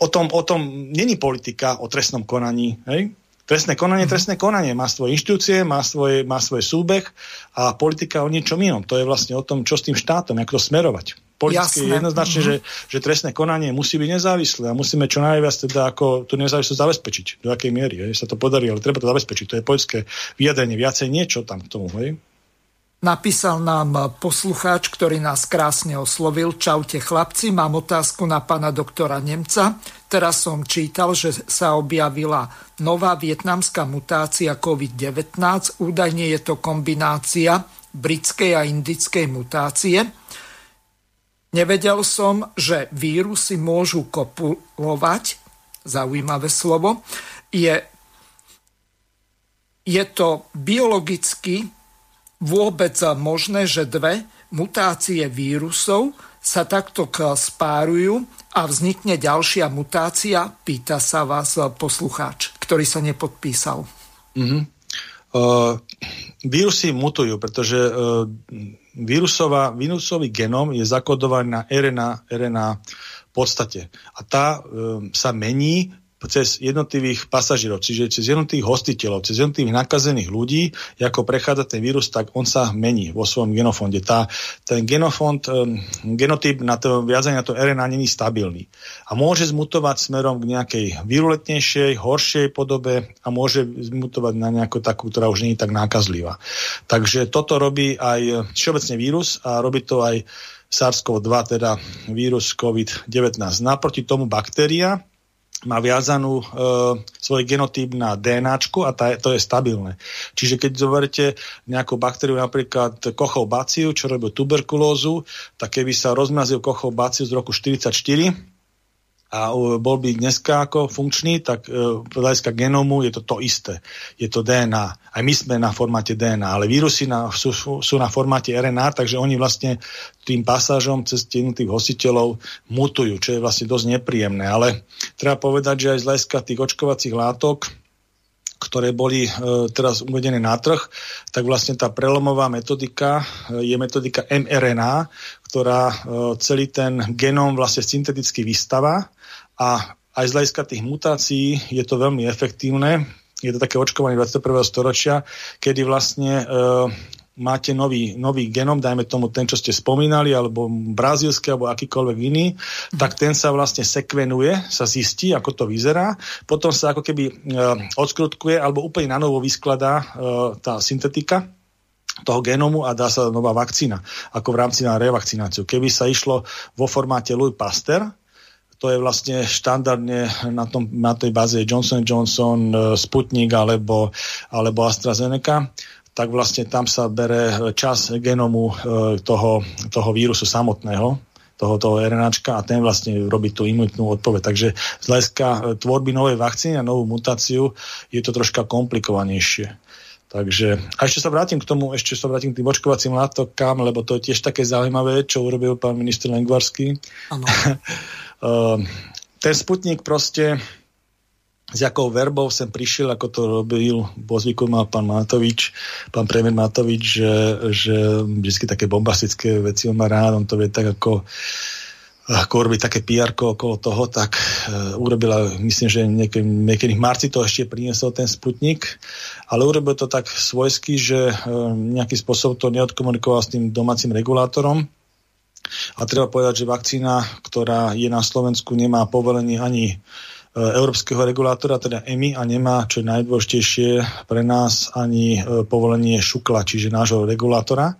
o tom, o tom není politika o trestnom konaní. Hej? Trestné konanie, mm. trestné konanie. Má svoje inštitúcie, má, svoje, má svoj súbeh a politika o niečom inom. To je vlastne o tom, čo s tým štátom, ako to smerovať politicky Jasné. jednoznačne, mm-hmm. že, že trestné konanie musí byť nezávislé a musíme čo najviac teda ako tú nezávislosť zabezpečiť. Do akej miery hej, sa to podarí, ale treba to zabezpečiť. To je poľské vyjadrenie, viacej niečo tam k tomu. Hej. Napísal nám poslucháč, ktorý nás krásne oslovil. Čaute chlapci, mám otázku na pána doktora Nemca. Teraz som čítal, že sa objavila nová vietnamská mutácia COVID-19. Údajne je to kombinácia britskej a indickej mutácie. Nevedel som, že vírusy môžu kopulovať, zaujímavé slovo. Je, je to biologicky vôbec možné, že dve mutácie vírusov sa takto spárujú a vznikne ďalšia mutácia? Pýta sa vás poslucháč, ktorý sa nepodpísal. Mm-hmm. Uh, vírusy mutujú, pretože uh, vírusová, vírusový genom je zakodovaný na RNA, RNA podstate. A tá e, sa mení cez jednotlivých pasažierov, čiže cez jednotlivých hostiteľov, cez jednotlivých nakazených ľudí, ako prechádza ten vírus, tak on sa mení vo svojom genofonde. Tá, ten genofond, um, genotyp na to viazanie na to RNA není stabilný. A môže zmutovať smerom k nejakej virulentnejšej, horšej podobe a môže zmutovať na nejakú takú, ktorá už je tak nákazlivá. Takže toto robí aj všeobecne vírus a robí to aj SARS-CoV-2, teda vírus COVID-19. Naproti tomu baktéria, má viazanú e, svoj genotyp na DNA a tá, to je stabilné. Čiže keď zoberiete nejakú baktériu, napríklad kochov baciu, čo robil tuberkulózu, tak keby sa rozmrazil kochov baciu z roku 44, a bol by dneska ako funkčný, tak e, hľadiska genómu je to to isté. Je to DNA. Aj my sme na formáte DNA, ale vírusy na, sú, sú na formáte RNA, takže oni vlastne tým pasážom cez jednotých hostiteľov mutujú, čo je vlastne dosť nepríjemné. Ale treba povedať, že aj z hľadiska tých očkovacích látok, ktoré boli e, teraz uvedené na trh, tak vlastne tá prelomová metodika e, je metodika mRNA, ktorá e, celý ten genóm vlastne synteticky vystava a aj z hľadiska tých mutácií je to veľmi efektívne. Je to také očkovanie 21. storočia, kedy vlastne e, máte nový, nový genom, dajme tomu ten, čo ste spomínali, alebo brazílsky, alebo akýkoľvek iný, mm. tak ten sa vlastne sekvenuje, sa zistí, ako to vyzerá, potom sa ako keby e, odskrutkuje, alebo úplne na novo vyskladá e, tá syntetika toho genomu a dá sa nová vakcína, ako v rámci na revakcináciu. Keby sa išlo vo formáte Louis Pasteur, to je vlastne štandardne na, tom, na tej báze Johnson Johnson, e, Sputnik alebo, alebo AstraZeneca, tak vlastne tam sa bere čas genomu e, toho, toho vírusu samotného, toho, toho RNAčka a ten vlastne robí tú imunitnú odpoveď. Takže z hľadiska e, tvorby novej vakcíny a novú mutáciu je to troška komplikovanejšie. Takže, a ešte sa vrátim k tomu, ešte sa vrátim k tým očkovacím látokám, lebo to je tiež také zaujímavé, čo urobil pán minister Lengvarský. Ehm, ten Sputnik proste s jakou verbou sem prišiel, ako to robil, po zvyku mal pán Matovič, pán premiér Matovič, že, že vždy také bombastické veci on má rád, on to vie tak ako ako urobiť také pr okolo toho, tak uh, urobila, myslím, že niekedy, niekedy v marci to ešte priniesol ten Sputnik, ale urobil to tak svojsky, že uh, nejakým spôsobom to neodkomunikoval s tým domácim regulátorom, a treba povedať, že vakcína, ktorá je na Slovensku, nemá povolenie ani e, európskeho regulátora, teda EMI, a nemá, čo je najdôležitejšie pre nás, ani e, povolenie šukla, čiže nášho regulátora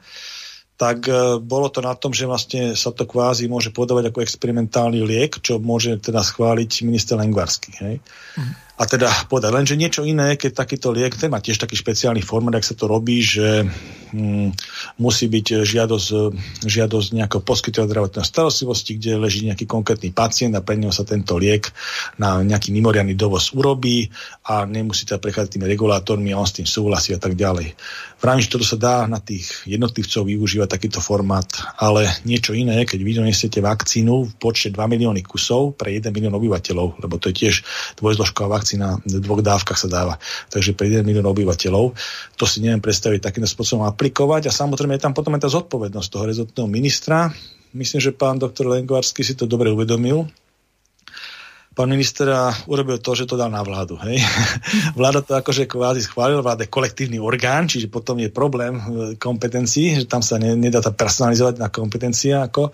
tak e, bolo to na tom, že vlastne sa to kvázi môže podávať ako experimentálny liek, čo môže teda schváliť minister Lengvarsky. Hej? Mm a teda povedať. Lenže niečo iné, keď takýto liek, ten má tiež taký špeciálny formát, ak sa to robí, že hm, musí byť žiadosť, žiadosť nejakého poskytovať zdravotnej starostlivosti, kde leží nejaký konkrétny pacient a pre neho sa tento liek na nejaký mimoriadný dovoz urobí a nemusí sa prechádzať tými regulátormi a on s tým súhlasí a tak ďalej. Vravím, že toto sa dá na tých jednotlivcov využívať takýto formát, ale niečo iné, keď vy donesiete vakcínu v počte 2 milióny kusov pre 1 milión obyvateľov, lebo to je tiež dvojzložková vakcína, vakcína v dvoch dávkach sa dáva. Takže pre 1 milión obyvateľov. To si neviem predstaviť takýmto spôsobom aplikovať a samozrejme je tam potom aj tá zodpovednosť toho rezortného ministra. Myslím, že pán doktor Lengvarsky si to dobre uvedomil, pán minister urobil to, že to dal na vládu. Hej? Vláda to akože kvázi schválila, vláda je kolektívny orgán, čiže potom je problém kompetencií, že tam sa ne, nedá to personalizovať na kompetencia ako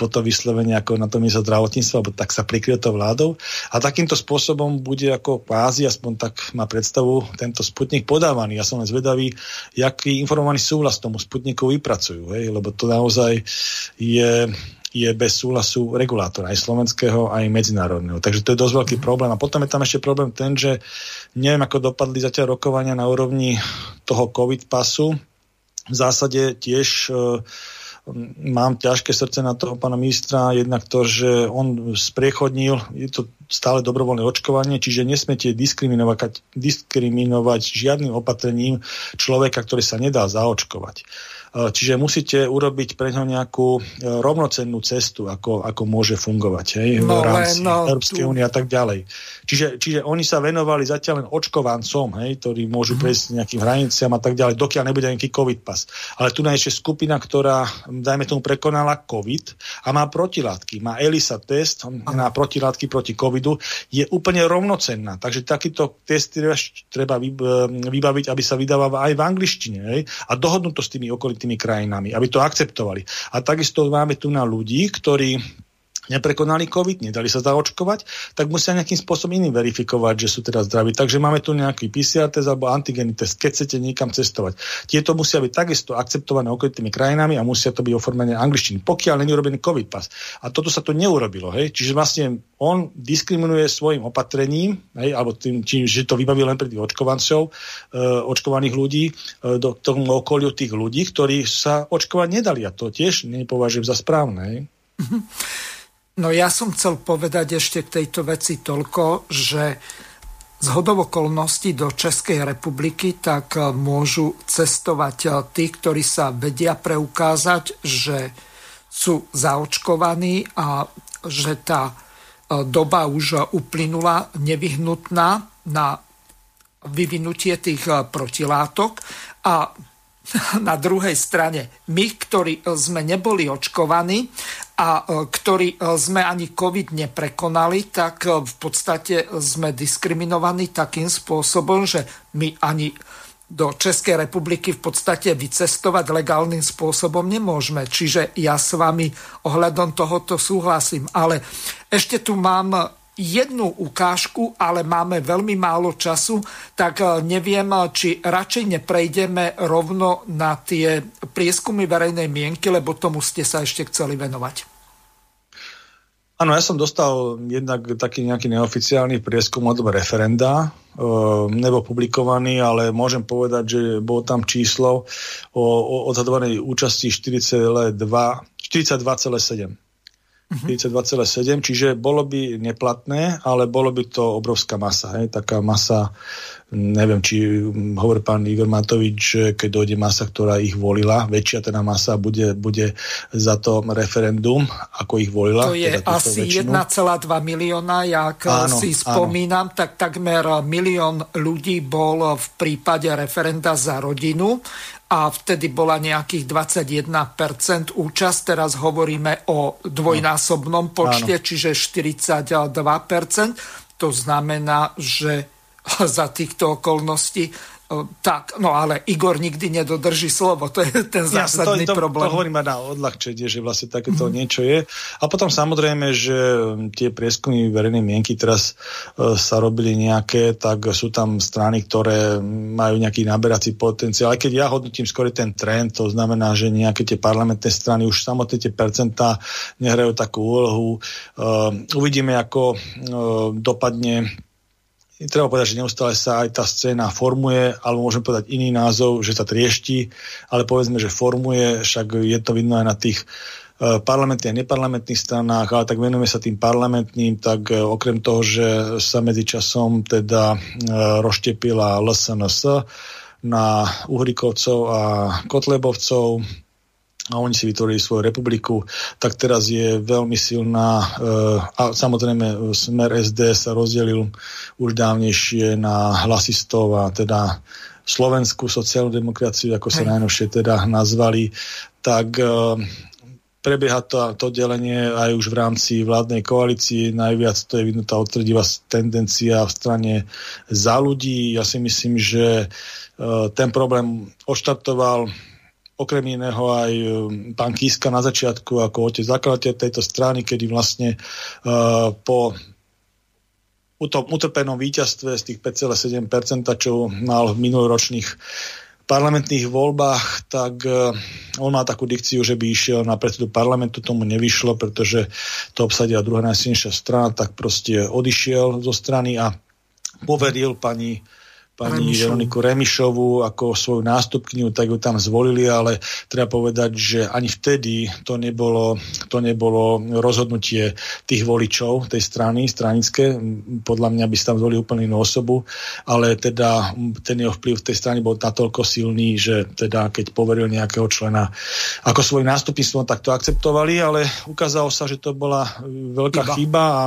potom vyslovene ako na to ministerstvo zdravotníctva, alebo tak sa prikryje to vládou. A takýmto spôsobom bude ako kvázi, aspoň tak má predstavu, tento sputnik podávaný. Ja som len zvedavý, jaký informovaný súhlas tomu sputniku vypracujú, hej? lebo to naozaj je je bez súhlasu regulátora, aj slovenského, aj medzinárodného. Takže to je dosť veľký problém. A potom je tam ešte problém ten, že neviem, ako dopadli zatiaľ rokovania na úrovni toho COVID pasu. V zásade tiež uh, mám ťažké srdce na toho pána ministra, jednak to, že on spriechodnil, je to stále dobrovoľné očkovanie, čiže nesmiete diskriminovať, diskriminovať žiadnym opatrením človeka, ktorý sa nedá zaočkovať. E, čiže musíte urobiť pre ňo nejakú e, rovnocennú cestu, ako, ako môže fungovať hej, no, v rámci no, Európskej únie a tak ďalej. Čiže, čiže oni sa venovali zatiaľ len očkovancom, hej, ktorí môžu mm. prejsť nejakým hraniciam a tak ďalej, dokiaľ nebude nejaký COVID pas. Ale tu je ešte skupina, ktorá, dajme tomu, prekonala COVID a má protilátky. Má ELISA test na protilátky proti COVIDu, je úplne rovnocenná. Takže takýto test treba e, vybaviť, aby sa vydával aj v angličtine hej, a dohodnúť to s tými okolitými tými krajinami, aby to akceptovali. A takisto máme tu na ľudí, ktorí neprekonali COVID, nedali sa zaočkovať, tak musia nejakým spôsobom iným verifikovať, že sú teda zdraví. Takže máme tu nejaký PCR test alebo antigenný test, keď chcete niekam cestovať. Tieto musia byť takisto akceptované okolitými krajinami a musia to byť oformené angličtiny, pokiaľ není urobený COVID pas. A toto sa to neurobilo. Hej? Čiže vlastne on diskriminuje svojim opatrením, hej, alebo tým, či, že to vybaví len pre tých očkovancov, e, očkovaných ľudí, e, do tomu okoliu tých ľudí, ktorí sa očkovať nedali. A to tiež nepovažujem za správne. Hej? No ja som chcel povedať ešte k tejto veci toľko, že z hodovokolností do Českej republiky tak e, môžu cestovať e, tí, ktorí sa vedia preukázať, že sú zaočkovaní a že tá e, doba už uplynula nevyhnutná na vyvinutie tých protilátok. A na druhej strane my, ktorí sme neboli očkovaní a e, ktorí e, sme ani COVID neprekonali, tak e, v podstate sme diskriminovaní takým spôsobom, že my ani do Českej republiky v podstate vycestovať legálnym spôsobom nemôžeme. Čiže ja s vami ohľadom tohoto súhlasím. Ale ešte tu mám jednu ukážku, ale máme veľmi málo času, tak e, neviem, či radšej neprejdeme rovno na tie prieskumy verejnej mienky, lebo tomu ste sa ešte chceli venovať. Áno, ja som dostal jednak taký nejaký neoficiálny prieskum od referenda, e, nebo publikovaný, ale môžem povedať, že bolo tam číslo o, o odhadovanej účasti 42,7 42,7, čiže bolo by neplatné, ale bolo by to obrovská masa. Hej? Taká masa, neviem, či hovorí pán Igor Matovič, že keď dojde masa, ktorá ich volila, väčšia teda masa bude, bude za to referendum, ako ich volila. To je teda asi 1,2 milióna, jak áno, si spomínam, áno. tak takmer milión ľudí bol v prípade referenda za rodinu a vtedy bola nejakých 21% účasť. Teraz hovoríme o dvojnásobnom počte, Áno. čiže 42%. To znamená, že za týchto okolností tak, no ale Igor nikdy nedodrží slovo, to je ten zásadný ja, to, to, problém. To hovorím na odľahčenie, že vlastne takéto mm. niečo je. A potom samozrejme, že tie prieskumy verejnej mienky teraz e, sa robili nejaké, tak sú tam strany, ktoré majú nejaký naberací potenciál. Aj keď ja hodnotím skôr ten trend, to znamená, že nejaké tie parlamentné strany už samotné tie percentá nehrajú takú úlohu. E, uvidíme, ako e, dopadne treba povedať, že neustále sa aj tá scéna formuje, alebo môžeme povedať iný názov, že sa triešti, ale povedzme, že formuje, však je to vidno aj na tých e, parlamentných a neparlamentných stranách, ale tak venujeme sa tým parlamentným, tak e, okrem toho, že sa medzičasom teda e, rozštepila LSNS na Uhrikovcov a Kotlebovcov, a oni si vytvorili svoju republiku, tak teraz je veľmi silná eh, a samozrejme smer SD sa rozdelil už dávnejšie na hlasistov a teda slovenskú sociálnu demokraciu, ako sa najnovšie teda nazvali, tak eh, prebieha to, to delenie aj už v rámci vládnej koalície. Najviac to je vidnutá odtredivá tendencia v strane za ľudí. Ja si myslím, že eh, ten problém odštartoval okrem iného aj um, pán Kiska na začiatku ako otec zakladateľ tejto strany, kedy vlastne uh, po utrpenom víťazstve z tých 5,7%, čo mal v minuloročných parlamentných voľbách, tak uh, on má takú dikciu, že by išiel na predsedu parlamentu, tomu nevyšlo, pretože to obsadila druhá najsilnejšia strana, tak proste odišiel zo strany a poveril pani pani Remišovu. Veroniku Remišovu ako svoju nástupkyniu, tak ju tam zvolili, ale treba povedať, že ani vtedy to nebolo, to nebolo rozhodnutie tých voličov tej strany, stranické. Podľa mňa by si tam zvolili úplne inú osobu, ale teda ten jeho vplyv v tej strane bol natoľko silný, že teda keď poveril nejakého člena ako svoj nástupníctvo, tak to akceptovali, ale ukázalo sa, že to bola veľká chyba, chyba a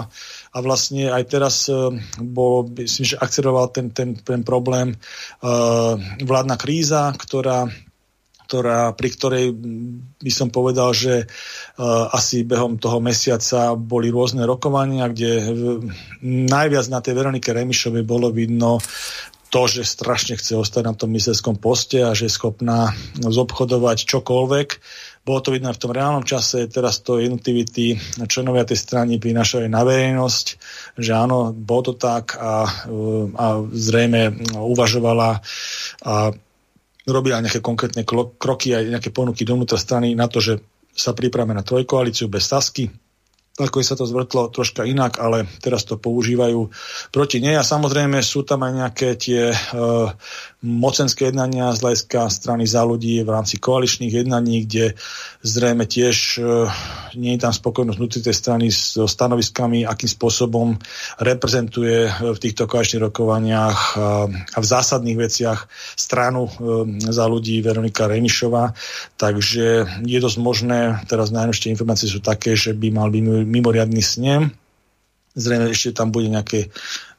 a vlastne aj teraz uh, bol, myslím, že akceroval ten, ten, ten problém uh, vládna kríza, ktorá ktorá, pri ktorej by som povedal, že uh, asi behom toho mesiaca boli rôzne rokovania, kde uh, najviac na tej Veronike Remišovej bolo vidno to, že strašne chce ostať na tom ministerskom poste a že je schopná zobchodovať čokoľvek bolo to vidno v tom reálnom čase, teraz to jednotliví tí členovia tej strany prinášajú na verejnosť, že áno, bolo to tak a, a zrejme uvažovala a robila nejaké konkrétne kroky a nejaké ponuky dovnútra strany na to, že sa pripravíme na trojkoalíciu bez Sasky, ako sa to zvrtlo troška inak, ale teraz to používajú proti nej. A samozrejme sú tam aj nejaké tie e, mocenské jednania z hľadiska strany za ľudí v rámci koaličných jednaní, kde zrejme tiež e, nie je tam spokojnosť vnútri tej strany so stanoviskami, akým spôsobom reprezentuje v týchto koaličných rokovaniach a v zásadných veciach stranu za ľudí Veronika Remišová. Takže je dosť možné, teraz najnovšie informácie sú také, že by mal byť mimoriadný snem. Zrejme ešte tam bude nejaké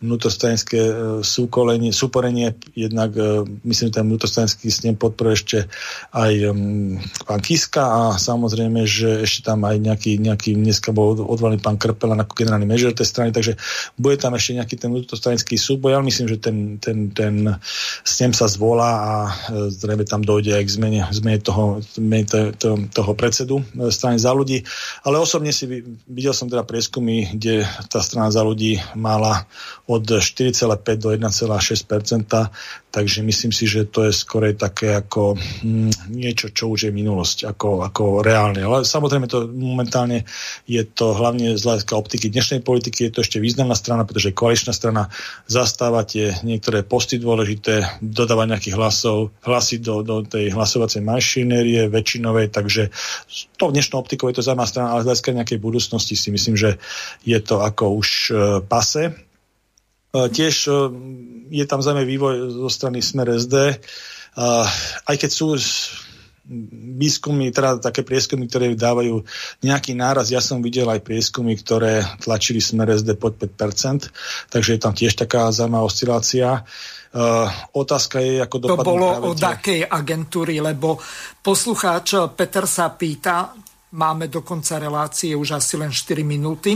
vnútrostranické e, súkolenie, súporenie, jednak e, myslím, ten vnútrostranický snem podporuje ešte aj um, pán Kiska a samozrejme, že ešte tam aj nejaký, nejaký dneska bol odvolený pán Krpela ako generálny mežer tej strany, takže bude tam ešte nejaký ten vnútrostranický súboj, ale myslím, že ten, ten, ten snem sa zvolá a e, zrejme tam dojde aj k zmene, zmene toho, zmene to, to, toho predsedu strany za ľudí, ale osobne si videl som teda prieskumy, kde tá strana za ľudí mala od 4,5 do 1,6% takže myslím si, že to je skorej také ako hm, niečo, čo už je minulosť, ako, ako reálne. Ale samozrejme to momentálne je to hlavne z hľadiska optiky dnešnej politiky, je to ešte významná strana, pretože koaličná strana zastáva tie niektoré posty dôležité, dodáva nejakých hlasov, hlasy do, do tej hlasovacej mašinérie väčšinovej, takže to dnešnou optikou je to zaujímavá strana, ale z hľadiska nejakej budúcnosti si myslím, že je to ako už e, pase tiež e, je tam zaujímavý vývoj zo strany Smer SD, e, aj keď sú výskumy, teda také prieskumy, ktoré dávajú nejaký náraz. Ja som videl aj prieskumy, ktoré tlačili smer SD pod 5%, takže je tam tiež taká zaujímavá oscilácia. Uh, otázka je, ako dopadne... To bolo od akej agentúry, lebo poslucháč Peter sa pýta, máme do konca relácie už asi len 4 minúty,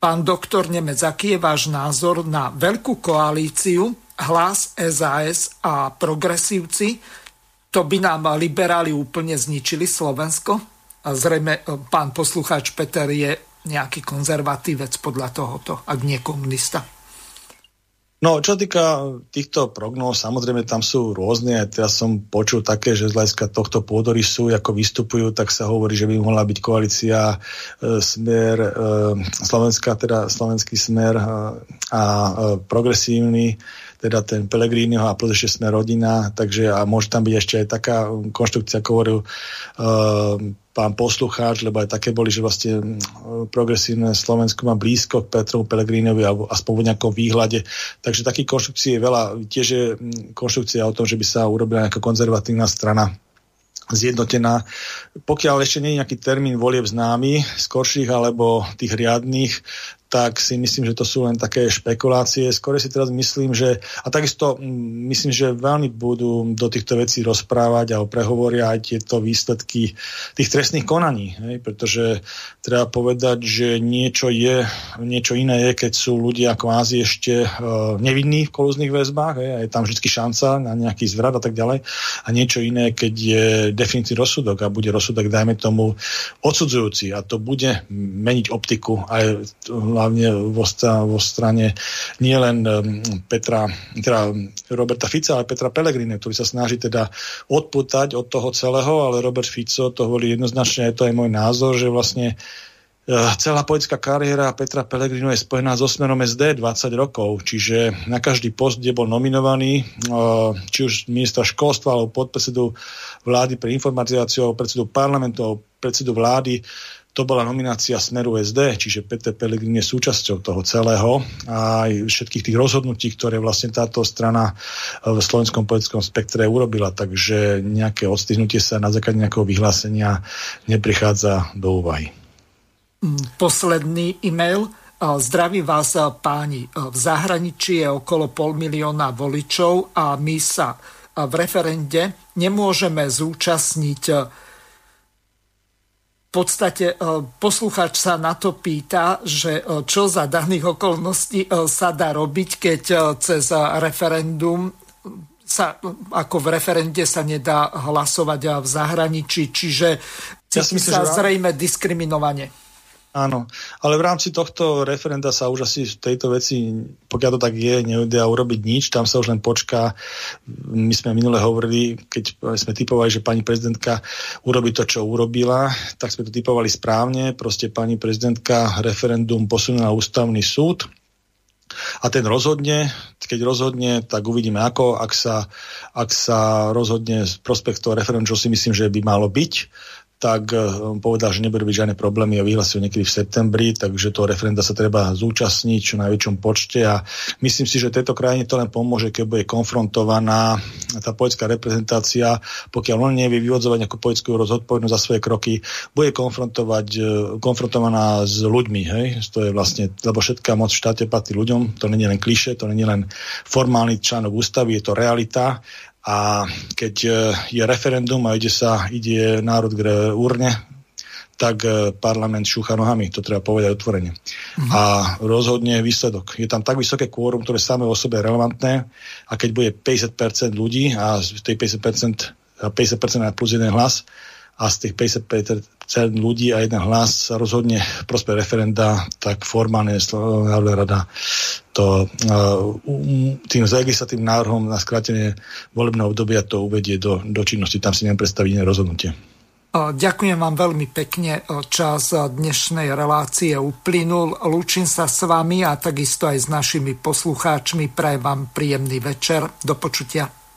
Pán doktor Nemec, aký je váš názor na veľkú koalíciu hlas SAS a progresívci? To by nám liberáli úplne zničili Slovensko? A zrejme e, pán poslucháč Peter je nejaký konzervatívec podľa tohoto, ak nie komunista. No, čo týka týchto prognóz, samozrejme tam sú rôzne. Teraz som počul také, že z hľadiska tohto sú, ako vystupujú, tak sa hovorí, že by mohla byť koalícia e, smer, e, slovenská, teda slovenský smer e, a e, progresívny teda ten Pelegrínyho a plus sme rodina, takže a môže tam byť ešte aj taká konštrukcia, ako hovoril uh, pán poslucháč, lebo aj také boli, že vlastne progresívne Slovensko má blízko k Petrovu Pelegrínovi alebo aspoň v nejakom výhľade. Takže takých konštrukcií je veľa. Tiež je konštrukcia o tom, že by sa urobila nejaká konzervatívna strana zjednotená. Pokiaľ ešte nie je nejaký termín volieb známy, skorších alebo tých riadných, tak si myslím, že to sú len také špekulácie. Skôr si teraz myslím, že a takisto mm, myslím, že veľmi budú do týchto vecí rozprávať a prehovoria aj tieto výsledky tých trestných konaní. Hej? Pretože treba povedať, že niečo je, niečo iné je, keď sú ľudia kvázi ešte uh, nevinní v kolúznych väzbách, hej? a je tam vždy šanca na nejaký zvrat a tak ďalej. A niečo iné, keď je definitívny rozsudok a bude rozsudok, dajme tomu, odsudzujúci a to bude meniť optiku aj hlavne vo, vo strane nielen Petra, teda Roberta Fica, ale Petra Pellegrini, ktorý sa snaží teda odputať od toho celého, ale Robert Fico to hovorí jednoznačne, je to aj môj názor, že vlastne e, celá politická kariéra Petra Pellegrinu je spojená so smerom SD 20 rokov, čiže na každý post, kde bol nominovaný, e, či už ministra školstva alebo podpredsedu vlády pre informatizáciu, predsedu parlamentu, predsedu vlády, to bola nominácia Smeru SD, čiže Peter Pellegrini je súčasťou toho celého a aj všetkých tých rozhodnutí, ktoré vlastne táto strana v slovenskom politickom spektre urobila, takže nejaké odstihnutie sa na základe nejakého vyhlásenia neprichádza do úvahy. Posledný e-mail. Zdraví vás páni. V zahraničí je okolo pol milióna voličov a my sa v referende nemôžeme zúčastniť v podstate e, posluchač sa na to pýta, že e, čo za daných okolností e, sa dá robiť, keď cez referendum sa, ako v referende sa nedá hlasovať v zahraničí, čiže ja si myslím, sa že... zrejme diskriminovanie. Áno, ale v rámci tohto referenda sa už asi v tejto veci, pokiaľ to tak je, nevedia urobiť nič, tam sa už len počká. My sme minule hovorili, keď sme typovali, že pani prezidentka urobí to, čo urobila, tak sme to typovali správne. Proste pani prezidentka referendum posunula na ústavný súd, a ten rozhodne, keď rozhodne, tak uvidíme ako, ak sa, ak sa rozhodne z prospektu referendum, čo si myslím, že by malo byť, tak povedal, že nebudú byť žiadne problémy a vyhlasil niekedy v septembri, takže to referenda sa treba zúčastniť čo najväčšom počte. A myslím si, že tejto krajine to len pomôže, keď bude konfrontovaná tá polická reprezentácia, pokiaľ on nevie vyvodzovať nejakú poľskú rozhodpovednosť za svoje kroky, bude konfrontovať, konfrontovaná s ľuďmi, hej? To je vlastne, lebo všetká moc v štáte patrí ľuďom, to nie je len kliše, to nie je len formálny článok ústavy, je to realita a keď e, je referendum a ide sa, ide národ k urne, tak e, parlament šúcha nohami, to treba povedať otvorene. Mm-hmm. A rozhodne výsledok. Je tam tak vysoké kvórum, ktoré samé o sebe je relevantné a keď bude 50% ľudí a z tej 50%, 50% na plus jeden hlas a z tých 50% ľudí a jeden hlas sa rozhodne prospech referenda, tak formálne Národná rada to uh, tým legislatívnym návrhom na skrátenie volebného obdobia to uvedie do, do činnosti. Tam si neviem predstaviť iné rozhodnutie. Ďakujem vám veľmi pekne. Čas dnešnej relácie uplynul. Lúčim sa s vami a takisto aj s našimi poslucháčmi. Prajem vám príjemný večer. Do počutia.